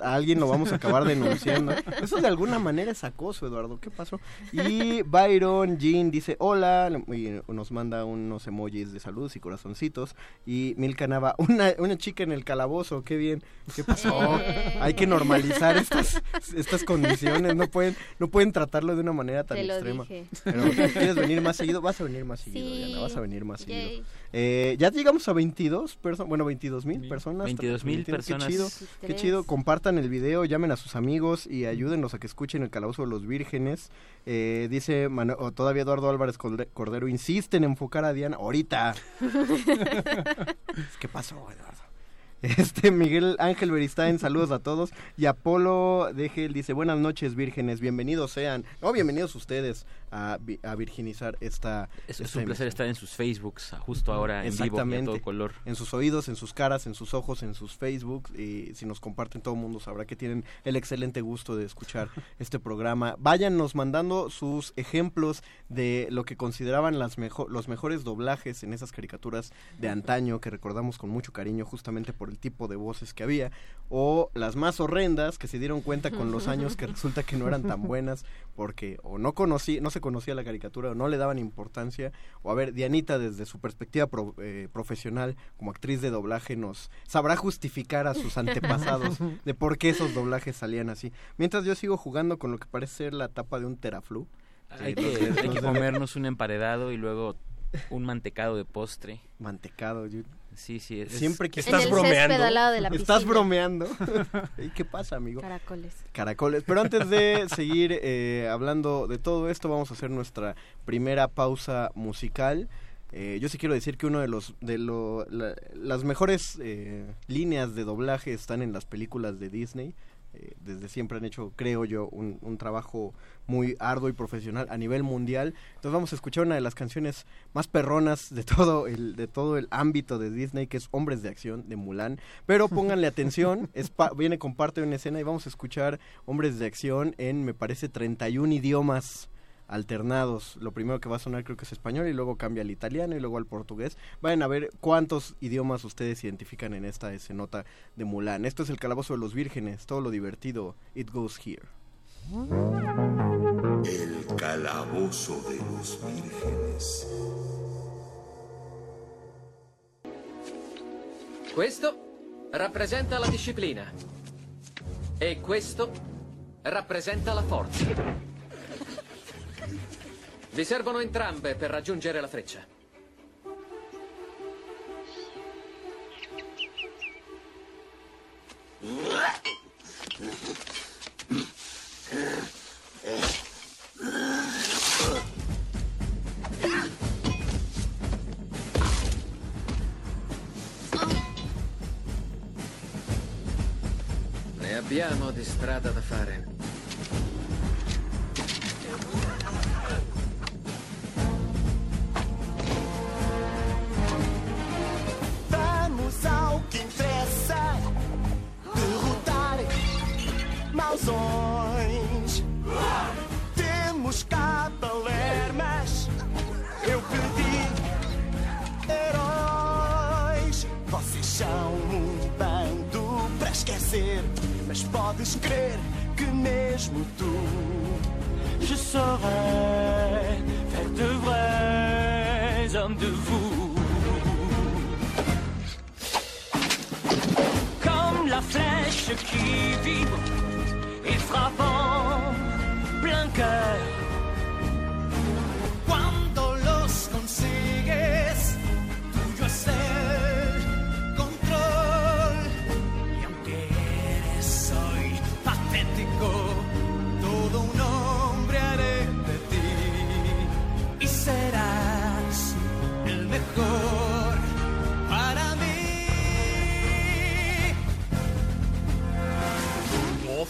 a alguien lo vamos a acabar denunciando. Eso de alguna manera es acoso, Eduardo. ¿Qué pasó? Y Byron Jean dice hola y nos manda unos emojis de saludos y corazoncitos. Y Milka Nava, una, una chica en el calabozo, qué bien. ¿Qué pasó? Eh. Hay que normalizar estas, estas condiciones. No pueden, no pueden tratarlo de una manera tan Te lo extrema. dije. Pero ¿quieres venir más seguido? Vas a venir más seguido, Sí. Diana. Vas a venir más Yay. seguido. Eh, ya llegamos a 22 personas, bueno, 22 mil personas. 22,000 Qué personas. chido, qué chido. Compartan el video, llamen a sus amigos y ayúdenlos a que escuchen el calabozo de los vírgenes. Eh, dice Manu- o todavía Eduardo Álvarez Cordero, insisten en enfocar a Diana ahorita. ¿Qué pasó, Eduardo? Este Miguel Ángel Beristain, saludos a todos. Y Apolo de Gel dice, buenas noches vírgenes, bienvenidos sean. No, bienvenidos ustedes a, vi- a virginizar esta... Es, un placer estar en sus Facebooks, justo ahora en vivo y a Exactamente. todo color. En sus oídos, en sus caras, en sus ojos, en sus Facebook. Y si nos comparten, todo el mundo sabrá que tienen el excelente gusto de escuchar este programa. Váyanos mandando sus ejemplos de lo que consideraban las mejo- los mejores doblajes en esas caricaturas de antaño que recordamos con mucho cariño justamente por el tipo de voces que había. O las más horrendas que se dieron cuenta con los años que resulta que no eran tan buenas porque o no conocí, no se conocía la caricatura o no le daban importancia. O a ver, Dianita desde su perspectiva pro- eh, profesional como actriz de doblaje nos sabrá justificar a sus antepasados de por qué esos doblajes salían así. Mientras yo sigo jugando con lo que parece ser la tapa de un teraflu. Hay Eh, que, los de- hay los que de- comernos un emparedado y luego un mantecado de postre. Mantecado, yo- Sí, sí. es- Siempre que En el césped al lado de la Estás bromeando. ¿Y qué pasa, amigo? Caracoles. Caracoles. Pero antes de seguir eh, hablando de todo esto, vamos a hacer nuestra primera pausa musical. Eh, yo sí quiero decir que uno de los de lo- la- las mejores eh, líneas de doblaje están en las películas de Disney. Eh, desde siempre han hecho, creo yo, un, un trabajo muy arduo y profesional a nivel mundial. Entonces vamos a escuchar una de las canciones más perronas de todo el de todo el ámbito de Disney, que es Hombres de Acción de Mulan. Pero pónganle atención, es pa- viene con parte de una escena y vamos a escuchar Hombres de Acción en, me parece, 31 idiomas alternados. Lo primero que va a sonar creo que es español y luego cambia al italiano y luego al portugués. Vayan a ver cuántos idiomas ustedes identifican en esta escenota de Mulan. Esto es el calabozo de los vírgenes, todo lo divertido. It goes here. El calabozo de los vírgenes. Questo rappresenta la disciplina e questo rappresenta la forza. Vi servono entrambe per raggiungere la freccia. Ne abbiamo di strada da fare. Mausões. Temos cabalermas. Eu pedi heróis. Vocês são um bando para esquecer. Mas podes crer que mesmo tu. Je saurais faire de vrais hommes de vous. Comme la flèche qui vibre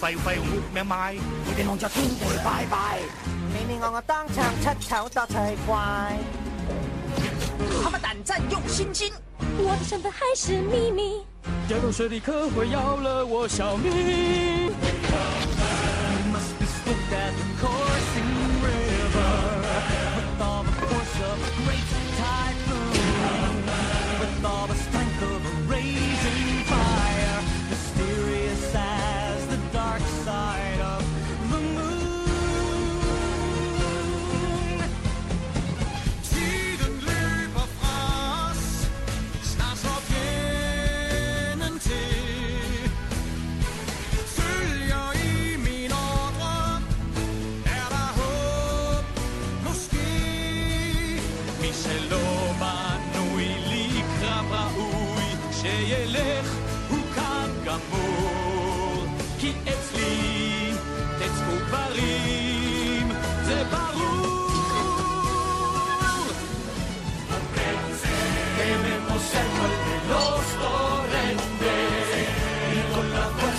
我廢廢活咩賣？你哋望着天地拜拜，你你我我當場出醜多趣怪。他們膽戰用心經，我的身份还是秘密。掉入水里可会要了我小命。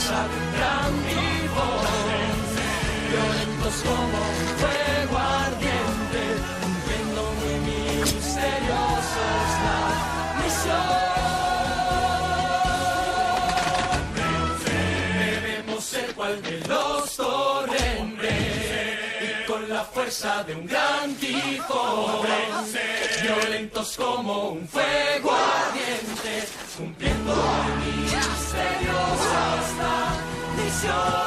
szat, bram i wąs. Biorę to słowo, la fuerza de un gran tifón, violentos como un fuego ardiente, cumpliendo muy misteriosos la misión.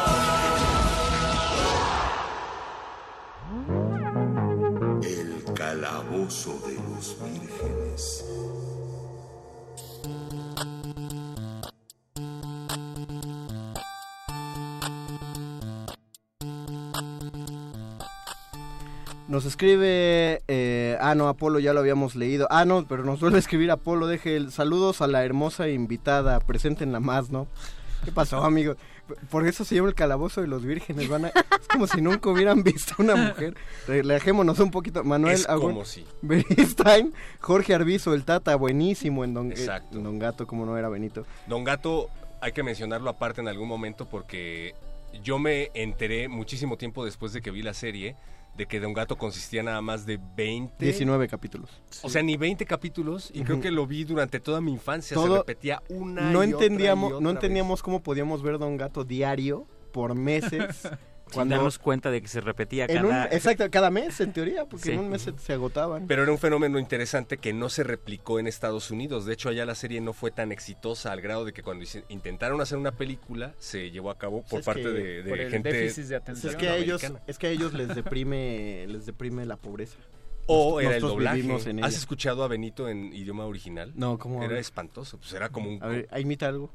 El calabozo de los vírgenes. Nos escribe, eh, ah no, Apolo ya lo habíamos leído. Ah no, pero nos vuelve a escribir Apolo, deje el saludos a la hermosa invitada, preséntenla más, ¿no? ¿Qué pasó, amigo? Por eso se llama el calabozo de los vírgenes, van a, es como si nunca hubieran visto una mujer. Relajémonos un poquito. Manuel Es Agüen- como si. Beristain, Jorge Arbizo, el Tata, buenísimo en Don, eh, Exacto. en Don Gato, como no era Benito. Don Gato, hay que mencionarlo aparte en algún momento porque yo me enteré muchísimo tiempo después de que vi la serie de que Don Gato consistía nada más de 20... 19 capítulos. O sea, ni 20 capítulos y creo que lo vi durante toda mi infancia. Se repetía una no y otra y entendíamos, otra no vez. entendíamos cómo podíamos ver Don Gato diario por meses. Sin darnos cuenta de que se repetía un- cada... exacto, cada mes en teoría, porque Sí. en un mes se, se agotaban. Pero era un fenómeno interesante que no se replicó en Estados Unidos. De hecho, allá la serie no fue tan exitosa al grado de que cuando intentaron hacer una película se llevó a cabo por Es parte que de, de por el gente déficit de atención. es que a ellos, es que a ellos les deprime, les deprime la pobreza. O Nos- era el doblaje. ¿Has escuchado a Benito en idioma original? No, ¿cómo Era espantoso. Pues era como un. A ver, imita algo.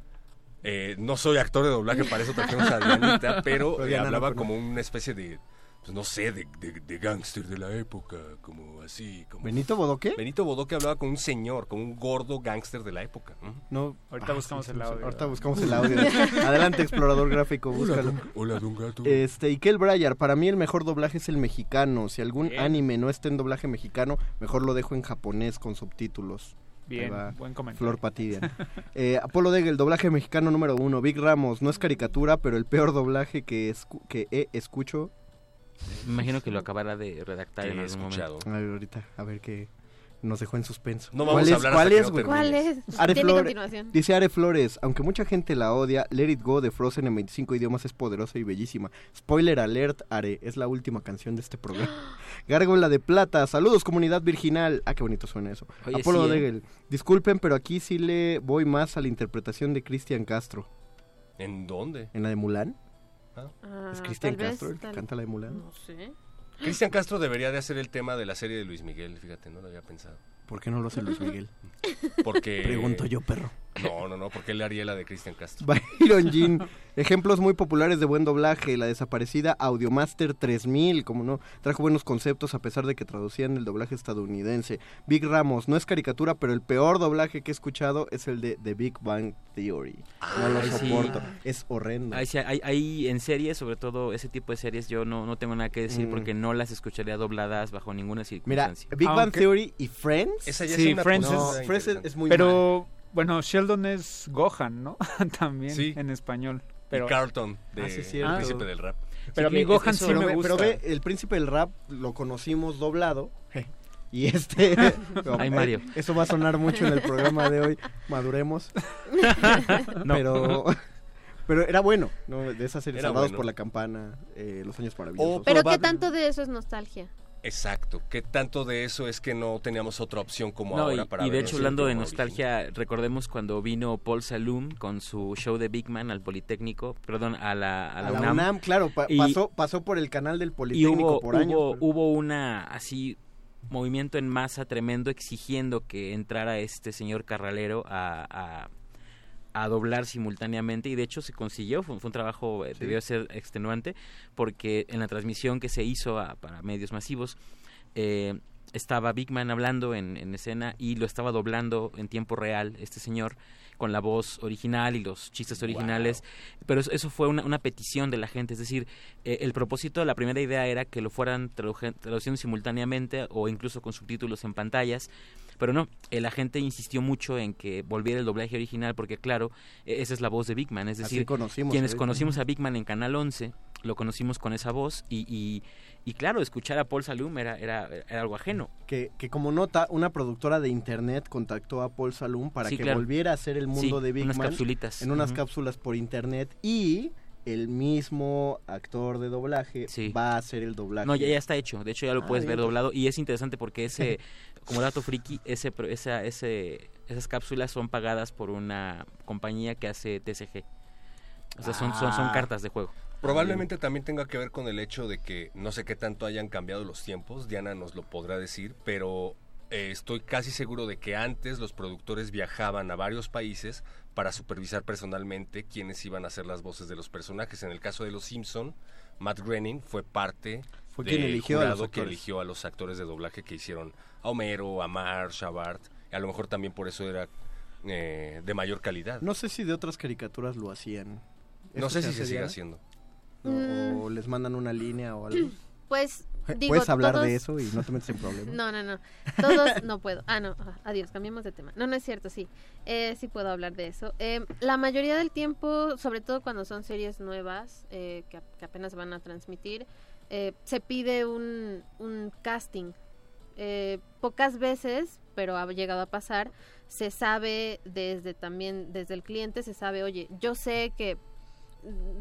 Eh, no soy actor de doblaje, para eso trajimos a Dianita, pero Pero eh, no hablaba como una especie de. Pues no sé, de, de, de gángster de la época, como así. Como... ¿Benito Bodoque? Benito Bodoque hablaba con un señor, con un gordo gángster de la época. Ujú. No. Ahorita Ah, buscamos sí, el audio. Ahorita buscamos el audio. Adelante, explorador gráfico, búscalo. Hola, don gato. Este, Ikel Brayar, para mí el mejor doblaje es el mexicano. Si algún Bien. anime no está en doblaje mexicano, mejor lo dejo en japonés con subtítulos. Bien, buen comentario. Flor Patidian. Eh, Apolo Deg, el doblaje mexicano número uno. Big Ramos, no es caricatura, pero el peor doblaje que, escu- que he escucho. Me imagino que lo acabará de redactar en he algún escuchado. momento. A ver, ahorita, a ver qué nos dejó en suspenso. No vamos ¿Cuál a hablar ¿Cuál es, no? ¿Cuál es? Are Tiene continuación. Dice Are Flores, aunque mucha gente la odia, Let It Go de Frozen en 25 idiomas es poderosa y bellísima. Spoiler alert, Are, es la última canción de este programa. Gárgola de Plata, saludos comunidad virginal. Ah, qué bonito suena eso. Oye, Apolo sí, ¿eh? Degel, disculpen, pero aquí sí le voy más a la interpretación de Cristian Castro. ¿En dónde? ¿En la de Mulan? Ah, ¿Es Cristian tal vez, Castro el que tal- canta la de Mulan? No sé. Cristian Castro debería de hacer el tema de la serie de Luis Miguel, fíjate, no lo había pensado. ¿Por qué no lo hace Luis Miguel? Porque... Pregunto yo, perro. No, no, no, porque él haría la de Cristian Castro. Byron Jean, ejemplos muy populares de buen doblaje, la desaparecida Audiomaster 3000, como no, trajo buenos conceptos a pesar de que traducían el doblaje estadounidense. Big Ramos, no es caricatura, pero el peor doblaje que he escuchado es el de The Big Bang Theory. No lo sí. soporto, es horrendo. Ahí sí, hay, hay en series, sobre todo ese tipo de series, yo no, no tengo nada que decir Mm. porque no las escucharía dobladas bajo ninguna Mira, circunstancia. Big Bang Aunque- Theory y Friends. Esa ya Sí, es una Friends No, cosa Friends es, es muy mal. Bueno, Sheldon es Gohan, ¿no? También Sí. en español. Y Pero, Carlton, de Ah, sí, El. Príncipe del Rap. pero a que Gohan eso- sí me gusta. pero ve, el príncipe del rap lo conocimos doblado. Y este. Ay, Mario. Eso va a sonar mucho en el programa de hoy. Maduremos. No. Pero. Pero era bueno, ¿no? De esas series Era Salvados bueno. por la Campana, eh, Los Años Maravillosos. O- Pero ¿qué tanto de eso es nostalgia? Exacto. ¿Qué tanto de eso es que no teníamos otra opción como No, ahora y, para y de hecho, hablando de nostalgia, recordemos cuando vino Paul Salum con su show de Big Man al Politécnico, perdón, a la, a a la la UNAM. UNAM, claro, pa- Y- pasó, pasó por el canal del y Politécnico hubo, por años. hubo, pero- hubo una así movimiento en masa tremendo exigiendo que entrara este señor Carralero a, a, a doblar simultáneamente y de hecho se consiguió, fue, fue un trabajo, eh, Sí. debió ser extenuante porque en la transmisión que se hizo a- para medios masivos eh, estaba Big Man hablando en, en escena y lo estaba doblando en tiempo real este señor con la voz original y los chistes originales, pero eso, eso fue una, una petición de la gente, es decir, eh, el propósito, la primera idea era que lo fueran tradu- traduciendo simultáneamente o incluso con subtítulos en pantallas, Pero no, el agente insistió mucho en que volviera el doblaje original porque, claro, e- esa es la voz de Big Man. Es decir, conocimos quienes conocimos a Big Man en Canal 11, lo conocimos con esa voz y, y, y claro, escuchar a Paul Salum era, era, era algo ajeno. Que, que como nota, una productora de internet contactó a Paul Salum para Sí, que claro. volviera a hacer el mundo Sí, de Big unas Man capsulitas. en unas cápsulas por internet y el mismo actor de doblaje va a hacer el doblaje. No, ya, ya está hecho. De hecho, ya lo Ah, puedes bien. ver doblado. Y es interesante porque ese, como dato friki, ese, pro- esa, ese, esas cápsulas son pagadas por una compañía que hace TCG. O sea, son, son, son Ah. cartas de juego. Probablemente también tenga que ver con el hecho de que no sé qué tanto hayan cambiado los tiempos, Diana nos lo podrá decir, pero eh, estoy casi seguro de que antes los productores viajaban a varios países para supervisar personalmente quiénes iban a hacer las voces de los personajes. En el caso de Los Simpson, Matt Groening fue parte Fue del quien eligió a los jurado que eligió a los actores de doblaje que hicieron a Homero, a Marsh, a Bart, y a lo mejor también por eso era eh, de mayor calidad. No sé si de otras caricaturas lo hacían. No ¿Esto sé si se sigue haciendo. Mm. O les mandan una línea o algo. Pues, digo, Puedes hablar todos- de eso y no te metes en problemas. No, no, no. Todos no puedo. Ah, no. ah, Adiós, cambiemos de tema. No, no es cierto, sí. Eh, sí puedo hablar de eso. Eh, la mayoría del tiempo, sobre todo cuando son series nuevas eh, que, que apenas van a transmitir, eh, se pide un, un casting. Eh, pocas veces, pero ha llegado a pasar, se sabe desde también, desde el cliente, se sabe, oye, yo sé que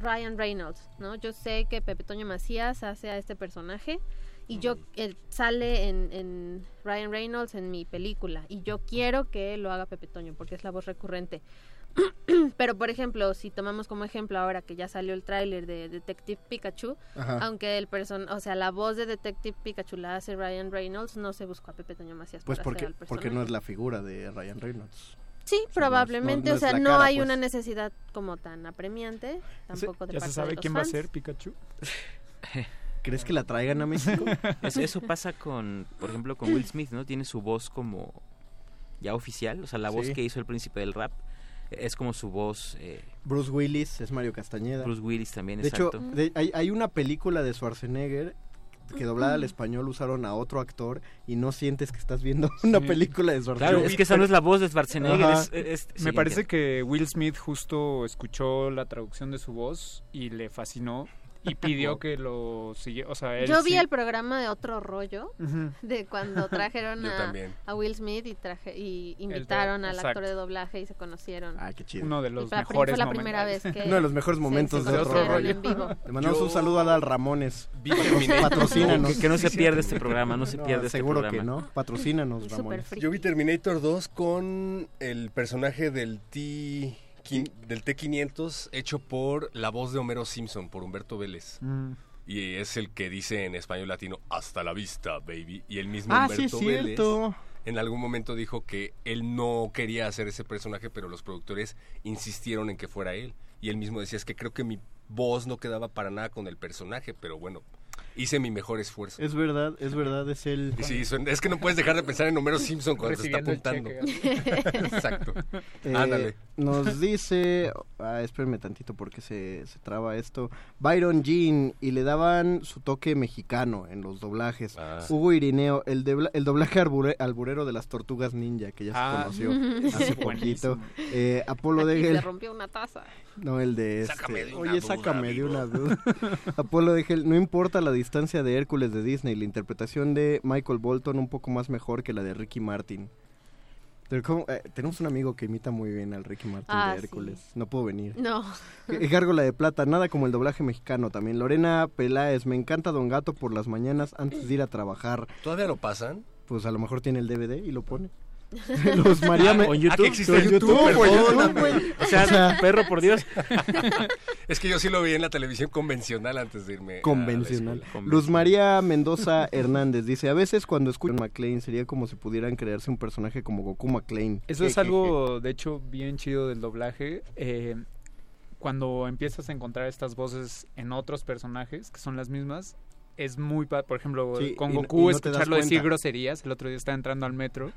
Ryan Reynolds, ¿no? Yo sé que Pepe Toño Macías hace a este personaje y yo él sale en, en Ryan Reynolds en mi película y yo quiero que lo haga Pepe Toño porque es la voz recurrente. Pero por ejemplo, si tomamos como ejemplo ahora que ya salió el tráiler de Detective Pikachu, Ajá. aunque el person, o sea, la voz de Detective Pikachu la hace Ryan Reynolds, no se buscó a Pepe Toño Macías Pues para porque, hacer al porque no es la figura de Ryan Reynolds. Sí, probablemente, no o sea, no cara, hay pues. una necesidad como tan apremiante, tampoco de ¿Ya parte se de sabe los quién va a ser Pikachu? ¿Crees que la traigan a México? Eso, eso pasa con, por ejemplo, con Will Smith, ¿no? Tiene su voz como ya oficial, o sea, la voz Sí. que hizo el príncipe del rap es como su voz. eh, Bruce Willis es Mario Castañeda. Bruce Willis también, De exacto. hecho, de- hay, hay una película de Schwarzenegger que doblada al español usaron a otro actor y no sientes que estás viendo una película de Schwarzenegger. Claro, es que esa no es la voz de Schwarzenegger. Ajá. es- es- Me sí, parece entiendo. que Will Smith justo escuchó la traducción de su voz y le fascinó y pidió que lo siguiera. O sea, él Yo vi sí- el programa de Otro Rollo, de cuando trajeron a, Will Smith y, traje, y invitaron al exacto. actor de doblaje y se conocieron. Ah, qué chido. Uno de los mejores Fue la momentos. primera vez que Uno de los mejores momentos de otro rollo. en vivo. Le mandamos Yo- un saludo a Dal Ramones. Patrocínanos. Que- que no se pierda este programa, no se pierda este Seguro programa. que no. Patrocínanos, Ramones. Yo vi Terminator 2 con el personaje del T del T500 hecho por la voz de Homero Simpson, por Humberto Vélez. Mm. Y es el que dice en español latino, hasta la vista, baby. Y el mismo Ah, sí, Humberto es Vélez en algún momento dijo que él no quería hacer ese personaje, pero los productores insistieron en que fuera él. Y él mismo decía, es que creo que mi voz no quedaba para nada con el personaje, pero bueno, hice mi mejor esfuerzo. Es verdad, es verdad, es el... Y sí, suena- es que no puedes dejar de pensar en Homero Simpson cuando se está apuntando. Exacto. Eh, Ándale. Nos dice, ah, espérenme tantito porque se, se traba esto. Byron Jean y le daban su toque mexicano en los doblajes. Ah. Hugo Irineo, el, debla- el doblaje arbure- alburero de las tortugas ninja que ya se Ah. conoció hace poquito. Eh, Apolo Degel. se rompió una taza. No, el de este. Sácame de una Oye, duda, sácame de amigo. una duda. Apolo de Hell, no importa la distancia de Hércules de Disney, la interpretación de Michael Bolton un poco más mejor que la de Ricky Martin. Eh, tenemos un amigo que imita muy bien al Ricky Martin Ah, de sí. Hércules. No puedo venir. No. Gárgola de Plata, nada como el doblaje mexicano también. Lorena Peláez, me encanta Don Gato por las mañanas antes de ir a trabajar. ¿Todavía lo pasan? Pues a lo mejor tiene el DVD y lo pone. Los María en YouTube. Ah, que existe en YouTube. O sea, perro, por Dios. Es que yo sí lo vi en la televisión convencional antes de irme. a la Convencional. Luz María Mendoza Hernández dice, a veces cuando escucho a McLean sería como si pudieran crearse un personaje como Goku McLean. Eso es algo, de hecho, bien chido del doblaje. Eh, cuando empiezas a encontrar estas voces en otros personajes, que son las mismas, es muy... pa- Por ejemplo, Sí, con Goku, y no escucharlo decir groserías. El otro día estaba entrando al metro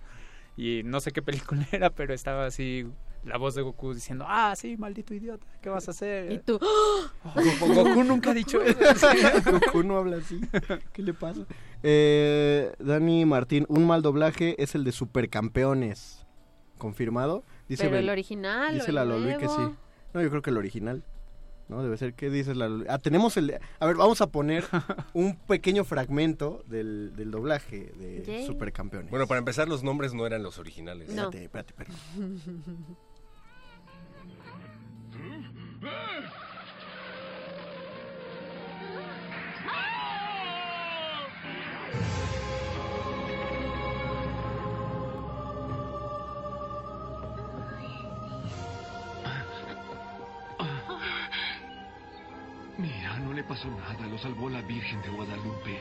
y no sé qué película era, pero estaba así la voz de Goku diciendo, ah, sí, maldito idiota, ¿qué vas a hacer? Y tú, Oh, Goku, Goku nunca ha dicho eso. Goku no habla así. ¿Qué le pasa? Eh, Dani Martín, un mal doblaje es el de Supercampeones. ¿Confirmado? Dice pero el original. Dice la Lolui que sí. No, yo creo que el original. ¿No? Debe ser. ¿Qué dices la? Ah, tenemos el... A ver, vamos a poner un pequeño fragmento del, del doblaje de Yay. Supercampeones. Bueno, para empezar, los nombres no eran los originales. No. Espérate, espérate, espérate. no le pasó nada, lo salvó la Virgen de Guadalupe.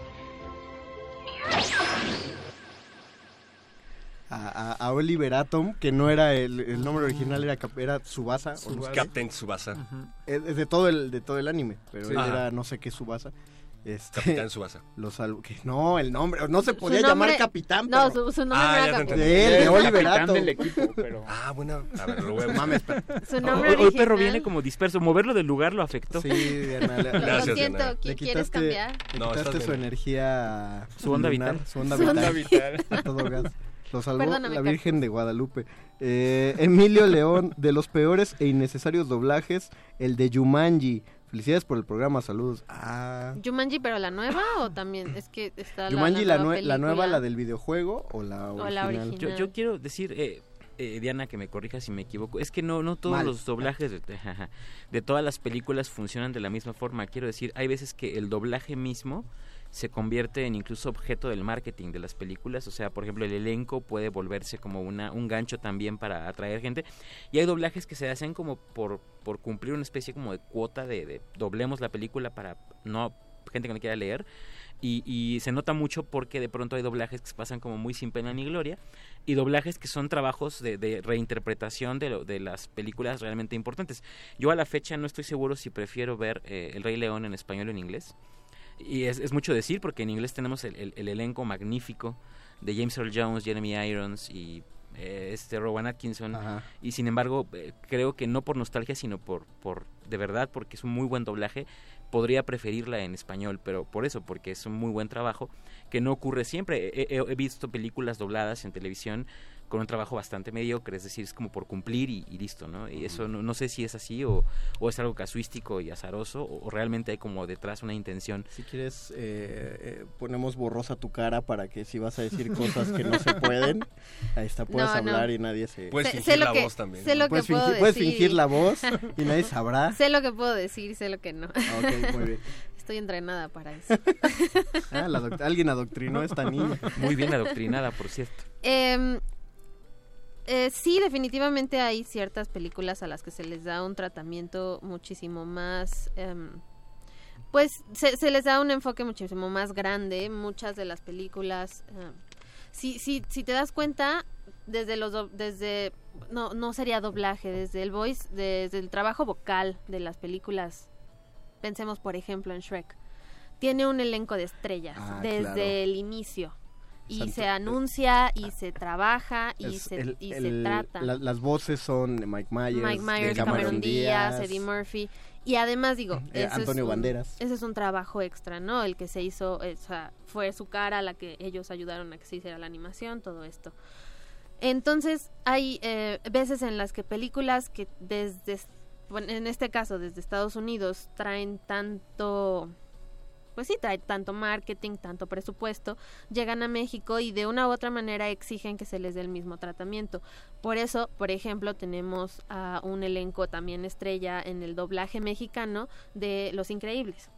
A, a- a Oliver Atom, que no era el, el nombre original, era, era Subasa. qué. Captain Tsubasa. Es, es de todo el de todo el anime, pero Sí. él era no sé qué Subasa. Este, Capitán Tsubasa. Lo salvo, que no, el nombre, no se podía nombre- llamar capitán. No, pero- su, su nombre Ah, era Capitán. de él, de Oliver del equipo, pero... Ah, bueno. A ver, lo voy a... Mames, pero- Su nombre Hoy, hoy perro viene como disperso. Moverlo del lugar lo afectó. Sí, Diana, le- Lo, Gracias, lo siento, Diana. ¿qui- le ¿quieres cambiar? le No, quitaste su bien. energía Su onda lunar, vital. Su onda Su onda vital. A todo gas. Lo salvó Perdóname, la. Virgen de Guadalupe. Eh, Emilio León, de los peores e innecesarios doblajes, el de Yumanji. Felicidades por el programa, saludos. Ah. ¿Jumanji, pero la nueva o también? Es que está Yumanji, la, la, nueva nue- la nueva, la del videojuego o la O original. la original. Yo, yo quiero decir, eh, eh, Diana, que me corrija si me equivoco, es que no, no todos Mal. los doblajes de, de todas las películas funcionan de la misma forma. Quiero decir, hay veces que el doblaje mismo se convierte en incluso objeto del marketing de las películas. O sea, por ejemplo, el elenco puede volverse como una, un gancho también para atraer gente. Y hay doblajes que se hacen como por, por cumplir una especie como de cuota de, de doblemos la película para no gente que no quiera leer. Y, y se nota mucho porque de pronto hay doblajes que se pasan como muy sin pena ni gloria y doblajes que son trabajos de, de reinterpretación de, lo- de las películas realmente importantes. Yo a la fecha no estoy seguro si prefiero ver eh, El Rey León en español o en inglés. Y es, es mucho decir porque en inglés tenemos el, el- el elenco magnífico de James Earl Jones, Jeremy Irons y eh, este Rowan Atkinson. Ajá. Y sin embargo, eh, creo que no por nostalgia, sino por, por de verdad, porque es un muy buen doblaje, podría preferirla en español, pero por eso, porque es un muy buen trabajo, que no ocurre siempre. He, he- he visto películas dobladas en televisión con un trabajo bastante mediocre, es decir, es como por cumplir y, y listo, ¿no? Y eso no, no sé si es así o, o es algo casuístico y azaroso o, o realmente hay como detrás una intención. Si quieres, eh, eh, ponemos borrosa tu cara para que si vas a decir cosas que no se pueden, ahí está, puedes No, no. hablar y nadie se... Puedes Sé- fingir sé lo la que- voz también. sé lo que puedes, puedo fingir, puedes decir. fingir la voz y nadie sabrá. Sé lo que puedo decir, sé lo que no. Ah, ok, muy bien. Estoy entrenada para eso. Ah, la alguien adoctrinó a esta niña. Muy bien adoctrinada, por cierto. Em, eh, sí, definitivamente hay ciertas películas a las que se les da un tratamiento muchísimo más... em, pues se, se les da un enfoque muchísimo más grande. Muchas de las películas... em, si, si, si te das cuenta, desde los... do- desde no, no sería doblaje, desde el voice, desde el trabajo vocal de las películas. Pensemos, por ejemplo, en Shrek. Tiene un elenco de estrellas Ah, desde claro. el inicio. Y Santo- se anuncia, y se trabaja, y se, el- y el- se trata. la- las voces son Mike Myers, Mike Myers, de Cameron, Díaz, Eddie Murphy. Y además digo, Eh, Antonio es un, Banderas. Ese es un trabajo extra, ¿no? El que se hizo, o sea, fue su cara la que ellos ayudaron a que se hiciera la animación, todo esto. Entonces, hay eh, veces en las que películas que desde, bueno, en este caso, desde Estados Unidos, traen tanto pues sí, trae tanto marketing, tanto presupuesto, llegan a México y de una u otra manera exigen que se les dé el mismo tratamiento. Por eso, por ejemplo, tenemos a un elenco también estrella en el doblaje mexicano de Los Increíbles.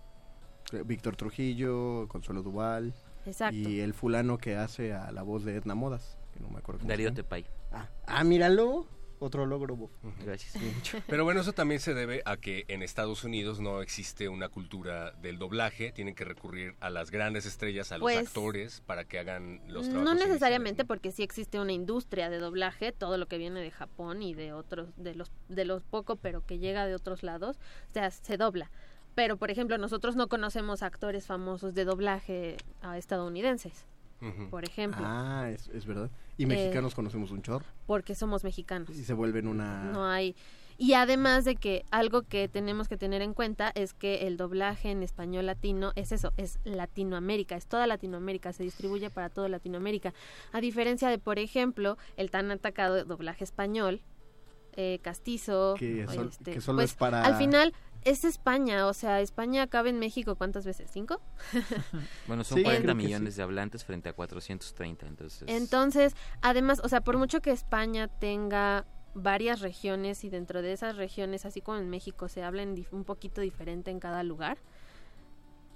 Víctor Trujillo, Consuelo Duval. Exacto. Y el fulano que hace a la voz de Edna Modas, que no me acuerdo Darío. Tepay. Ah, ah, míralo. Otro logro. Bob. Gracias. Pero bueno, eso también se debe a que en Estados Unidos no existe una cultura del doblaje. Tienen que recurrir a las grandes estrellas, a los Pues, actores, para que hagan los trabajos. No necesariamente porque sí existe una industria de doblaje, todo lo que viene de Japón y de otros, de los, de los poco, pero que llega de otros lados, o sea, se dobla. Pero, por ejemplo, nosotros no conocemos actores famosos de doblaje por ejemplo. Ah, es, es verdad. Y Eh, mexicanos conocemos un chorro. Porque somos mexicanos. Y se vuelven una... No hay. Y además de que algo que tenemos que tener en cuenta es que el doblaje en español latino es eso, es Latinoamérica, es toda Latinoamérica, se distribuye para toda Latinoamérica. A diferencia de, por ejemplo, el tan atacado doblaje español, eh, castizo. Que sol- este, que solo pues, es para- Al final es España, o sea, España cabe en México, ¿cuántas veces? ¿Cinco? Bueno, son Sí, 40 creo que millones de hablantes frente a 430, entonces... Entonces, además, o sea, por mucho que España tenga varias regiones y dentro de esas regiones, así como en México, se hablen dif- un poquito diferente en cada lugar,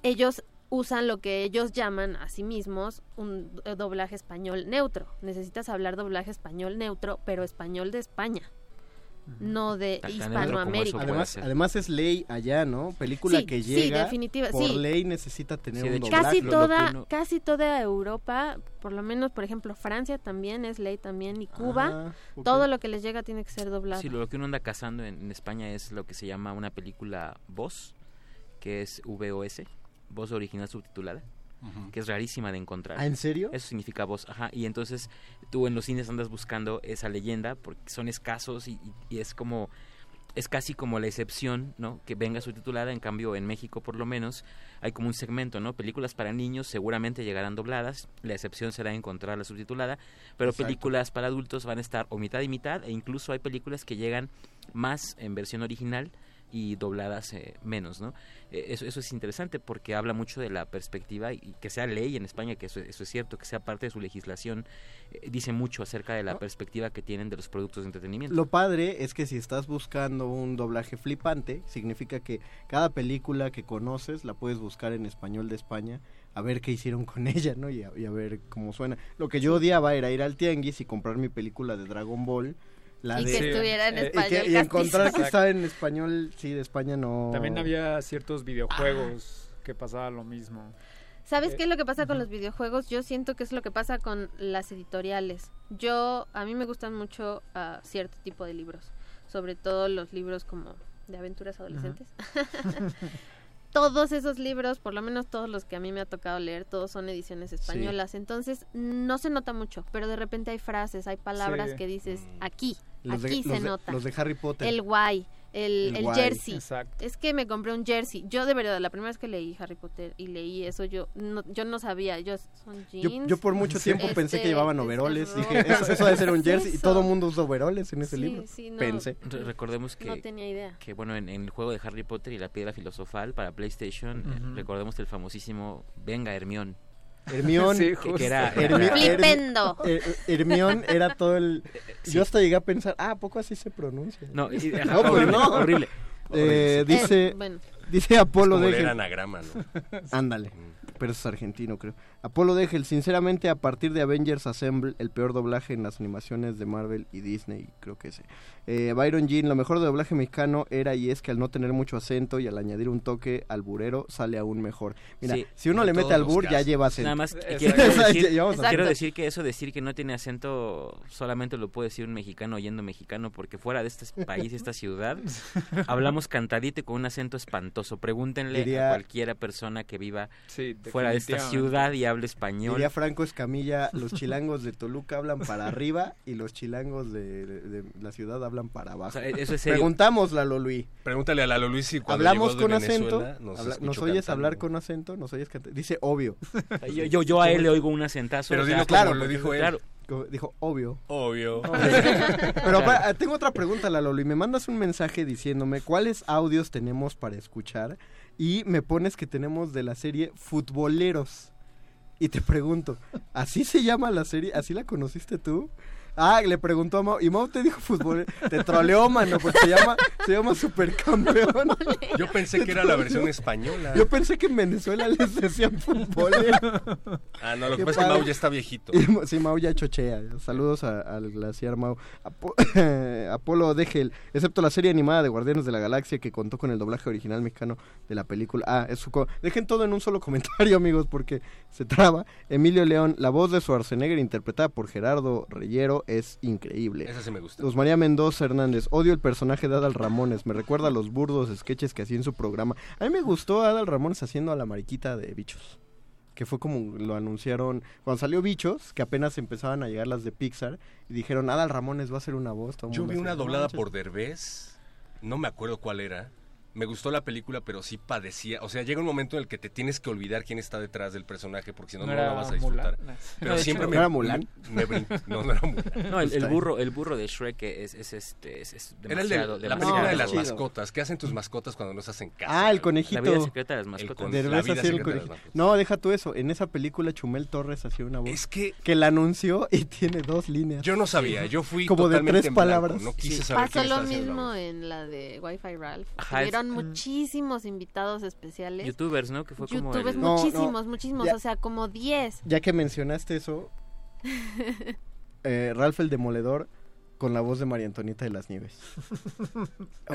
ellos usan lo que ellos llaman a sí mismos un eh, doblaje español neutro. Necesitas hablar doblaje español neutro, pero español de España, no de Hispanoamérica. Además, además es ley allá, ¿no? Película Sí, que sí, llega definitiva- por sí. ley necesita tener Sí, un doblaje. casi toda casi toda Europa por lo menos por ejemplo Francia también es ley también y Cuba Ah, todo lo que les llega tiene que ser doblado Sí, lo que uno anda cazando en, en España es lo que se llama una película voz, que es VOS, voz original subtitulada, Que es rarísima de encontrar. ¿Ah, en serio? Eso significa voz, ajá. Y entonces tú en los cines andas buscando esa leyenda porque son escasos y, y- y es como es casi como la excepción, ¿no? Que venga subtitulada, en cambio en México por lo menos hay como un segmento, ¿no? Películas para niños seguramente llegarán dobladas, la excepción será encontrarla subtitulada, pero Exacto. películas para adultos van a estar o mitad y mitad e incluso hay películas que llegan más en versión original y dobladas eh, menos, ¿no? Eh, eso, eso es interesante porque habla mucho de la perspectiva y, que sea ley en España, que eso, eso es cierto, que sea parte de su legislación, eh, dice mucho acerca de la perspectiva que tienen de los productos de entretenimiento. Lo padre es que si estás buscando un doblaje flipante, significa que cada película que conoces la puedes buscar en español de España, a ver qué hicieron con ella, ¿no? Y a, y a ver cómo suena. Lo que yo odiaba era ir al tianguis y comprar mi película de Dragon Ball. La Y de, que estuviera en eh, y español que- y, encontrar que estaba en español, sí, de España no. También había ciertos videojuegos que pasaba lo mismo. ¿Sabes Eh, qué es lo que pasa con los videojuegos? Yo siento que es lo que pasa con las editoriales. Yo, a mí me gustan mucho ah, cierto tipo de libros, sobre todo los libros como de aventuras adolescentes. todos esos libros, por lo menos todos los que a mí me ha tocado leer, todos son ediciones españolas. Entonces, no se nota mucho, pero de repente hay frases, hay palabras Sí. que dices aquí, Los de- aquí los se de- nota. los de Harry Potter. El guay, el, El jersey. Exacto. Es que me compré un jersey. Yo de verdad, la primera vez que leí Harry Potter y leí eso, yo no, yo no sabía. Yo, son jeans. yo por mucho tiempo pensé que Este, llevaban este overoles. rojo. Dije, eso, eso debe ser un ¿Qué es jersey. Y todo el mundo usa overoles en ese Sí, libro. sí, no. Pensé. Re- recordemos que No tenía idea. que bueno en, en el juego de Harry Potter y la piedra filosofal para PlayStation eh, recordemos el famosísimo Venga Hermión Hermión, Sí, que, era, Hermi- era- Her- Flipendo. Her- Hermión era todo el... Sí. Yo hasta llegué a pensar, ah, ¿a poco así se pronuncia? No, y- ajá, no, pues horrible, no. horrible. Eh, Eh, dice, bueno. dice Apolo leer Degel. anagrama, ¿no? Ándale, pero eso es argentino, creo. Apolo Degel, sinceramente, a partir de Avengers Assemble, el peor doblaje en las animaciones de Marvel y Disney, creo que ese. Eh, Byron Jean, lo mejor de doblaje mexicano era y es que al no tener mucho acento y al añadir un toque alburero, sale aún mejor. Mira, Sí, si uno le mete los albur, ya lleva acento. Nada más quiero, decir, quiero que eso decir que no tiene acento solamente lo puede decir un mexicano oyendo mexicano porque fuera de este país, esta ciudad, hablamos cantadito y con un acento espantoso. Pregúntenle Diría- a cualquiera persona que viva Sí, fuera de esta ciudad y hable español. Diría Franco Escamilla, los chilangos de Toluca hablan para arriba y los chilangos de, de- de la ciudad hablan para abajo. O sea, eso es serio. Preguntamos, Lalo Luis. Pregúntale a Lalo Luis si cuando ¿Hablamos llegó de con acento? Nos, Habla- escuchó ¿Nos oyes cantando. hablar con acento? ¿Nos oyes cantar? Dice obvio. Yo, yo, yo a él le oigo un acentazo. Pero o sea, dilo claro, como lo dijo él. claro. Dijo obvio. Obvio. Pero pa- tengo otra pregunta, Lalo Luis. Me mandas un mensaje diciéndome cuáles audios tenemos para escuchar y me pones que tenemos de la serie Futboleros. Y te pregunto, ¿así se llama la serie? ¿Así la conociste tú? Ah, le preguntó a Mau. Y Mau te dijo fútbol. Te troleó, mano, porque se llama, se llama Supercampeón. Yo pensé que era la versión española. Yo pensé que en Venezuela les decían futbolero. Ah, no, lo que pasa es que. Mau ya está viejito. Y Sí, Mau ya chochea. Saludos a- al glaciar Mau. Apo- Apolo Degel, excepto la serie animada de Guardianes de la Galaxia que contó con el doblaje original mexicano de la película. Ah, es su co- Dejen todo en un solo comentario, amigos, porque se traba. Emilio León, la voz de Schwarzenegger interpretada por Gerardo Reyero es increíble. Esa sí me gusta. Luz María Mendoza Hernández, odio el personaje de Adal Ramones, me recuerda a los burdos sketches que hacía en su programa. A mí me gustó Adal Ramones haciendo a la mariquita de bichos. que fue como lo anunciaron cuando salió Bichos, que apenas empezaban a llegar las de Pixar, y dijeron, Adal Ramones va a ser una voz. Yo vi una "No doblada manches". por Derbez, no me acuerdo cuál era. Me gustó la película, pero sí padecía. O sea, llega un momento en el que te tienes que olvidar quién está detrás del personaje, porque si no, ¿No no, lo vas a disfrutar. Mulan? Pero No, siempre hecho, me. ¿no era Mulan? me brin- no, no era Mulan. No, el, burro, el burro de Shrek es, es este, es, es Era el de demasiado. la demasiado película de las chido. mascotas. ¿Qué hacen tus mascotas cuando no estás en casa? Ah, el conejito. La vida secreta de las El mascotas. La vida hacía el secreta de las mascotas. No, deja tú eso. En esa película Chumel Torres hacía una voz Es que que la anunció y tiene dos líneas. yo no sabía. Yo fui Como de tres palabras. No quise Sí. saber Pasó lo mismo en la de Wi-Fi Ralph. Ajá, muchísimos invitados especiales. Youtubers, ¿no? Que fue como Youtubers, el- No, muchísimos, no. muchísimos, Ya. o sea, como 10. Ya que mencionaste eso, eh, Ralph el Demoledor con la voz de María Antonieta de las Nieves.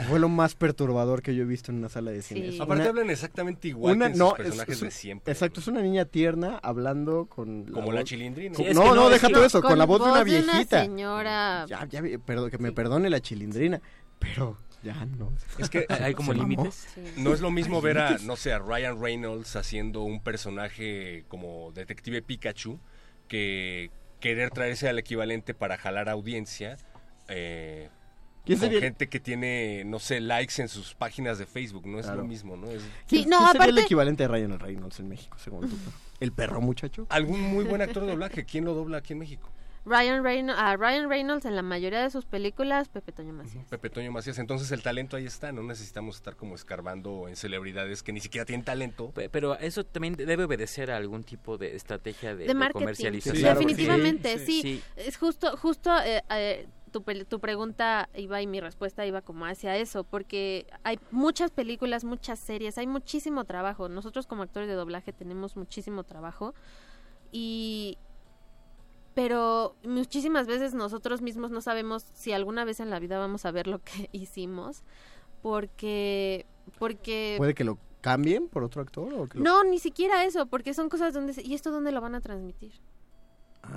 Fue lo más perturbador que yo he visto en una sala de cine. Sí. Aparte una- hablan exactamente igual una- que en no, sus personajes es- de siempre. Exacto, es una niña tierna hablando con Como la chilindrina. con- Sí, es no, no, no, deja todo eso, con, la voz de una de viejita. señora. Ya, ya, perdón, que me perdone la chilindrina, pero ya no. Es que Hay como límites. Sí. No es lo mismo ver a, no sé, a Ryan Reynolds haciendo un personaje como detective Pikachu que querer traerse al equivalente para jalar audiencia. Eh, ¿Quién con sería- gente que tiene, no sé, likes en sus páginas de Facebook. No es Claro. lo mismo, ¿no? Es Sí, ¿Quién- no, sería el aparte, equivalente de Ryan Reynolds en México, según tú? ¿El perro muchacho? algún muy buen actor de doblaje. ¿Quién lo dobla aquí en México? Ryan, Reynolds, a Ryan Reynolds en la mayoría de sus películas, Pepe Toño Macías. Pepe Toño Macías. Entonces el talento ahí está. No necesitamos estar como escarbando en celebridades que ni siquiera tienen talento. Pe- Pero eso también debe obedecer a algún tipo de estrategia de, de de marketing. comercialización. Sí, claro, Definitivamente, sí, sí. sí. Es justo, justo eh, eh, tu, tu pregunta iba y mi respuesta iba como hacia eso, porque hay muchas películas, muchas series, hay muchísimo trabajo. Nosotros como actores de doblaje tenemos muchísimo trabajo y pero muchísimas veces nosotros mismos no sabemos si alguna vez en la vida vamos a ver lo que hicimos porque porque ¿Puede que lo cambien por otro actor? O que lo- no, ni siquiera eso, porque son cosas donde... se- ¿Y esto dónde lo van a transmitir?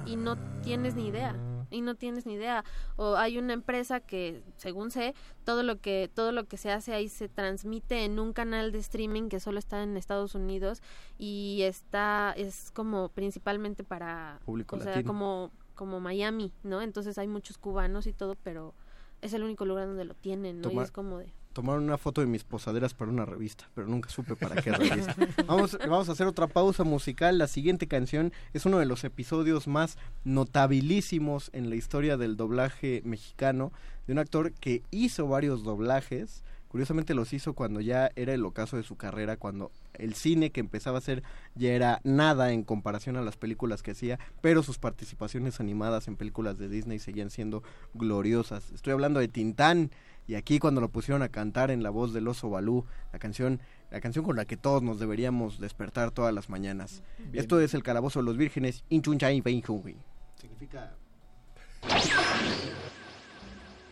Y no tienes ni idea. Y no tienes ni idea. O hay una empresa que, según sé, todo lo que todo lo que se hace ahí se transmite en un canal de streaming que solo está en Estados Unidos y está es como principalmente para Público o sea, latino. como como Miami, ¿no? Entonces hay muchos cubanos y todo, pero es el único lugar donde lo tienen, ¿no? Toma- Y es como de Tomaron una foto de mis posaderas para una revista, pero nunca supe para qué revista. vamos, vamos a hacer otra pausa musical. La siguiente canción es uno de los episodios más notabilísimos en la historia del doblaje mexicano, de un actor que hizo varios doblajes. Curiosamente los hizo cuando ya era el ocaso de su carrera, cuando el cine que empezaba a hacer ya era nada en comparación a las películas que hacía, pero sus participaciones animadas en películas de Disney seguían siendo gloriosas. Estoy hablando de Tintán y aquí cuando lo pusieron a cantar en la voz del oso Balú, la canción, la canción con la que todos nos deberíamos despertar todas las mañanas. Bien. Esto es el calabozo de los vírgenes, Inchunchay Benjungi. Significa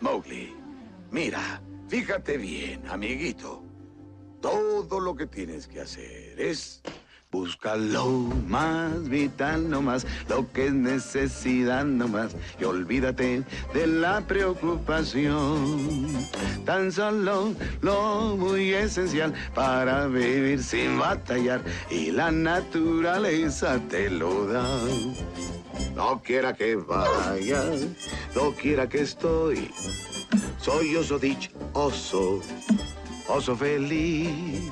Mowgli, mira, fíjate bien, amiguito. Todo lo que tienes que hacer es buscar lo más vital nomás, lo que es necesidad nomás, y olvídate de la preocupación. Tan solo lo muy esencial para vivir sin batallar, y la naturaleza te lo da. No quiera que vaya, no quiera que estoy. Soy oso dichoso, oso feliz.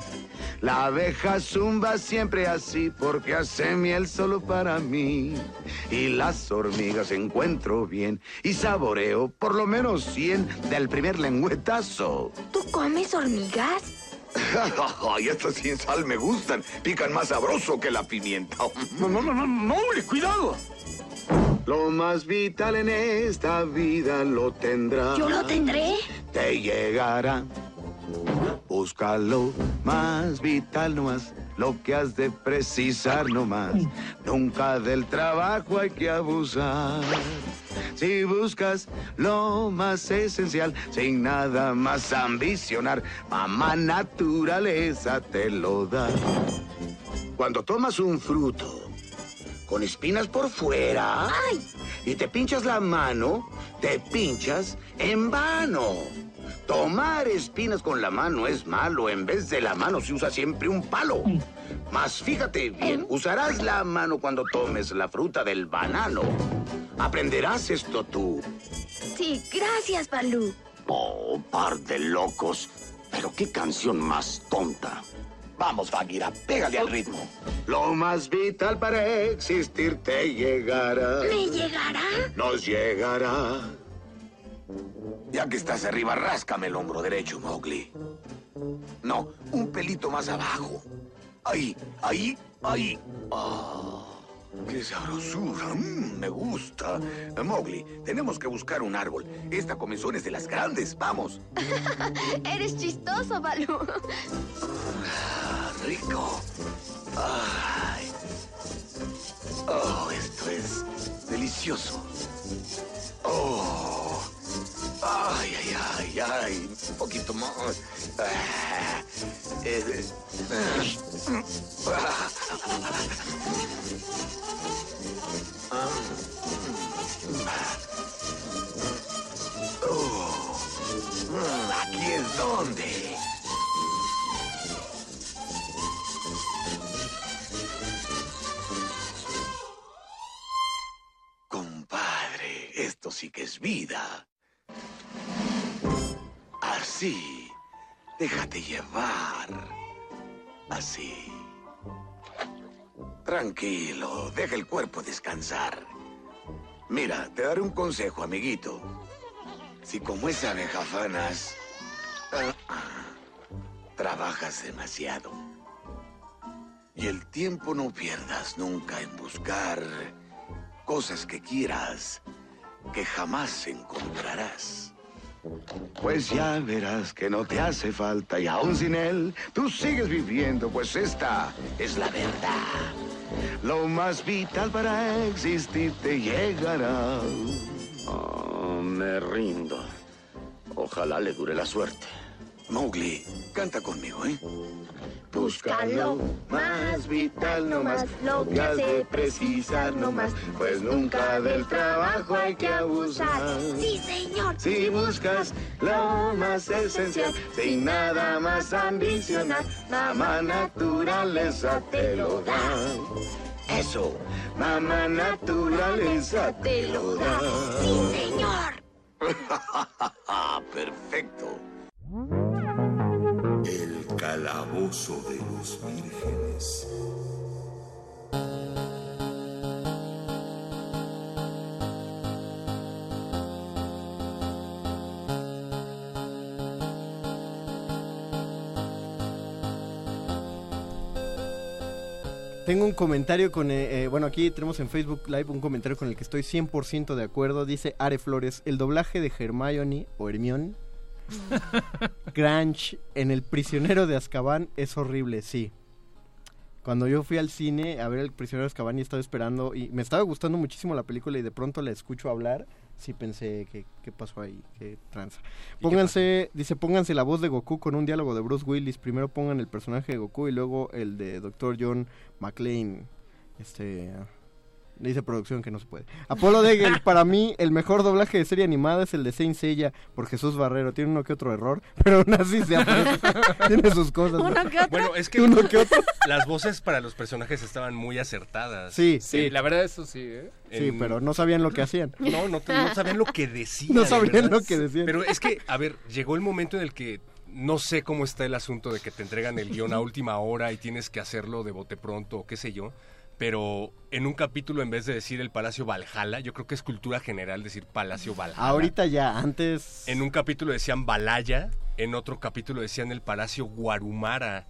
La abeja zumba siempre así porque hace miel solo para mí. Y las hormigas encuentro bien y saboreo por lo menos 100 del primer lengüetazo. ¿Tú comes hormigas? Ay, estas sin sal me gustan. Pican más sabroso que la pimienta. No, no, no, no, no, hombre, cuidado. Lo más vital en esta vida lo tendrás. ¿Yo lo tendré? Te llegará. Búscalo más vital nomás. Lo que has de precisar nomás. Nunca del trabajo hay que abusar. Si buscas lo más esencial, sin nada más ambicionar, mamá naturaleza te lo da. Cuando tomas un fruto con espinas por fuera y te pinchas la mano, te pinchas en vano. Tomar espinas con la mano es malo, en vez de la mano se usa siempre un palo. Mas fíjate bien, usarás la mano cuando tomes la fruta del banano. Aprenderás esto tú. Sí, gracias, Balú. Oh, par de locos. Pero qué canción más tonta. Vamos, Bagheera, pégale al ritmo. Lo más vital para existir te llegará. ¿Me llegará? Nos llegará. Ya que estás arriba, ráscame el hombro derecho, Mowgli. No, un pelito más abajo. Ahí, ahí, ahí. Ah, ¡Qué sabrosura! Mm, me gusta. Mowgli, tenemos que buscar un árbol. Esta comezón es de las grandes. Vamos. Eres chistoso, Balú. Ah, rico. Ay. Oh, esto es delicioso. Oh. Ay, ay, ay, ay. Un poquito más. Ah, eh, Oh. Mm, Aquí es donde. Déjate llevar. Así. Tranquilo, deja el cuerpo descansar. Mira, te daré un consejo, amiguito. Si como esa abeja fanas, ah, trabajas demasiado. Y el tiempo no pierdas nunca en buscar cosas que quieras, que jamás encontrarás. Pues ya verás que no te hace falta y aún sin él, tú sigues viviendo, pues esta es la verdad. Lo más vital para existir te llegará. Oh, me rindo. Ojalá le dure la suerte. Mowgli, canta conmigo, ¿eh? Búscalo más vital no más, lo que has de precisar no más, pues nunca del trabajo hay que abusar. Sí, señor. Si buscas lo más esencial, sin nada más ambicionar, mamá naturaleza te lo da. Eso, mamá naturaleza te lo da. Sí, señor. Perfecto. Calabozo de los vírgenes. Tengo un comentario con, eh, eh, bueno, aquí tenemos en Facebook Live un comentario con el que estoy 100% de acuerdo. Dice Are Flores, el doblaje de Hermione o Hermione Grange en El prisionero de Azkaban es horrible, sí. Cuando yo fui al cine a ver El prisionero de Azkaban y estaba esperando y me estaba gustando muchísimo la película y de pronto la escucho hablar, sí pensé que qué pasó ahí, qué tranza. Pónganse, dice, pónganse la voz de Goku con un diálogo de Bruce Willis, primero pongan el personaje de Goku y luego el de Dr. John McClane. Este dice producción que no se puede. Apolo Degel, para mí el mejor doblaje de serie animada es el de Saint Seiya por Jesús Barrero. Tiene uno que otro error, pero aún así se. Tiene sus cosas. ¿no? Bueno, es que Uno que otro. las voces para los personajes estaban muy acertadas. Sí, Sí, la verdad eso sí, ¿eh? Sí, En- pero no sabían lo que hacían. No, no, te- no sabían lo que decían. No sabían lo que decían. Pero es que, a ver, llegó el momento en el que no sé cómo está el asunto de que te entregan el guion a última hora y tienes que hacerlo de bote pronto o qué sé yo. Pero en un capítulo, en vez de decir el Palacio Valhalla, yo creo que es cultura general decir Palacio Valhalla. Ahorita ya, antes. En un capítulo decían Balaya, en otro capítulo decían el Palacio Guarumara.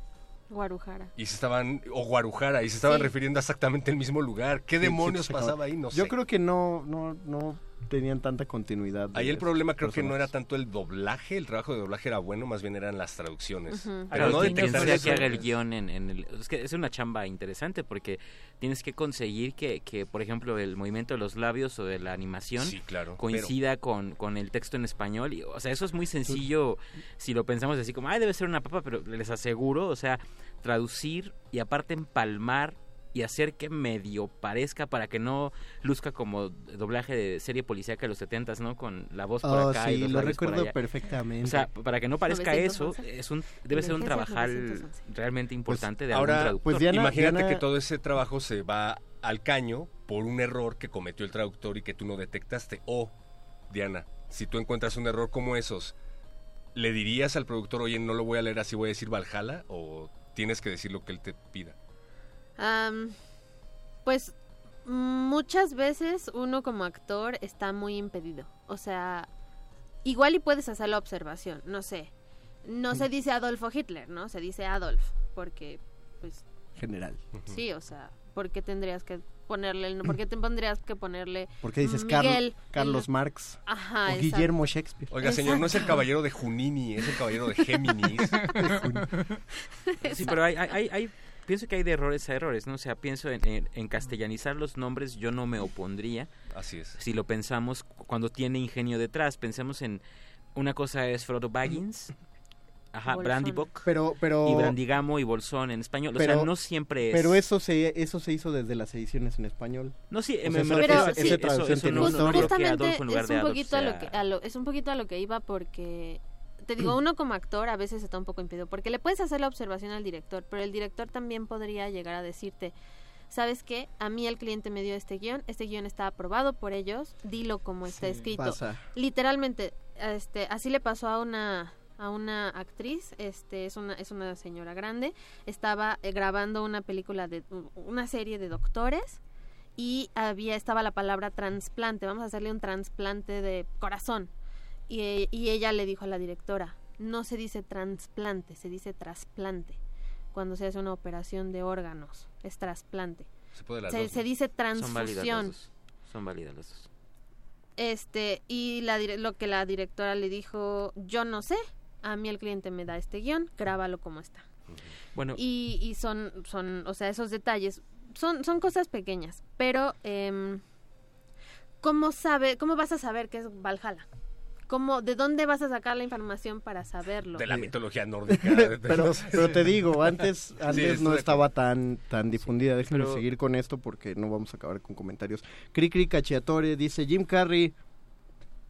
Guarujara. Y se estaban, o Guarujara, y se estaban Sí. refiriendo a exactamente el mismo lugar. ¿Qué Sí, demonios sí, pasaba ahí? No Yo sé. creo que no, no, no tenían tanta continuidad. de Ahí el problema creo que no era tanto el doblaje, el trabajo de doblaje era bueno, más bien eran las traducciones. Ujú. Pero Pero no eso. que haga el guion en, en el... Es que es una chamba interesante porque tienes que conseguir que, que, por ejemplo, el movimiento de los labios o de la animación Sí, claro, coincida con, con el texto en español. Y, o sea, eso es muy sencillo si lo pensamos así como, ay, debe ser una papa, pero les aseguro, o sea, traducir y aparte empalmar y hacer que medio parezca para que no luzca como doblaje de serie policíaca de los 70 ¿no? Con la voz por Oh, acá y sí, los lo por recuerdo allá. perfectamente. O sea, para que no parezca eso, 911. es un debe ser un trabajal 911. realmente importante de algún Ahora, traductor. Pues Diana- imagínate Diana- que todo ese trabajo se va al caño por un error que cometió el traductor y que tú no detectaste. O, Diana, si tú encuentras un error como esos, ¿le dirías al productor, oye, no lo voy a leer así, voy a decir Valhalla? ¿O tienes que decir lo que él te pida? Pues muchas veces uno como actor está muy impedido. O sea, igual y puedes hacer la observación, no sé. No se dice Adolfo Hitler, ¿no? Se dice Adolf, porque, pues, General. sí, o sea, ¿por qué tendrías que ponerle el no- ¿Por qué te pondrías que ponerle ¿Por qué dices Carl- Miguel? Carlos el- Marx Ajá, o exacto. Guillermo Shakespeare? Oiga, señor, no es el caballero de Junini, es el caballero de Géminis. Sí, pero hay, hay, hay- hay- pienso que hay de errores a errores, ¿no? O sea, pienso en, en- en castellanizar los nombres, yo no me opondría. Así es. Si lo pensamos cu- cuando tiene ingenio detrás, pensemos en una cosa es Frodo Baggins, ajá, Bolsón. Brandy Book, Pero, pero, y Brandigamo y Bolsón en español. o sea, no siempre es. pero eso se, eso se hizo desde las ediciones en español. No, sí, me, es de un poquito a lo que a lo- es un poquito a lo que iba porque te digo uno como actor a veces está un poco impedido porque le puedes hacer la observación al director pero el director también podría llegar a decirte sabes qué a mí el cliente me dio este guion este guion está aprobado por ellos dilo como está Sí, escrito pasa. literalmente este así le pasó a una a una actriz este es una es una señora grande estaba eh, grabando una película de una serie de doctores y había estaba la palabra trasplante vamos a hacerle un trasplante de corazón y, y ella le dijo a la directora no se dice trasplante se dice trasplante. Cuando se hace una operación de órganos es trasplante. Se puede las se, dos, se ¿no? dice transfusión. Son válidas las dos. este y la lo que la directora le dijo yo no sé a mí el cliente me da este guion grábalo como está. Bueno, y, y son son o sea esos detalles son son cosas pequeñas pero em, cómo sabe cómo vas a saber qué es Valhalla cómo de dónde vas a sacar la información para saberlo De la mitología nórdica. pero, no sé. pero te digo, antes, antes no de estaba tan, tan difundida. Déjenme pero- seguir con esto porque no vamos a acabar con comentarios. Cri Cri Cachiatore dice Jim Carrey.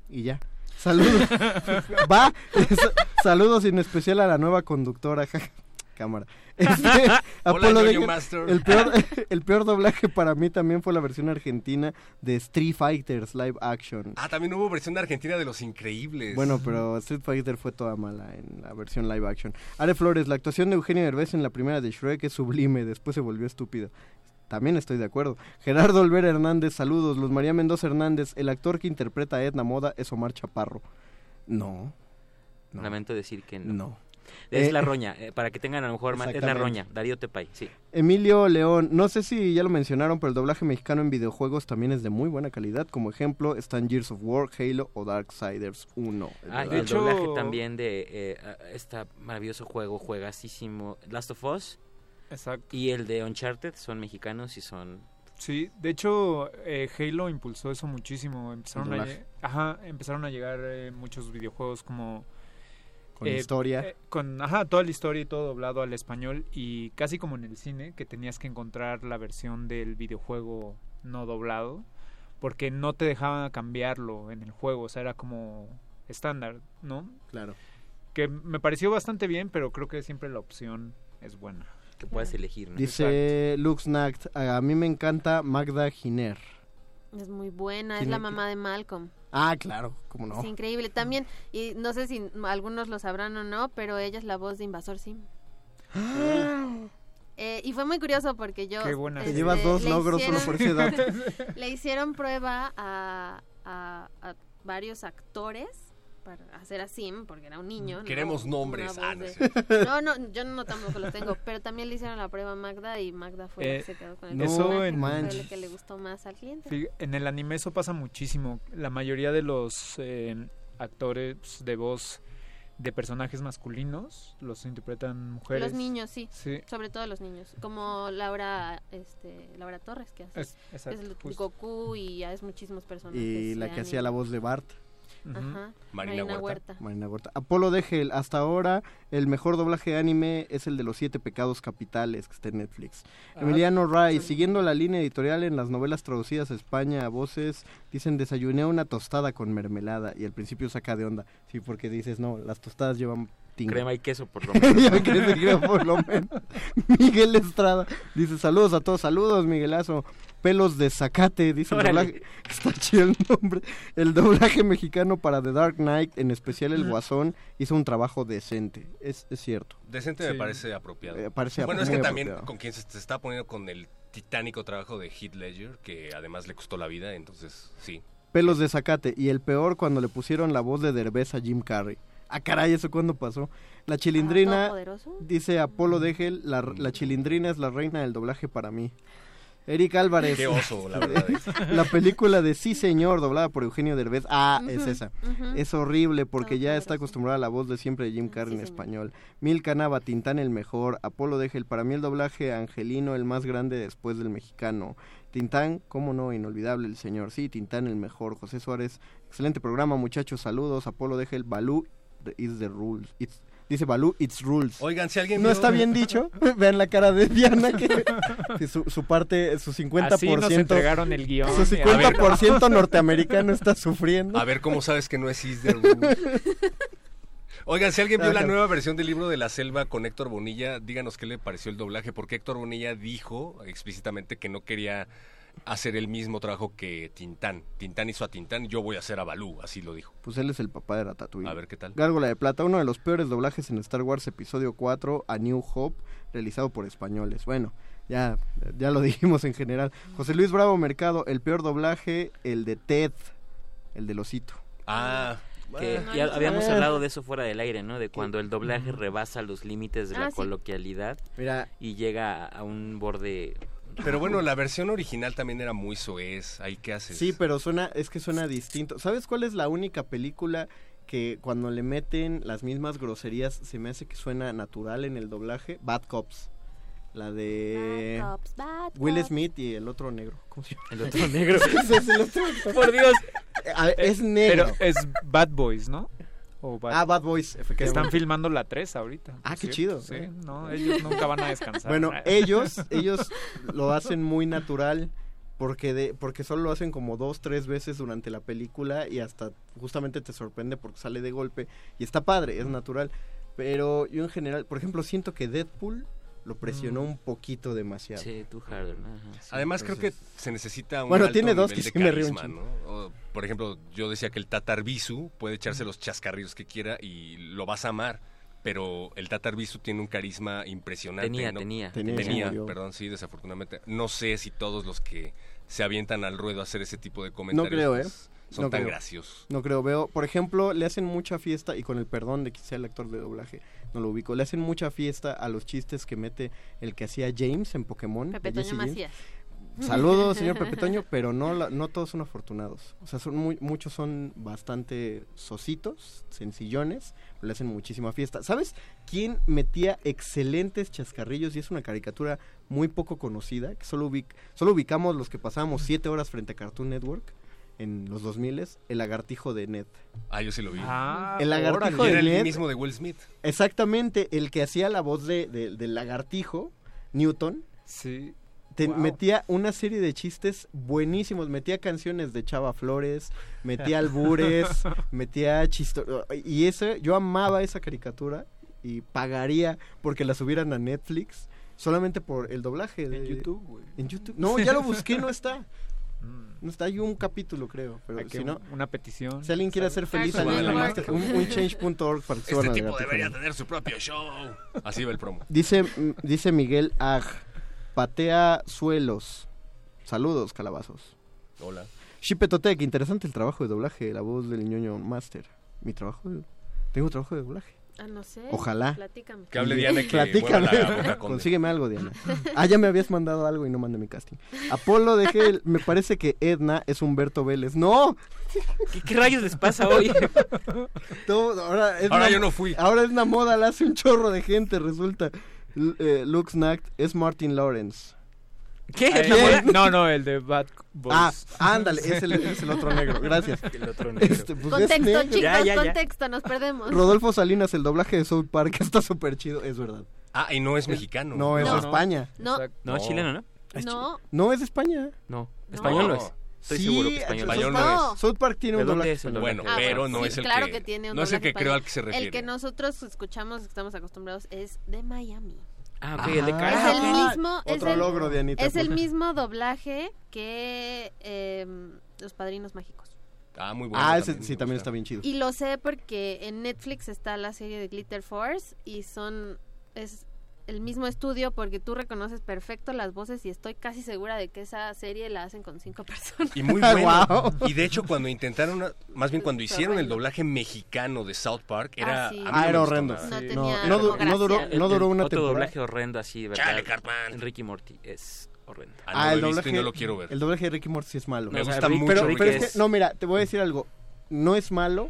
Y ya. Saludos. Va. Saludos en especial a la nueva conductora. Cámara. Este, Apolo Master. el peor, el peor doblaje para mí también fue la versión argentina de Street Fighters live action. Ah, también hubo versión de Argentina de Los Increíbles. Bueno, pero Street Fighter fue toda mala en la versión live action. Ale Flores, la actuación de Eugenio Derbez en la primera de Shrek es sublime, después se volvió estúpido. También estoy de acuerdo. Gerardo Olvera Hernández, saludos. Luz María Mendoza Hernández, el actor que interpreta a Edna Moda es Omar Chaparro. No. no, lamento decir que no. No. Es Eh, la roña, eh, para que tengan a lo mejor más, es la roña, Darío Tepay, sí. Emilio León, no sé si ya lo mencionaron, pero el doblaje mexicano en videojuegos también es de muy buena calidad. Como ejemplo están Gears of War, Halo o Darksiders 1. El Ah, y doblaje- el hecho- doblaje también de eh, este maravilloso juego, juegasísimo, Last of Us Exacto. y el de Uncharted son mexicanos y son... Sí, de hecho, eh, Halo impulsó eso muchísimo. Empezaron, a, ajá, empezaron a llegar eh, muchos videojuegos como... Con eh, historia. eh, con, ajá, toda la historia y todo doblado al español. Y casi como en el cine, que tenías que encontrar la versión del videojuego no doblado. Porque no te dejaban cambiarlo en el juego. O sea, era como estándar, ¿no? Claro. Que me pareció bastante bien, pero creo que siempre la opción es buena. que puedas elegir. ¿no? Dice Luxnacht, a mí me encanta Magda Giner. Es muy buena es la que- mamá de Malcolm Ah, claro, cómo no. Es increíble. También, y no sé si algunos lo sabrán o no, pero ella es la voz de Invasor Sim. Eh, y fue muy curioso porque yo... Qué buena. Te este, llevas dos le logros solo por ese dato. Le hicieron prueba a, a- a varios actores para hacer a Sim, porque era un niño. ¿no? Queremos Una nombres. Ah, no de-. No, no, yo no tampoco los tengo, pero también le hicieron la prueba a Magda y Magda fue la Eh, que se quedó con el no fue manches. el que le gustó más al cliente. En el anime eso pasa muchísimo. La mayoría de los eh, actores de voz de personajes masculinos los interpretan mujeres. Los niños, sí. Sí. Sobre todo los niños. Como Laura, este, Laura Torres, que hace. Es- exacto, es. Goku y ya es muchísimos personajes. Y la que hacía la voz de Bart. Ajá. Marina Huerta. Marina Huerta. Apolo Degel, hasta ahora el mejor doblaje de anime es el de los siete pecados capitales que está en Netflix. Ah, Emiliano Ray, siguiendo la línea editorial en las novelas traducidas a España a voces, dicen desayuné una tostada con mermelada y al principio saca de onda. Sí, porque dices, no, las tostadas llevan tinga. Crema y queso, por lo menos. Crema y queso, por lo menos. Miguel Estrada dice saludos a todos, saludos Miguelazo. Pelos de zacate, dice el doblaje. Está chido el nombre. El doblaje mexicano para The Dark Knight, en especial el Guasón, hizo un trabajo decente. Es, es cierto. Decente Sí. me parece apropiado. Eh, parece bueno, es que también apropiado. con quien se, se está poniendo con el titánico trabajo de Heath Ledger, que además le costó la vida, entonces sí. Pelos de zacate. Y el peor cuando le pusieron la voz de Derbez a Jim Carrey. Ah, caray, ¿eso cuándo pasó? La chilindrina, ¿Todopoderoso? dice Apolo Degel, la, la chilindrina es la reina del doblaje para mí. Eric Álvarez. Qué oso, la verdad. la película de Sí Señor, doblada por Eugenio Derbez. Ah, es esa. Es horrible porque ya está acostumbrada a la voz de siempre de Jim Carrey en español. Mil Canava, Tintán el mejor. Apolo Degel, para mí el doblaje angelino el más grande después del mexicano. Tintán, cómo no, inolvidable el señor. Sí, Tintán el mejor. José Suárez, excelente programa, muchachos, saludos. Apolo Degel, Balú is the rules. It's- dice Balú, it's rules. Oigan, si alguien ¿No vio- está bien dicho? Vean la cara de Diana, que, que su, su parte, su 50%. Así nos entregaron el guion. Su y a ver. 50% norteamericano está sufriendo. A ver cómo sabes que no es Is the? Oigan, si alguien vio la nueva versión del libro de la selva con Héctor Bonilla, díganos qué le pareció el doblaje, porque Héctor Bonilla dijo explícitamente que no quería hacer el mismo trabajo que Tintán. Tintán hizo a Tintán, yo voy a hacer a Balú, así lo dijo. Pues él es el papá de Ratatouille. A ver qué tal. Gárgola de Plata, uno de los peores doblajes en Star Wars Episodio 4, A New Hope, realizado por españoles. Bueno, ya, ya lo dijimos en general. José Luis Bravo Mercado, el peor doblaje, el de Ted, el del osito. Ah, Que bueno. ya habíamos Bueno. hablado de eso fuera del aire, ¿no? De cuando el doblaje rebasa los límites de Ah, la sí. coloquialidad Mira. y llega a un borde... Pero bueno, la versión original también era muy soez. ¿Ahí qué haces? Sí, pero suena, es que suena distinto. ¿Sabes cuál es la única película que cuando le meten las mismas groserías se me hace que suena natural en el doblaje? Bad Cops. La de Bad Cops, Bad Will Cops. Smith y el otro negro. ¿Cómo se llama? El otro negro. Ese es el otro. Por Dios. A- es negro. Pero es Bad Boys, ¿no? O Bad- Ah, Bad Boys, que efectivamente. están filmando la 3 ahorita. Ah, qué cierto. chido. Sí, no, ellos nunca van a descansar. Bueno, ellos, ellos lo hacen muy natural porque de, porque solo lo hacen como dos, tres veces durante la película y hasta justamente te sorprende porque sale de golpe y está padre, es natural. Pero yo en general, por ejemplo, siento que Deadpool lo presionó un poquito demasiado. Sí, tú harder. ajá, sí. Además, creo que se necesita un Bueno, alto tiene dos nivel que sí me río. ¿no? O, por ejemplo, yo decía que el Tatar Bisu puede echarse los chascarrillos que quiera y lo vas a amar. Pero el Tatar Bisu tiene un carisma impresionante. Tenía, ¿no? tenía. Tenía, Tenía, perdón, sí, desafortunadamente. No sé si todos los que se avientan al ruedo a hacer ese tipo de comentarios creo, ¿eh? pues, son No tan creo. graciosos. No creo, veo, por ejemplo, le hacen mucha fiesta, y con el perdón de que sea el actor de doblaje, no lo ubico, le hacen mucha fiesta a los chistes que mete el que hacía James en Pokémon. Pepe Toño. Macías. Saludos, señor Pepe Toño, pero no, la- no todos son afortunados. O sea, son muy, muchos son bastante sositos, sencillones, pero le hacen muchísima fiesta. ¿Sabes quién metía excelentes chascarrillos y es una caricatura muy poco conocida? Que solo, ubic- solo ubicamos los que pasábamos siete horas frente a Cartoon Network en los 2000 el lagartijo de Ned. Ah, yo sí lo vi. Ah, El lagartijo de era el Ned. mismo de Will Smith. Exactamente, el que hacía la voz de, de- del lagartijo, Newton, Sí. te Wow. metía una serie de chistes buenísimos. Metía canciones de Chava Flores, metía albures, metía chistos. Y ese, yo amaba esa caricatura y pagaría porque la subieran a Netflix solamente por el doblaje. De, En YouTube, güey. En YouTube. No, ya lo busqué, no está. No está, hay un capítulo, creo. Pero si no, una petición. si alguien quiere hacer feliz a Network. Master, un, un change.org para que suban Este tipo debería tener su propio show. Así va el promo. Dice, dice Miguel Ag, patea suelos. Saludos, calabazos. Hola. Shipetotec, interesante el trabajo de doblaje, la voz del ñoño master. Mi trabajo, de- tengo trabajo de doblaje. Ah, no sé. Ojalá. Platícame. Que hable Diana y que Platícame. la. Consígueme algo, Diana. Ah, ya me habías mandado algo y no mandé mi casting. Apolo de Gel, me parece que Edna es Humberto Vélez. ¡No! ¿Qué, qué rayos les pasa hoy? Todo- ahora, es Ahora una- yo no fui. Ahora es una moda, la hace un chorro de gente, resulta. L- eh, Luke Snack es Martin Lawrence. Eh, No, no, el de Bad Boys. Ah, ándale, es el, es el otro negro, gracias. El otro negro. Este, pues, es Contexto, negro. chicos, Ya, ya, ya. contexto, nos perdemos. Rodolfo Salinas, el doblaje de South Park está súper chido, es verdad. Ah, y no es mexicano. No, es No. de España. No, No, es chileno, ¿no? no, No, es de España. No, español no es. Estoy Sí, seguro que español, español no. es. South Park tiene ¿De un doblaje es español. Bueno, Ah, pero no sí, es el claro que, que tiene un no es el que creo al que se refiere. El que nosotros escuchamos, que estamos acostumbrados, es de Miami. Ah, ok, el de Ah, Es cara. el mismo, es Otro el, logro de Anita. es el mismo doblaje que em, Los Padrinos Mágicos. Ah, muy bueno. Ah, ese también sí, también está bien chido. Y lo sé porque en Netflix está la serie de Glitter Force y son es el mismo estudio porque tú reconoces perfecto las voces y estoy casi segura de que esa serie la hacen con cinco personas. Y muy bueno. Y de hecho, cuando intentaron, más bien cuando hicieron el doblaje mexicano de South Park, era. Ah, sí. Ah, era horrendo. No Sí. tenía no, no duró, no duró una Otro temporada. doblaje horrendo así, de verdad. Chale, Cartman. Ricky Morty es horrendo. Ah, Ah, el doblaje, no lo quiero ver. El doblaje de Ricky Morty es malo. Me o sea, gusta Rick- mucho. pero, Rick pero es es- que, no, mira, te voy a decir algo. No es malo,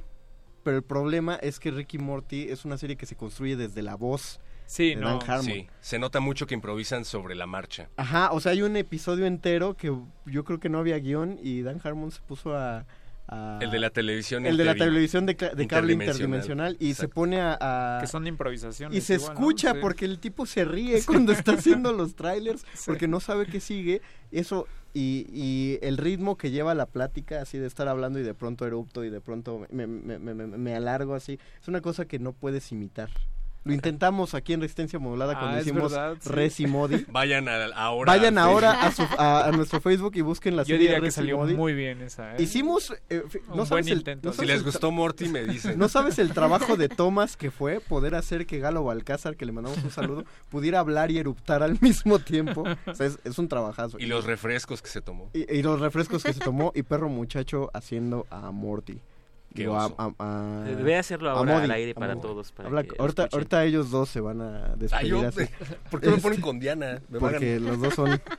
pero el problema es que Ricky Morty es una serie que se construye desde la voz Sí, de no. Dan Harmon. Sí, se nota mucho que improvisan sobre la marcha. Ajá, o sea, hay un episodio entero que yo creo que no había guion y Dan Harmon se puso a... a- El de la televisión. el de la televisión de, cla- de cable interdimensional. y se pone a... a- Que son improvisaciones. y se igual, ¿no? escucha Sí. porque el tipo se ríe cuando está haciendo los trailers Sí. porque no sabe qué sigue. Eso y, y el ritmo que lleva la plática, así de estar hablando y de pronto erupto y de pronto me, me, me- me- me alargo así, es una cosa que no puedes imitar. Lo intentamos aquí en Resistencia Modulada cuando Ah, hicimos verdad, sí. Res y Modi. Vayan a- ahora. Vayan ahora a, su- a- a nuestro Facebook y busquen la Yo serie diría que Res y salió Modi. muy bien esa. ¿eh? Hicimos, eh, Un no buen sabes el- intento. no Si les el gustó Morty, me dicen. no sabes el trabajo de Thomas que fue poder hacer que Galo Balcázar, que le mandamos un saludo, pudiera hablar y eruptar al mismo tiempo. O sea, es, es un trabajazo. Y los refrescos que se tomó. Y, y los refrescos que se tomó y perro muchacho haciendo a Morty. Qué Digo, a- oso. a- a- Debe hacerlo a ahora Modi, al aire para todos. Para Habla- ahorita, ellos dos se van a despedir yo, así. ¿Por qué me Este, ponen con Diana? Me van a- Porque los dos son.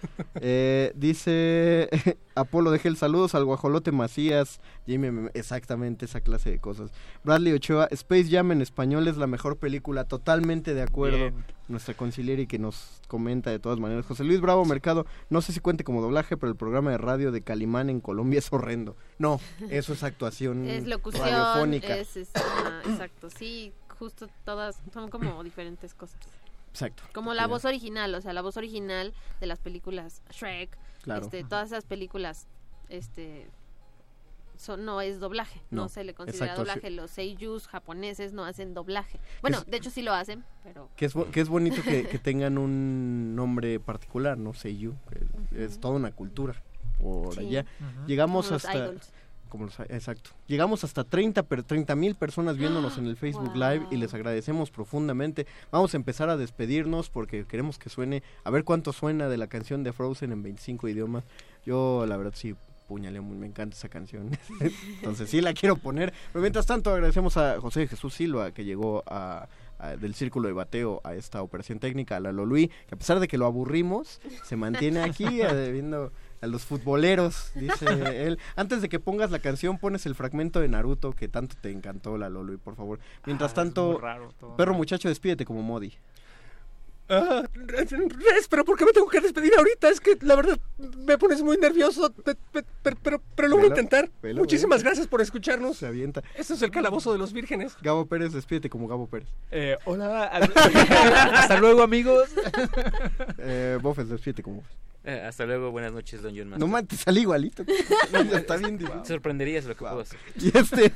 Eh, dice Apolo deje el saludos al guajolote Macías. Jimmy, exactamente esa clase de cosas. Bradley Ochoa, Space Jam en español es la mejor película. Totalmente de acuerdo. Bien. Nuestra conciliary que nos comenta de todas maneras. José Luis Bravo Mercado, no sé si cuente como doblaje, pero el programa de radio de Calimán en Colombia es horrendo. No, eso es actuación Es locución, radiofónica. es, es- ah, exacto, sí, justo todas son como diferentes cosas. Exacto. Como la voz original, o sea, la voz original de las películas Shrek, Claro. este, todas esas películas, este, son, no es doblaje, no, No, se le considera exacto, sí. doblaje. Los seiyus japoneses no hacen doblaje. Bueno, Es- de hecho sí lo hacen, pero Que es, que es bonito que, que tengan un nombre particular, no que es toda una cultura por Sí. allá. Llegamos Como los hasta idols. como los exacto. Llegamos hasta 30 per- 30 mil personas viéndonos en el Facebook Live y les agradecemos profundamente. Vamos a empezar a despedirnos porque queremos que suene, a ver cuánto suena de la canción de Frozen en 25 idiomas. Yo la verdad sí puñaleo muy, me encanta esa canción. Entonces sí la quiero poner. Pero mientras tanto agradecemos a José Jesús Silva que llegó a, a- del círculo de bateo a esta operación técnica, a Lalo Luis, que a pesar de que lo aburrimos, se mantiene aquí eh, viendo a los futboleros, dice él. Antes de que pongas la canción, pones el fragmento de Naruto que tanto te encantó, Lalo Luis, por favor. Mientras Ah, tanto, raro perro muchacho, despídete como Modi. Ah, Res, pero ¿por qué me tengo que despedir ahorita? Es que la verdad me pones muy nervioso, pe- pe- pero, pero, pero lo voy a intentar. velo, Muchísimas velo. gracias por escucharnos. Se avienta. Esto es el calabozo de los vírgenes. Gabo Pérez, despídete como Gabo Pérez. Eh, hola, hasta luego amigos. Eh, Bofes, despídete como Bofes. Eh, hasta luego, buenas noches, don John No Master. man, te salí igualito. Está bien. Te sorprenderías lo que puedo hacer. Y este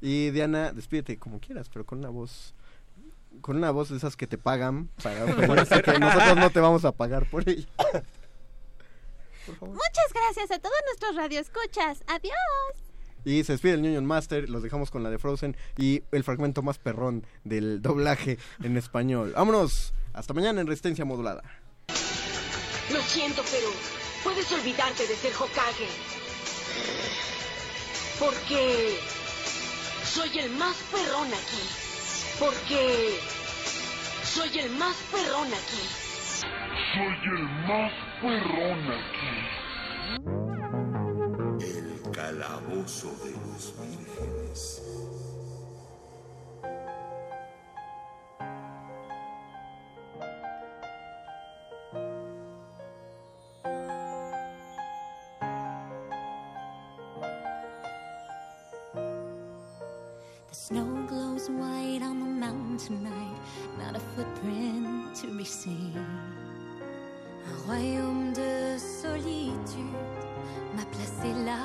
y Diana, despídete como quieras, pero con una voz con una voz de esas que te pagan para que nosotros no te vamos a pagar por ello. Muchas gracias a todos nuestros radioescuchas. Adiós. Y se despide el Union Master, los dejamos con la de Frozen y el fragmento más perrón del doblaje en español. Vámonos, hasta mañana en Resistencia Modulada. Lo siento, pero puedes olvidarte de ser Hokage. Porque soy el más perrón aquí. Porque soy el más perrón aquí. Soy el más perrón aquí. El calabozo de los vírgenes. Snow glows white on the mountain tonight, not a footprint to be seen. Un royaume de solitude m'a placé là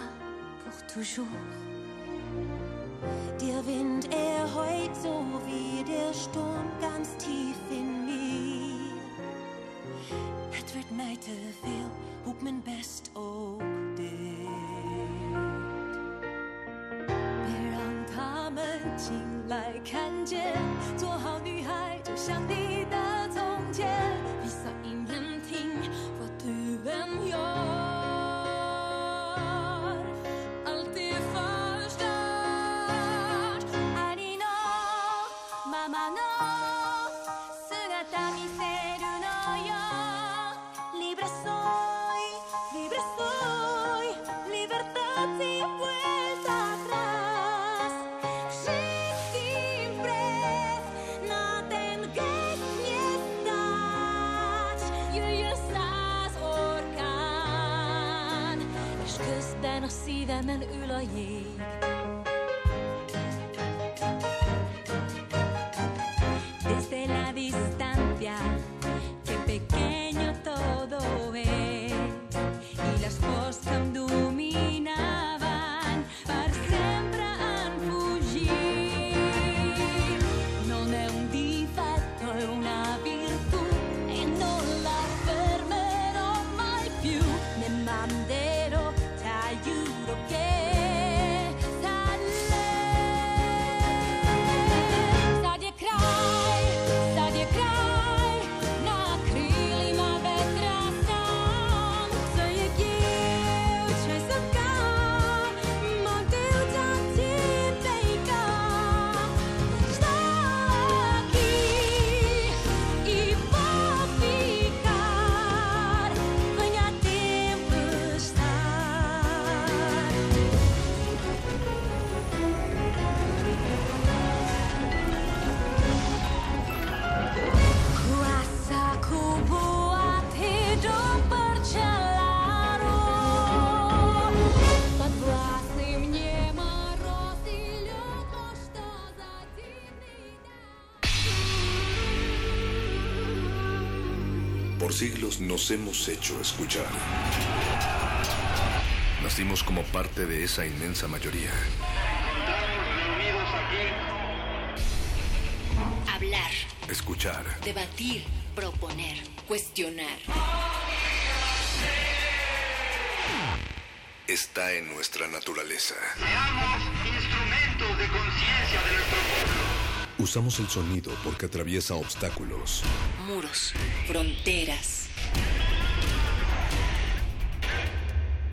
pour toujours. Der Wind, er so wie der Sturm ganz tief in mir. Het werd mij te veel op mijn best ook 进来看见，做好女孩就像你。Szívemen ül a jég. Nos hemos hecho escuchar. Nacimos como parte de esa inmensa mayoría. Hablar, Escuchar. debatir, proponer, cuestionar. Está en nuestra naturaleza. Instrumentos de conciencia de nuestro Usamos el sonido porque atraviesa obstáculos. Muros, fronteras.